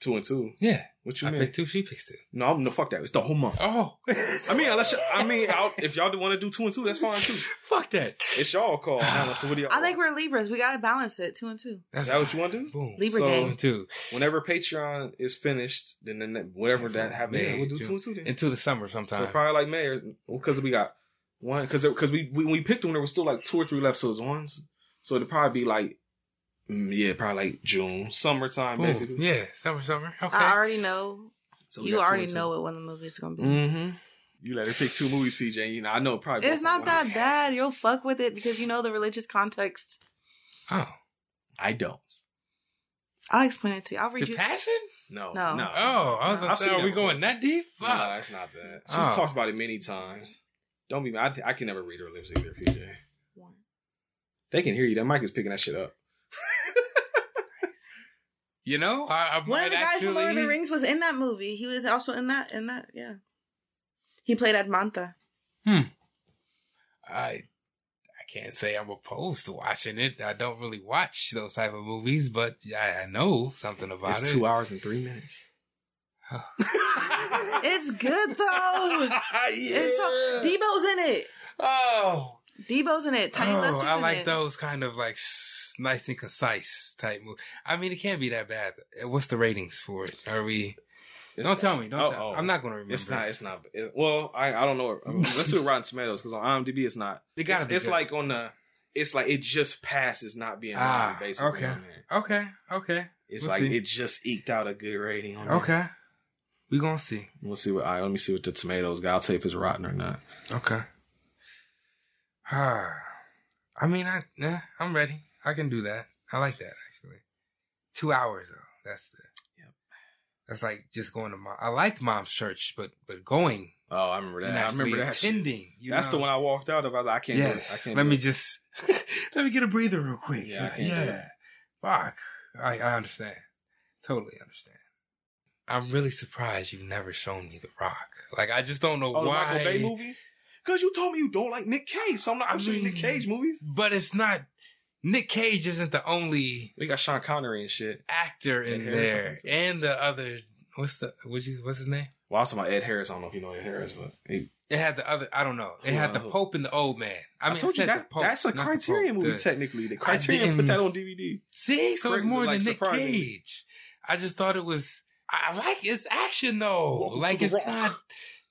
Two and two. Yeah. What you mean? I mean? picked two. She picks two. No, I'm no fuck that. It's the whole month. Oh. I mean, unless y- I mean, I'll, if y'all want to do two and two, that's fine too. Fuck that. It's y'all call. Now, so what do y'all? I think we're Libras. We gotta balance it, two and two. That's Is that what you want to do? Boom. Libra So- Two and two. Whenever Patreon is finished, then, then whatever that happens, yeah, May, we'll do June. two and two then. Into the summer sometime. So probably like May or because we got one because because we, we we picked one there was still like two or three left, so it's ones. So it'd probably be like yeah, probably like June, summertime Boom. basically. Yeah, summer, summer. Okay. I already know. So you already and know what one of the movies is gonna be. Mm-hmm. You let her pick two movies, PJ. You know, I know probably. It's not of them. that bad. You'll fuck with it because you know the religious context. oh. I don't. I'll explain it to you. I'll The read you. passion? No, No. no. Oh, I was I've gonna say, are we going that deep? Fuck. No, that's not that. She's Oh. talked about it many times. Don't be. I, I can never read her lips either, PJ. One. They can hear you. That mic is picking that shit up. You know, I, I One might of the guys actually. from Lord of the Rings was in that movie. He was also in that. In that, yeah. He played Admantha. Hmm. I I can't say I'm opposed to watching it. I don't really watch those type of movies, but I, I know something about It's it. two hours and three minutes. It's good though. It's so Debo's in it. Oh, Debo's in it. Tiny oh, Lester's I in like it. those kind of like s- nice and concise type movie. I mean, it can't be that bad. What's the ratings for it? Are we? It's don't not- tell me. Don't Oh, tell. oh. I'm not going to remember. It's not. It's not. it- well, I I don't know. Let's do Rotten Tomatoes because on IMDb it's not. It gotta it's, be It's good. like on the. It's like it just passes not being Ah, rated, basically. okay. on. Okay. Okay. It's We'll like see. it just eked out a good rating on there. Okay. We gonna see. We'll see what. All right, let me see what the tomatoes got. I'll tell you if it's rotten or not. Okay. Ah, I mean, I yeah, I'm ready. I can do that. I like that actually. Two hours though. That's the. Yep. That's like just going to mom. I liked mom's church, but but going Oh, I remember that. and I remember that. attending. You That's know? the one I walked out of. I was like, I can't do it. I Yes. can't. Let me it. just let me get a breather real quick. Yeah, I can't do yeah. Fuck. I I understand. Totally understand. I'm really surprised you've never shown me The Rock. Like I just don't know Oh, the why. Michael Bay movie? Because you told me you don't like Nick Cage, so I'm not. I'm I mean- Nick Cage movies. But it's not. Nick Cage isn't the only We got Sean Connery and shit. actor in there, I think so. and the other. What's the? What's his, what's his name? Well, I was talking about Ed Harris. I don't know if you know Ed Harris, but he, It had the other. I don't know. It had the Pope and the old man. I I, mean, told you that Pope, that's a Criterion Pope. movie. The- technically, the Criterion put that on DVD. See, so it's more like, than Nick. Cage. I just thought it was. I I like it's action though. Welcome like it's Rock. not.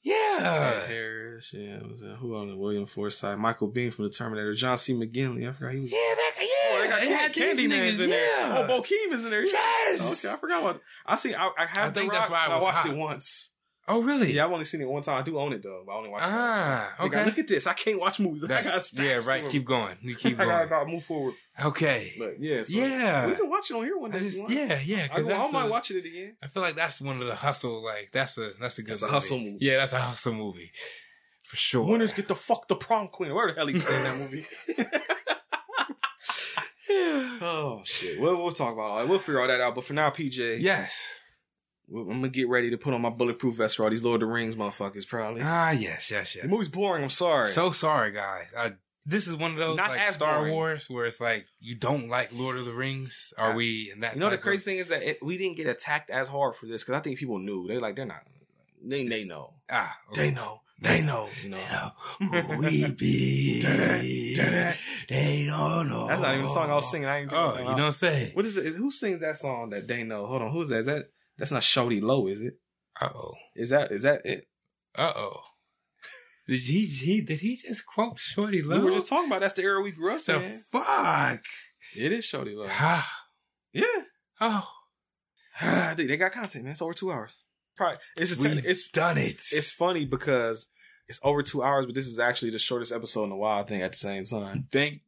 Yeah. Ed Harris, yeah, was uh, who on the William Forsythe, Michael Biehn from the Terminator, John C. McGinley. I forgot he was. Yeah, that, yeah. Oh, they got it had these niggas, in there. yeah. Oh, Bokeem is in there. Yes. Okay, I forgot about. I see. I, I have. I think The that's why it but was I watched hot. it once. Oh, really? Yeah, I've only seen it one time. I do own it though, but I only watched it. one Ah, time. Nigga, okay. look at this. I can't watch movies. I That's- yeah, right. Keep going. You keep going. I gotta, gotta move forward. Okay. But yeah, so Yeah. we can watch it on here one day. Just, yeah, yeah. I, I might watching it again. I feel like that's one of the hustle. Like that's a that's a good. That's a hustle movie. Yeah, that's a hustle movie for sure. Winners get the fuck the prom queen. Where the hell he say in that movie? Oh shit. We'll we'll talk about all that. We'll figure all that out. But for now, PJ, Yes. I'm gonna get ready to put on my bulletproof vest for all these Lord of the Rings motherfuckers. Probably. Ah, yes, yes, yes. The movie's boring. I'm sorry. So sorry, guys. I, this is one of those Not like as Star boring. Wars where it's like you don't like Lord of the Rings. Are we in that? you know the type crazy of- thing is that it, we didn't get attacked as hard for this because I think people knew. They like they're not. They they know. Ah, They know. They know. You know. we be. They don't know. That's not even a song I was singing. I ain't Oh, you don't say. What is it? Who sings that song that they know? Hold on. Who's that? Is that that's not Shawty Lo, is it? Uh oh. Is that is that it? Uh oh. Did he, he did he just quote Shawty Lo? We were just talking about that's the era we grew up the in. fuck. It is Shawty Lo. Ah. yeah. oh, they, they got content, man. It's over two hours. Probably it's just we've it's done it. it's funny because it's over two hours, but this is actually the shortest episode in a while. I think at the same time. Thank.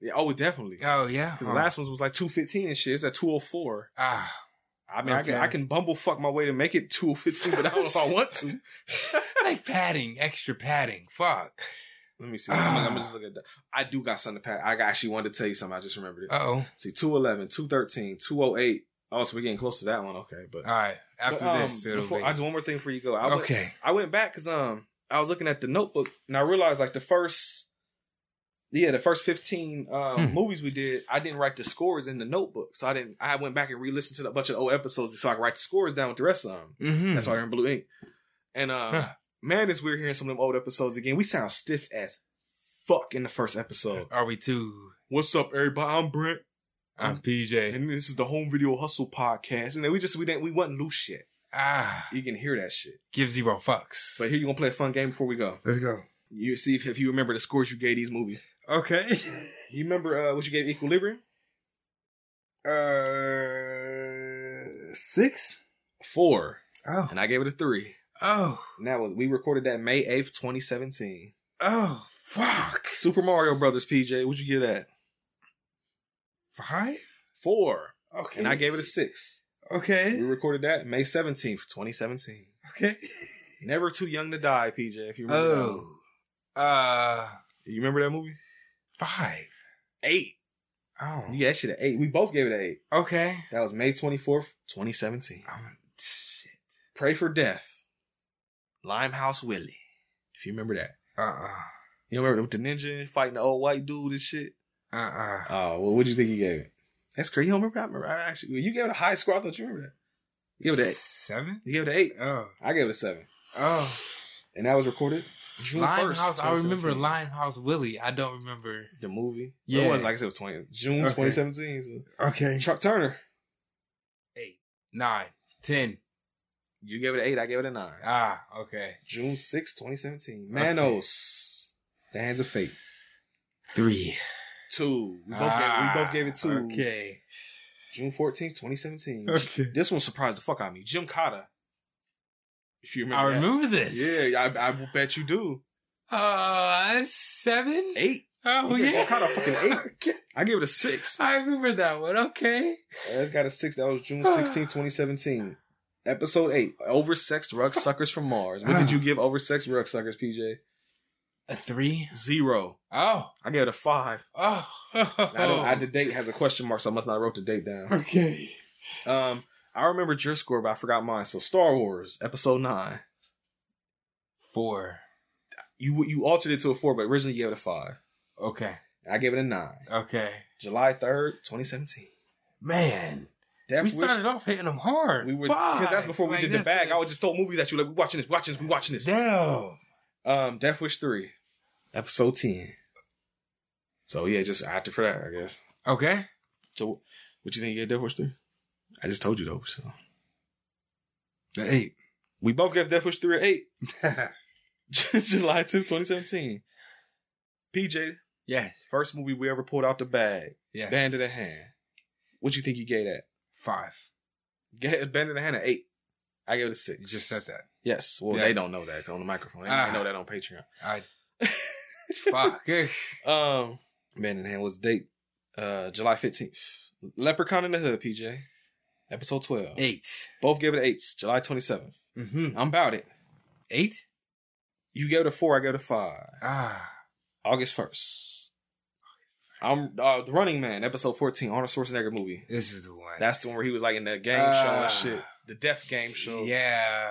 Yeah. Oh, definitely. Oh yeah. Because the last one was like two fifteen and shit. It's at two oh four. ah. I mean, I can Okay. I can bumble fuck my way to make it two fifteen, but I don't know if I want to. like padding, extra padding. Fuck. Let me see. I'm, gonna- I'm gonna just look at that. I do got something to pack. I actually wanted to tell you something. I just remembered it. Oh. See, 211, 213, 208. Oh, so we're getting close to that one. Okay, but All right. After but, um, this, before, be. I just one more thing before you go. I went, okay. I went back because um I was looking at the notebook and I realized like the first yeah the first fifteen um, Hmm. movies we did I didn't write the scores in the notebook so I didn't I went back and re-listened to a bunch of old episodes so I could write the scores down with the rest of them. Mm-hmm. That's why they're in blue ink. And um Huh. man, it's weird hearing some of them old episodes again. We sound stiff as fuck in the first episode. Are we too? What's up, everybody? I'm Brent, I'm PJ. and this is the Home Video Hustle podcast. And then we just we didn't we wasn't loose shit. Ah. You can hear that shit. Give zero fucks. But here you gonna play a fun game before we go. Let's go. You see if, if you remember the scores you gave these movies. Okay. You remember uh, what you gave Equilibrium? Uh, six. Four, Oh. and I gave it a three. Oh. And that was we recorded that May eighth, twenty seventeen. Oh. Fuck. Super Mario Brothers, PJ. What'd you give that? Five. Four, Okay. and I gave it a six. Okay, We recorded that May seventeenth, twenty seventeen. Okay. Never too young to die, PJ. If you remember, that. Oh. Uh. you remember that movie? Five. Eight. Oh. You gave that shit eight. We both gave it an eight. Okay. That was May twenty fourth, twenty seventeen. Um, shit. Pray for Death. Limehouse Willie. If you remember that. Uh. Uh. You remember with the ninja fighting the old white dude and shit? Uh. Uh. Oh, well, what do you think you gave it? That's crazy. You don't remember? I remember. I actually, you gave it a high score. I thought you remember that. You gave it an eight. Seven. You gave it an eight. Oh. I gave it a seven. Oh. And that was recorded June first. Limehouse. I remember Limehouse Willie. I don't remember. the movie. Yeah. it was like I said, it was twenty June Okay. twenty seventeen. Okay. Chuck Turner. Eight, nine, ten. You gave it an eight. I gave it a nine. Ah. Okay. June 6, 2017. Manos. The Hands of Fate. Three. Two. We both, gave, we both gave it two. Ah, Okay. June 14th, 2017. Okay. This one surprised the fuck out of me. Gymkata. If you remember I that. remember this. Yeah, I, I will bet you do. Uh, seven. Eight. Oh yeah. Gymkata a fucking eight. I give it a six. I remember that one. Okay. It's got a six. That was June 16th, 2017. Episode eight. Oversexed rug suckers from Mars. What did you give oversexed rug suckers, PJ? A three. Zero. Oh. I gave it a five. Oh. I don't, I, the date has a question mark, so I must not wrote the date down. Okay. Um, I remembered your score, but I forgot mine. So Star Wars, Episode Nine. Four. You you altered it to a four, but originally you gave it a five. Okay. I gave it a nine. Okay. July third, twenty seventeen. Man. Death we Wish. started off hitting them hard. We were because that's before we Like, did the bag. it. I would just throw movies at you like we watching this, watching this, we watching this. Damn. Um, Death Wish three, episode ten. So yeah, just after for that, I guess. Okay. So, what you think you gave Death Wish three? I just told you though. So The eight. we both gave Death Wish three or eight. July 2, 2017. PJ, yes. first movie we ever pulled out the bag. Yes. Band in the Hand. What you think you gave that? Five. Get Band in the Hand at eight. I gave it a six. You just said that. Yes. Well, Yes. they don't know that on the microphone. They, they know that on Patreon. I. Fuck. Um, Band in the Hand was the date uh, July 15th. Leprechaun in the Hood, PJ. Episode 12. Eight. Both gave it eights. July 27th. Mm-hmm. I'm about it. Eight. You gave it a four. I gave it a five. Ah. August 1st. I'm uh, the Running Man, episode fourteen, Arnold Schwarzenegger movie. This is the one. That's the one where he was like in the game show Ah. and shit, the death game show. Yeah.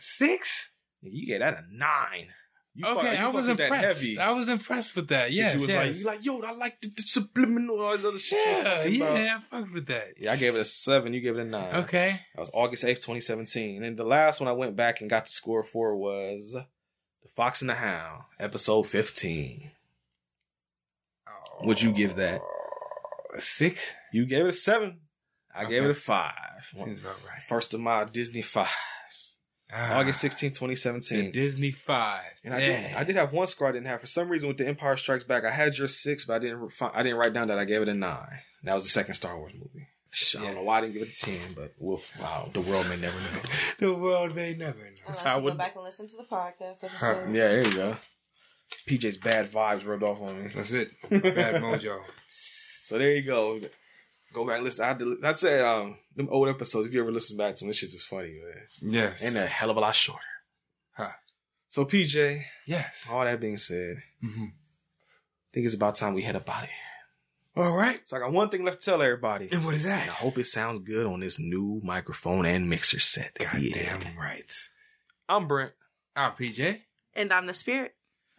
Six? you get that a nine. You okay, I was impressed. heavy. I was impressed with that. Yes, you was yes. like, you like, yo, I like the, the subliminal, all this other shit. yeah, about. yeah, I fucked with that. Yeah, I gave it a seven. You gave it a nine. Okay. That was August 8th, 2017. And the last one I went back and got the score for was The Fox and the Hound, episode 15. Would you give that? A six? You gave it a seven. I gave it a five. Seems about right. First of my Disney fives. Ah, August 16, 2017. Disney five. And I did, I did have one score I didn't have. For some reason, with the Empire Strikes Back, I had your six, but I didn't. fi- I didn't write down that I gave it a nine. That was the second Star Wars movie. I don't know why I didn't give it a ten, but we'll, wow, the world may never know. the world may never know. Unless how I you go would- back and listen to the podcast Huh, episode. yeah, there you go. PJ's bad vibes rubbed off on me. That's it. Bad mojo. So there you go. Go back and listen. I del- I said um them old episodes. If you ever listen back to them, this shit is funny, man. Yes. And a hell of a lot shorter. Huh. So PJ, Yes. all that being said, Mm-hmm. I think it's about time we head up out of here. All right. So I got one thing left to tell everybody. And what is that? And I hope it sounds good on this new microphone and mixer set. that we Goddamn in. right. I'm Brent. I'm PJ. And I'm the spirit.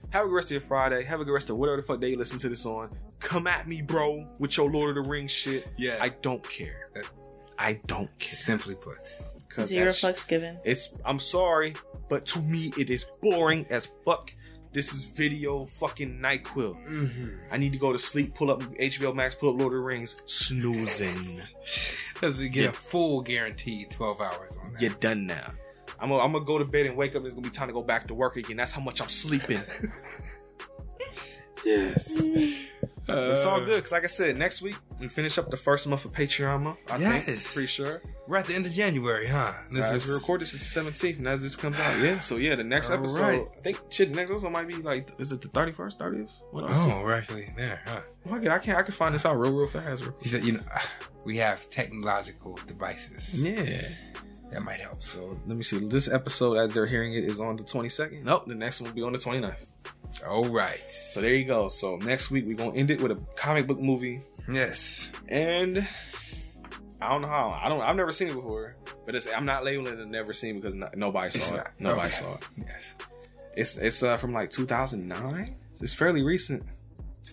Have a good rest of your Friday. Have a good rest of whatever the fuck day you listen to this on. Come at me, bro, with your Lord of the Rings shit. Yeah. I don't care. That- I don't care. Simply put. 'Cause Zero that sh- fucks given. It's I'm sorry, but to me it is boring as fuck. This is video fucking NyQuil. Mm-hmm. I need to go to sleep, pull up HBO Max, pull up Lord of the Rings, snoozing. Does it get Yeah. a full guaranteed 12 hours on that? You're done now. I'm gonna, I'm gonna go to bed and wake up. It's gonna be time to go back to work again. That's how much I'm sleeping. Yes. it's all Uh, good because, like I said, next week we finish up the first month of Patreon month. I think, Yes. pretty sure. We're at the end of January, huh? This as we is record this, it's the 17th, and as this comes out, yeah. So yeah, the next All episode, right. I think shit, the next episode might be like, is it the 31st, 30th? What? Oh, we're actually there, huh? Well, I, can, I can I can find this out real, real fast. Real He said, you know, we have technological devices. Yeah. That might help. So let me see. This episode, as they're hearing it, is on the 22nd. Nope, the next one will be on the 29th. All right. So there you go. So next week we're gonna end it with a comic book movie, Yes. and I don't know how. I don't. I've never seen it before, but it's, I'm not labeling it never seen because no, nobody saw it. not. Nobody Okay. saw it. Yes. It's it's uh, from like 2009. It's fairly recent.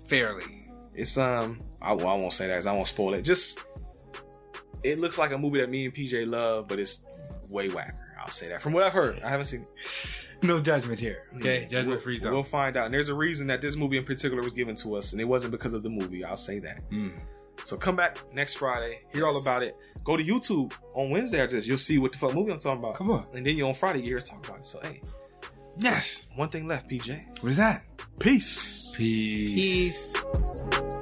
Fairly. It's um. I, well, I won't say that 'cause I won't spoil it. Just it looks like a movie that me and PJ love, but it's way whacker. I'll say that from what I've heard. I haven't seen. it. No judgment here. Okay? Mm. Judgment We'll- free zone. We'll find out. And there's a reason that this movie in particular was given to us, and it wasn't because of the movie. I'll say that. Mm. So come back next Friday, hear all about it. Go to YouTube on Wednesday after this. You'll see what the fuck movie I'm talking about. Come on. And then you on Friday, you hear us talk about it. So hey, Yes. one thing left, PJ. What is that? Peace. Peace. Peace.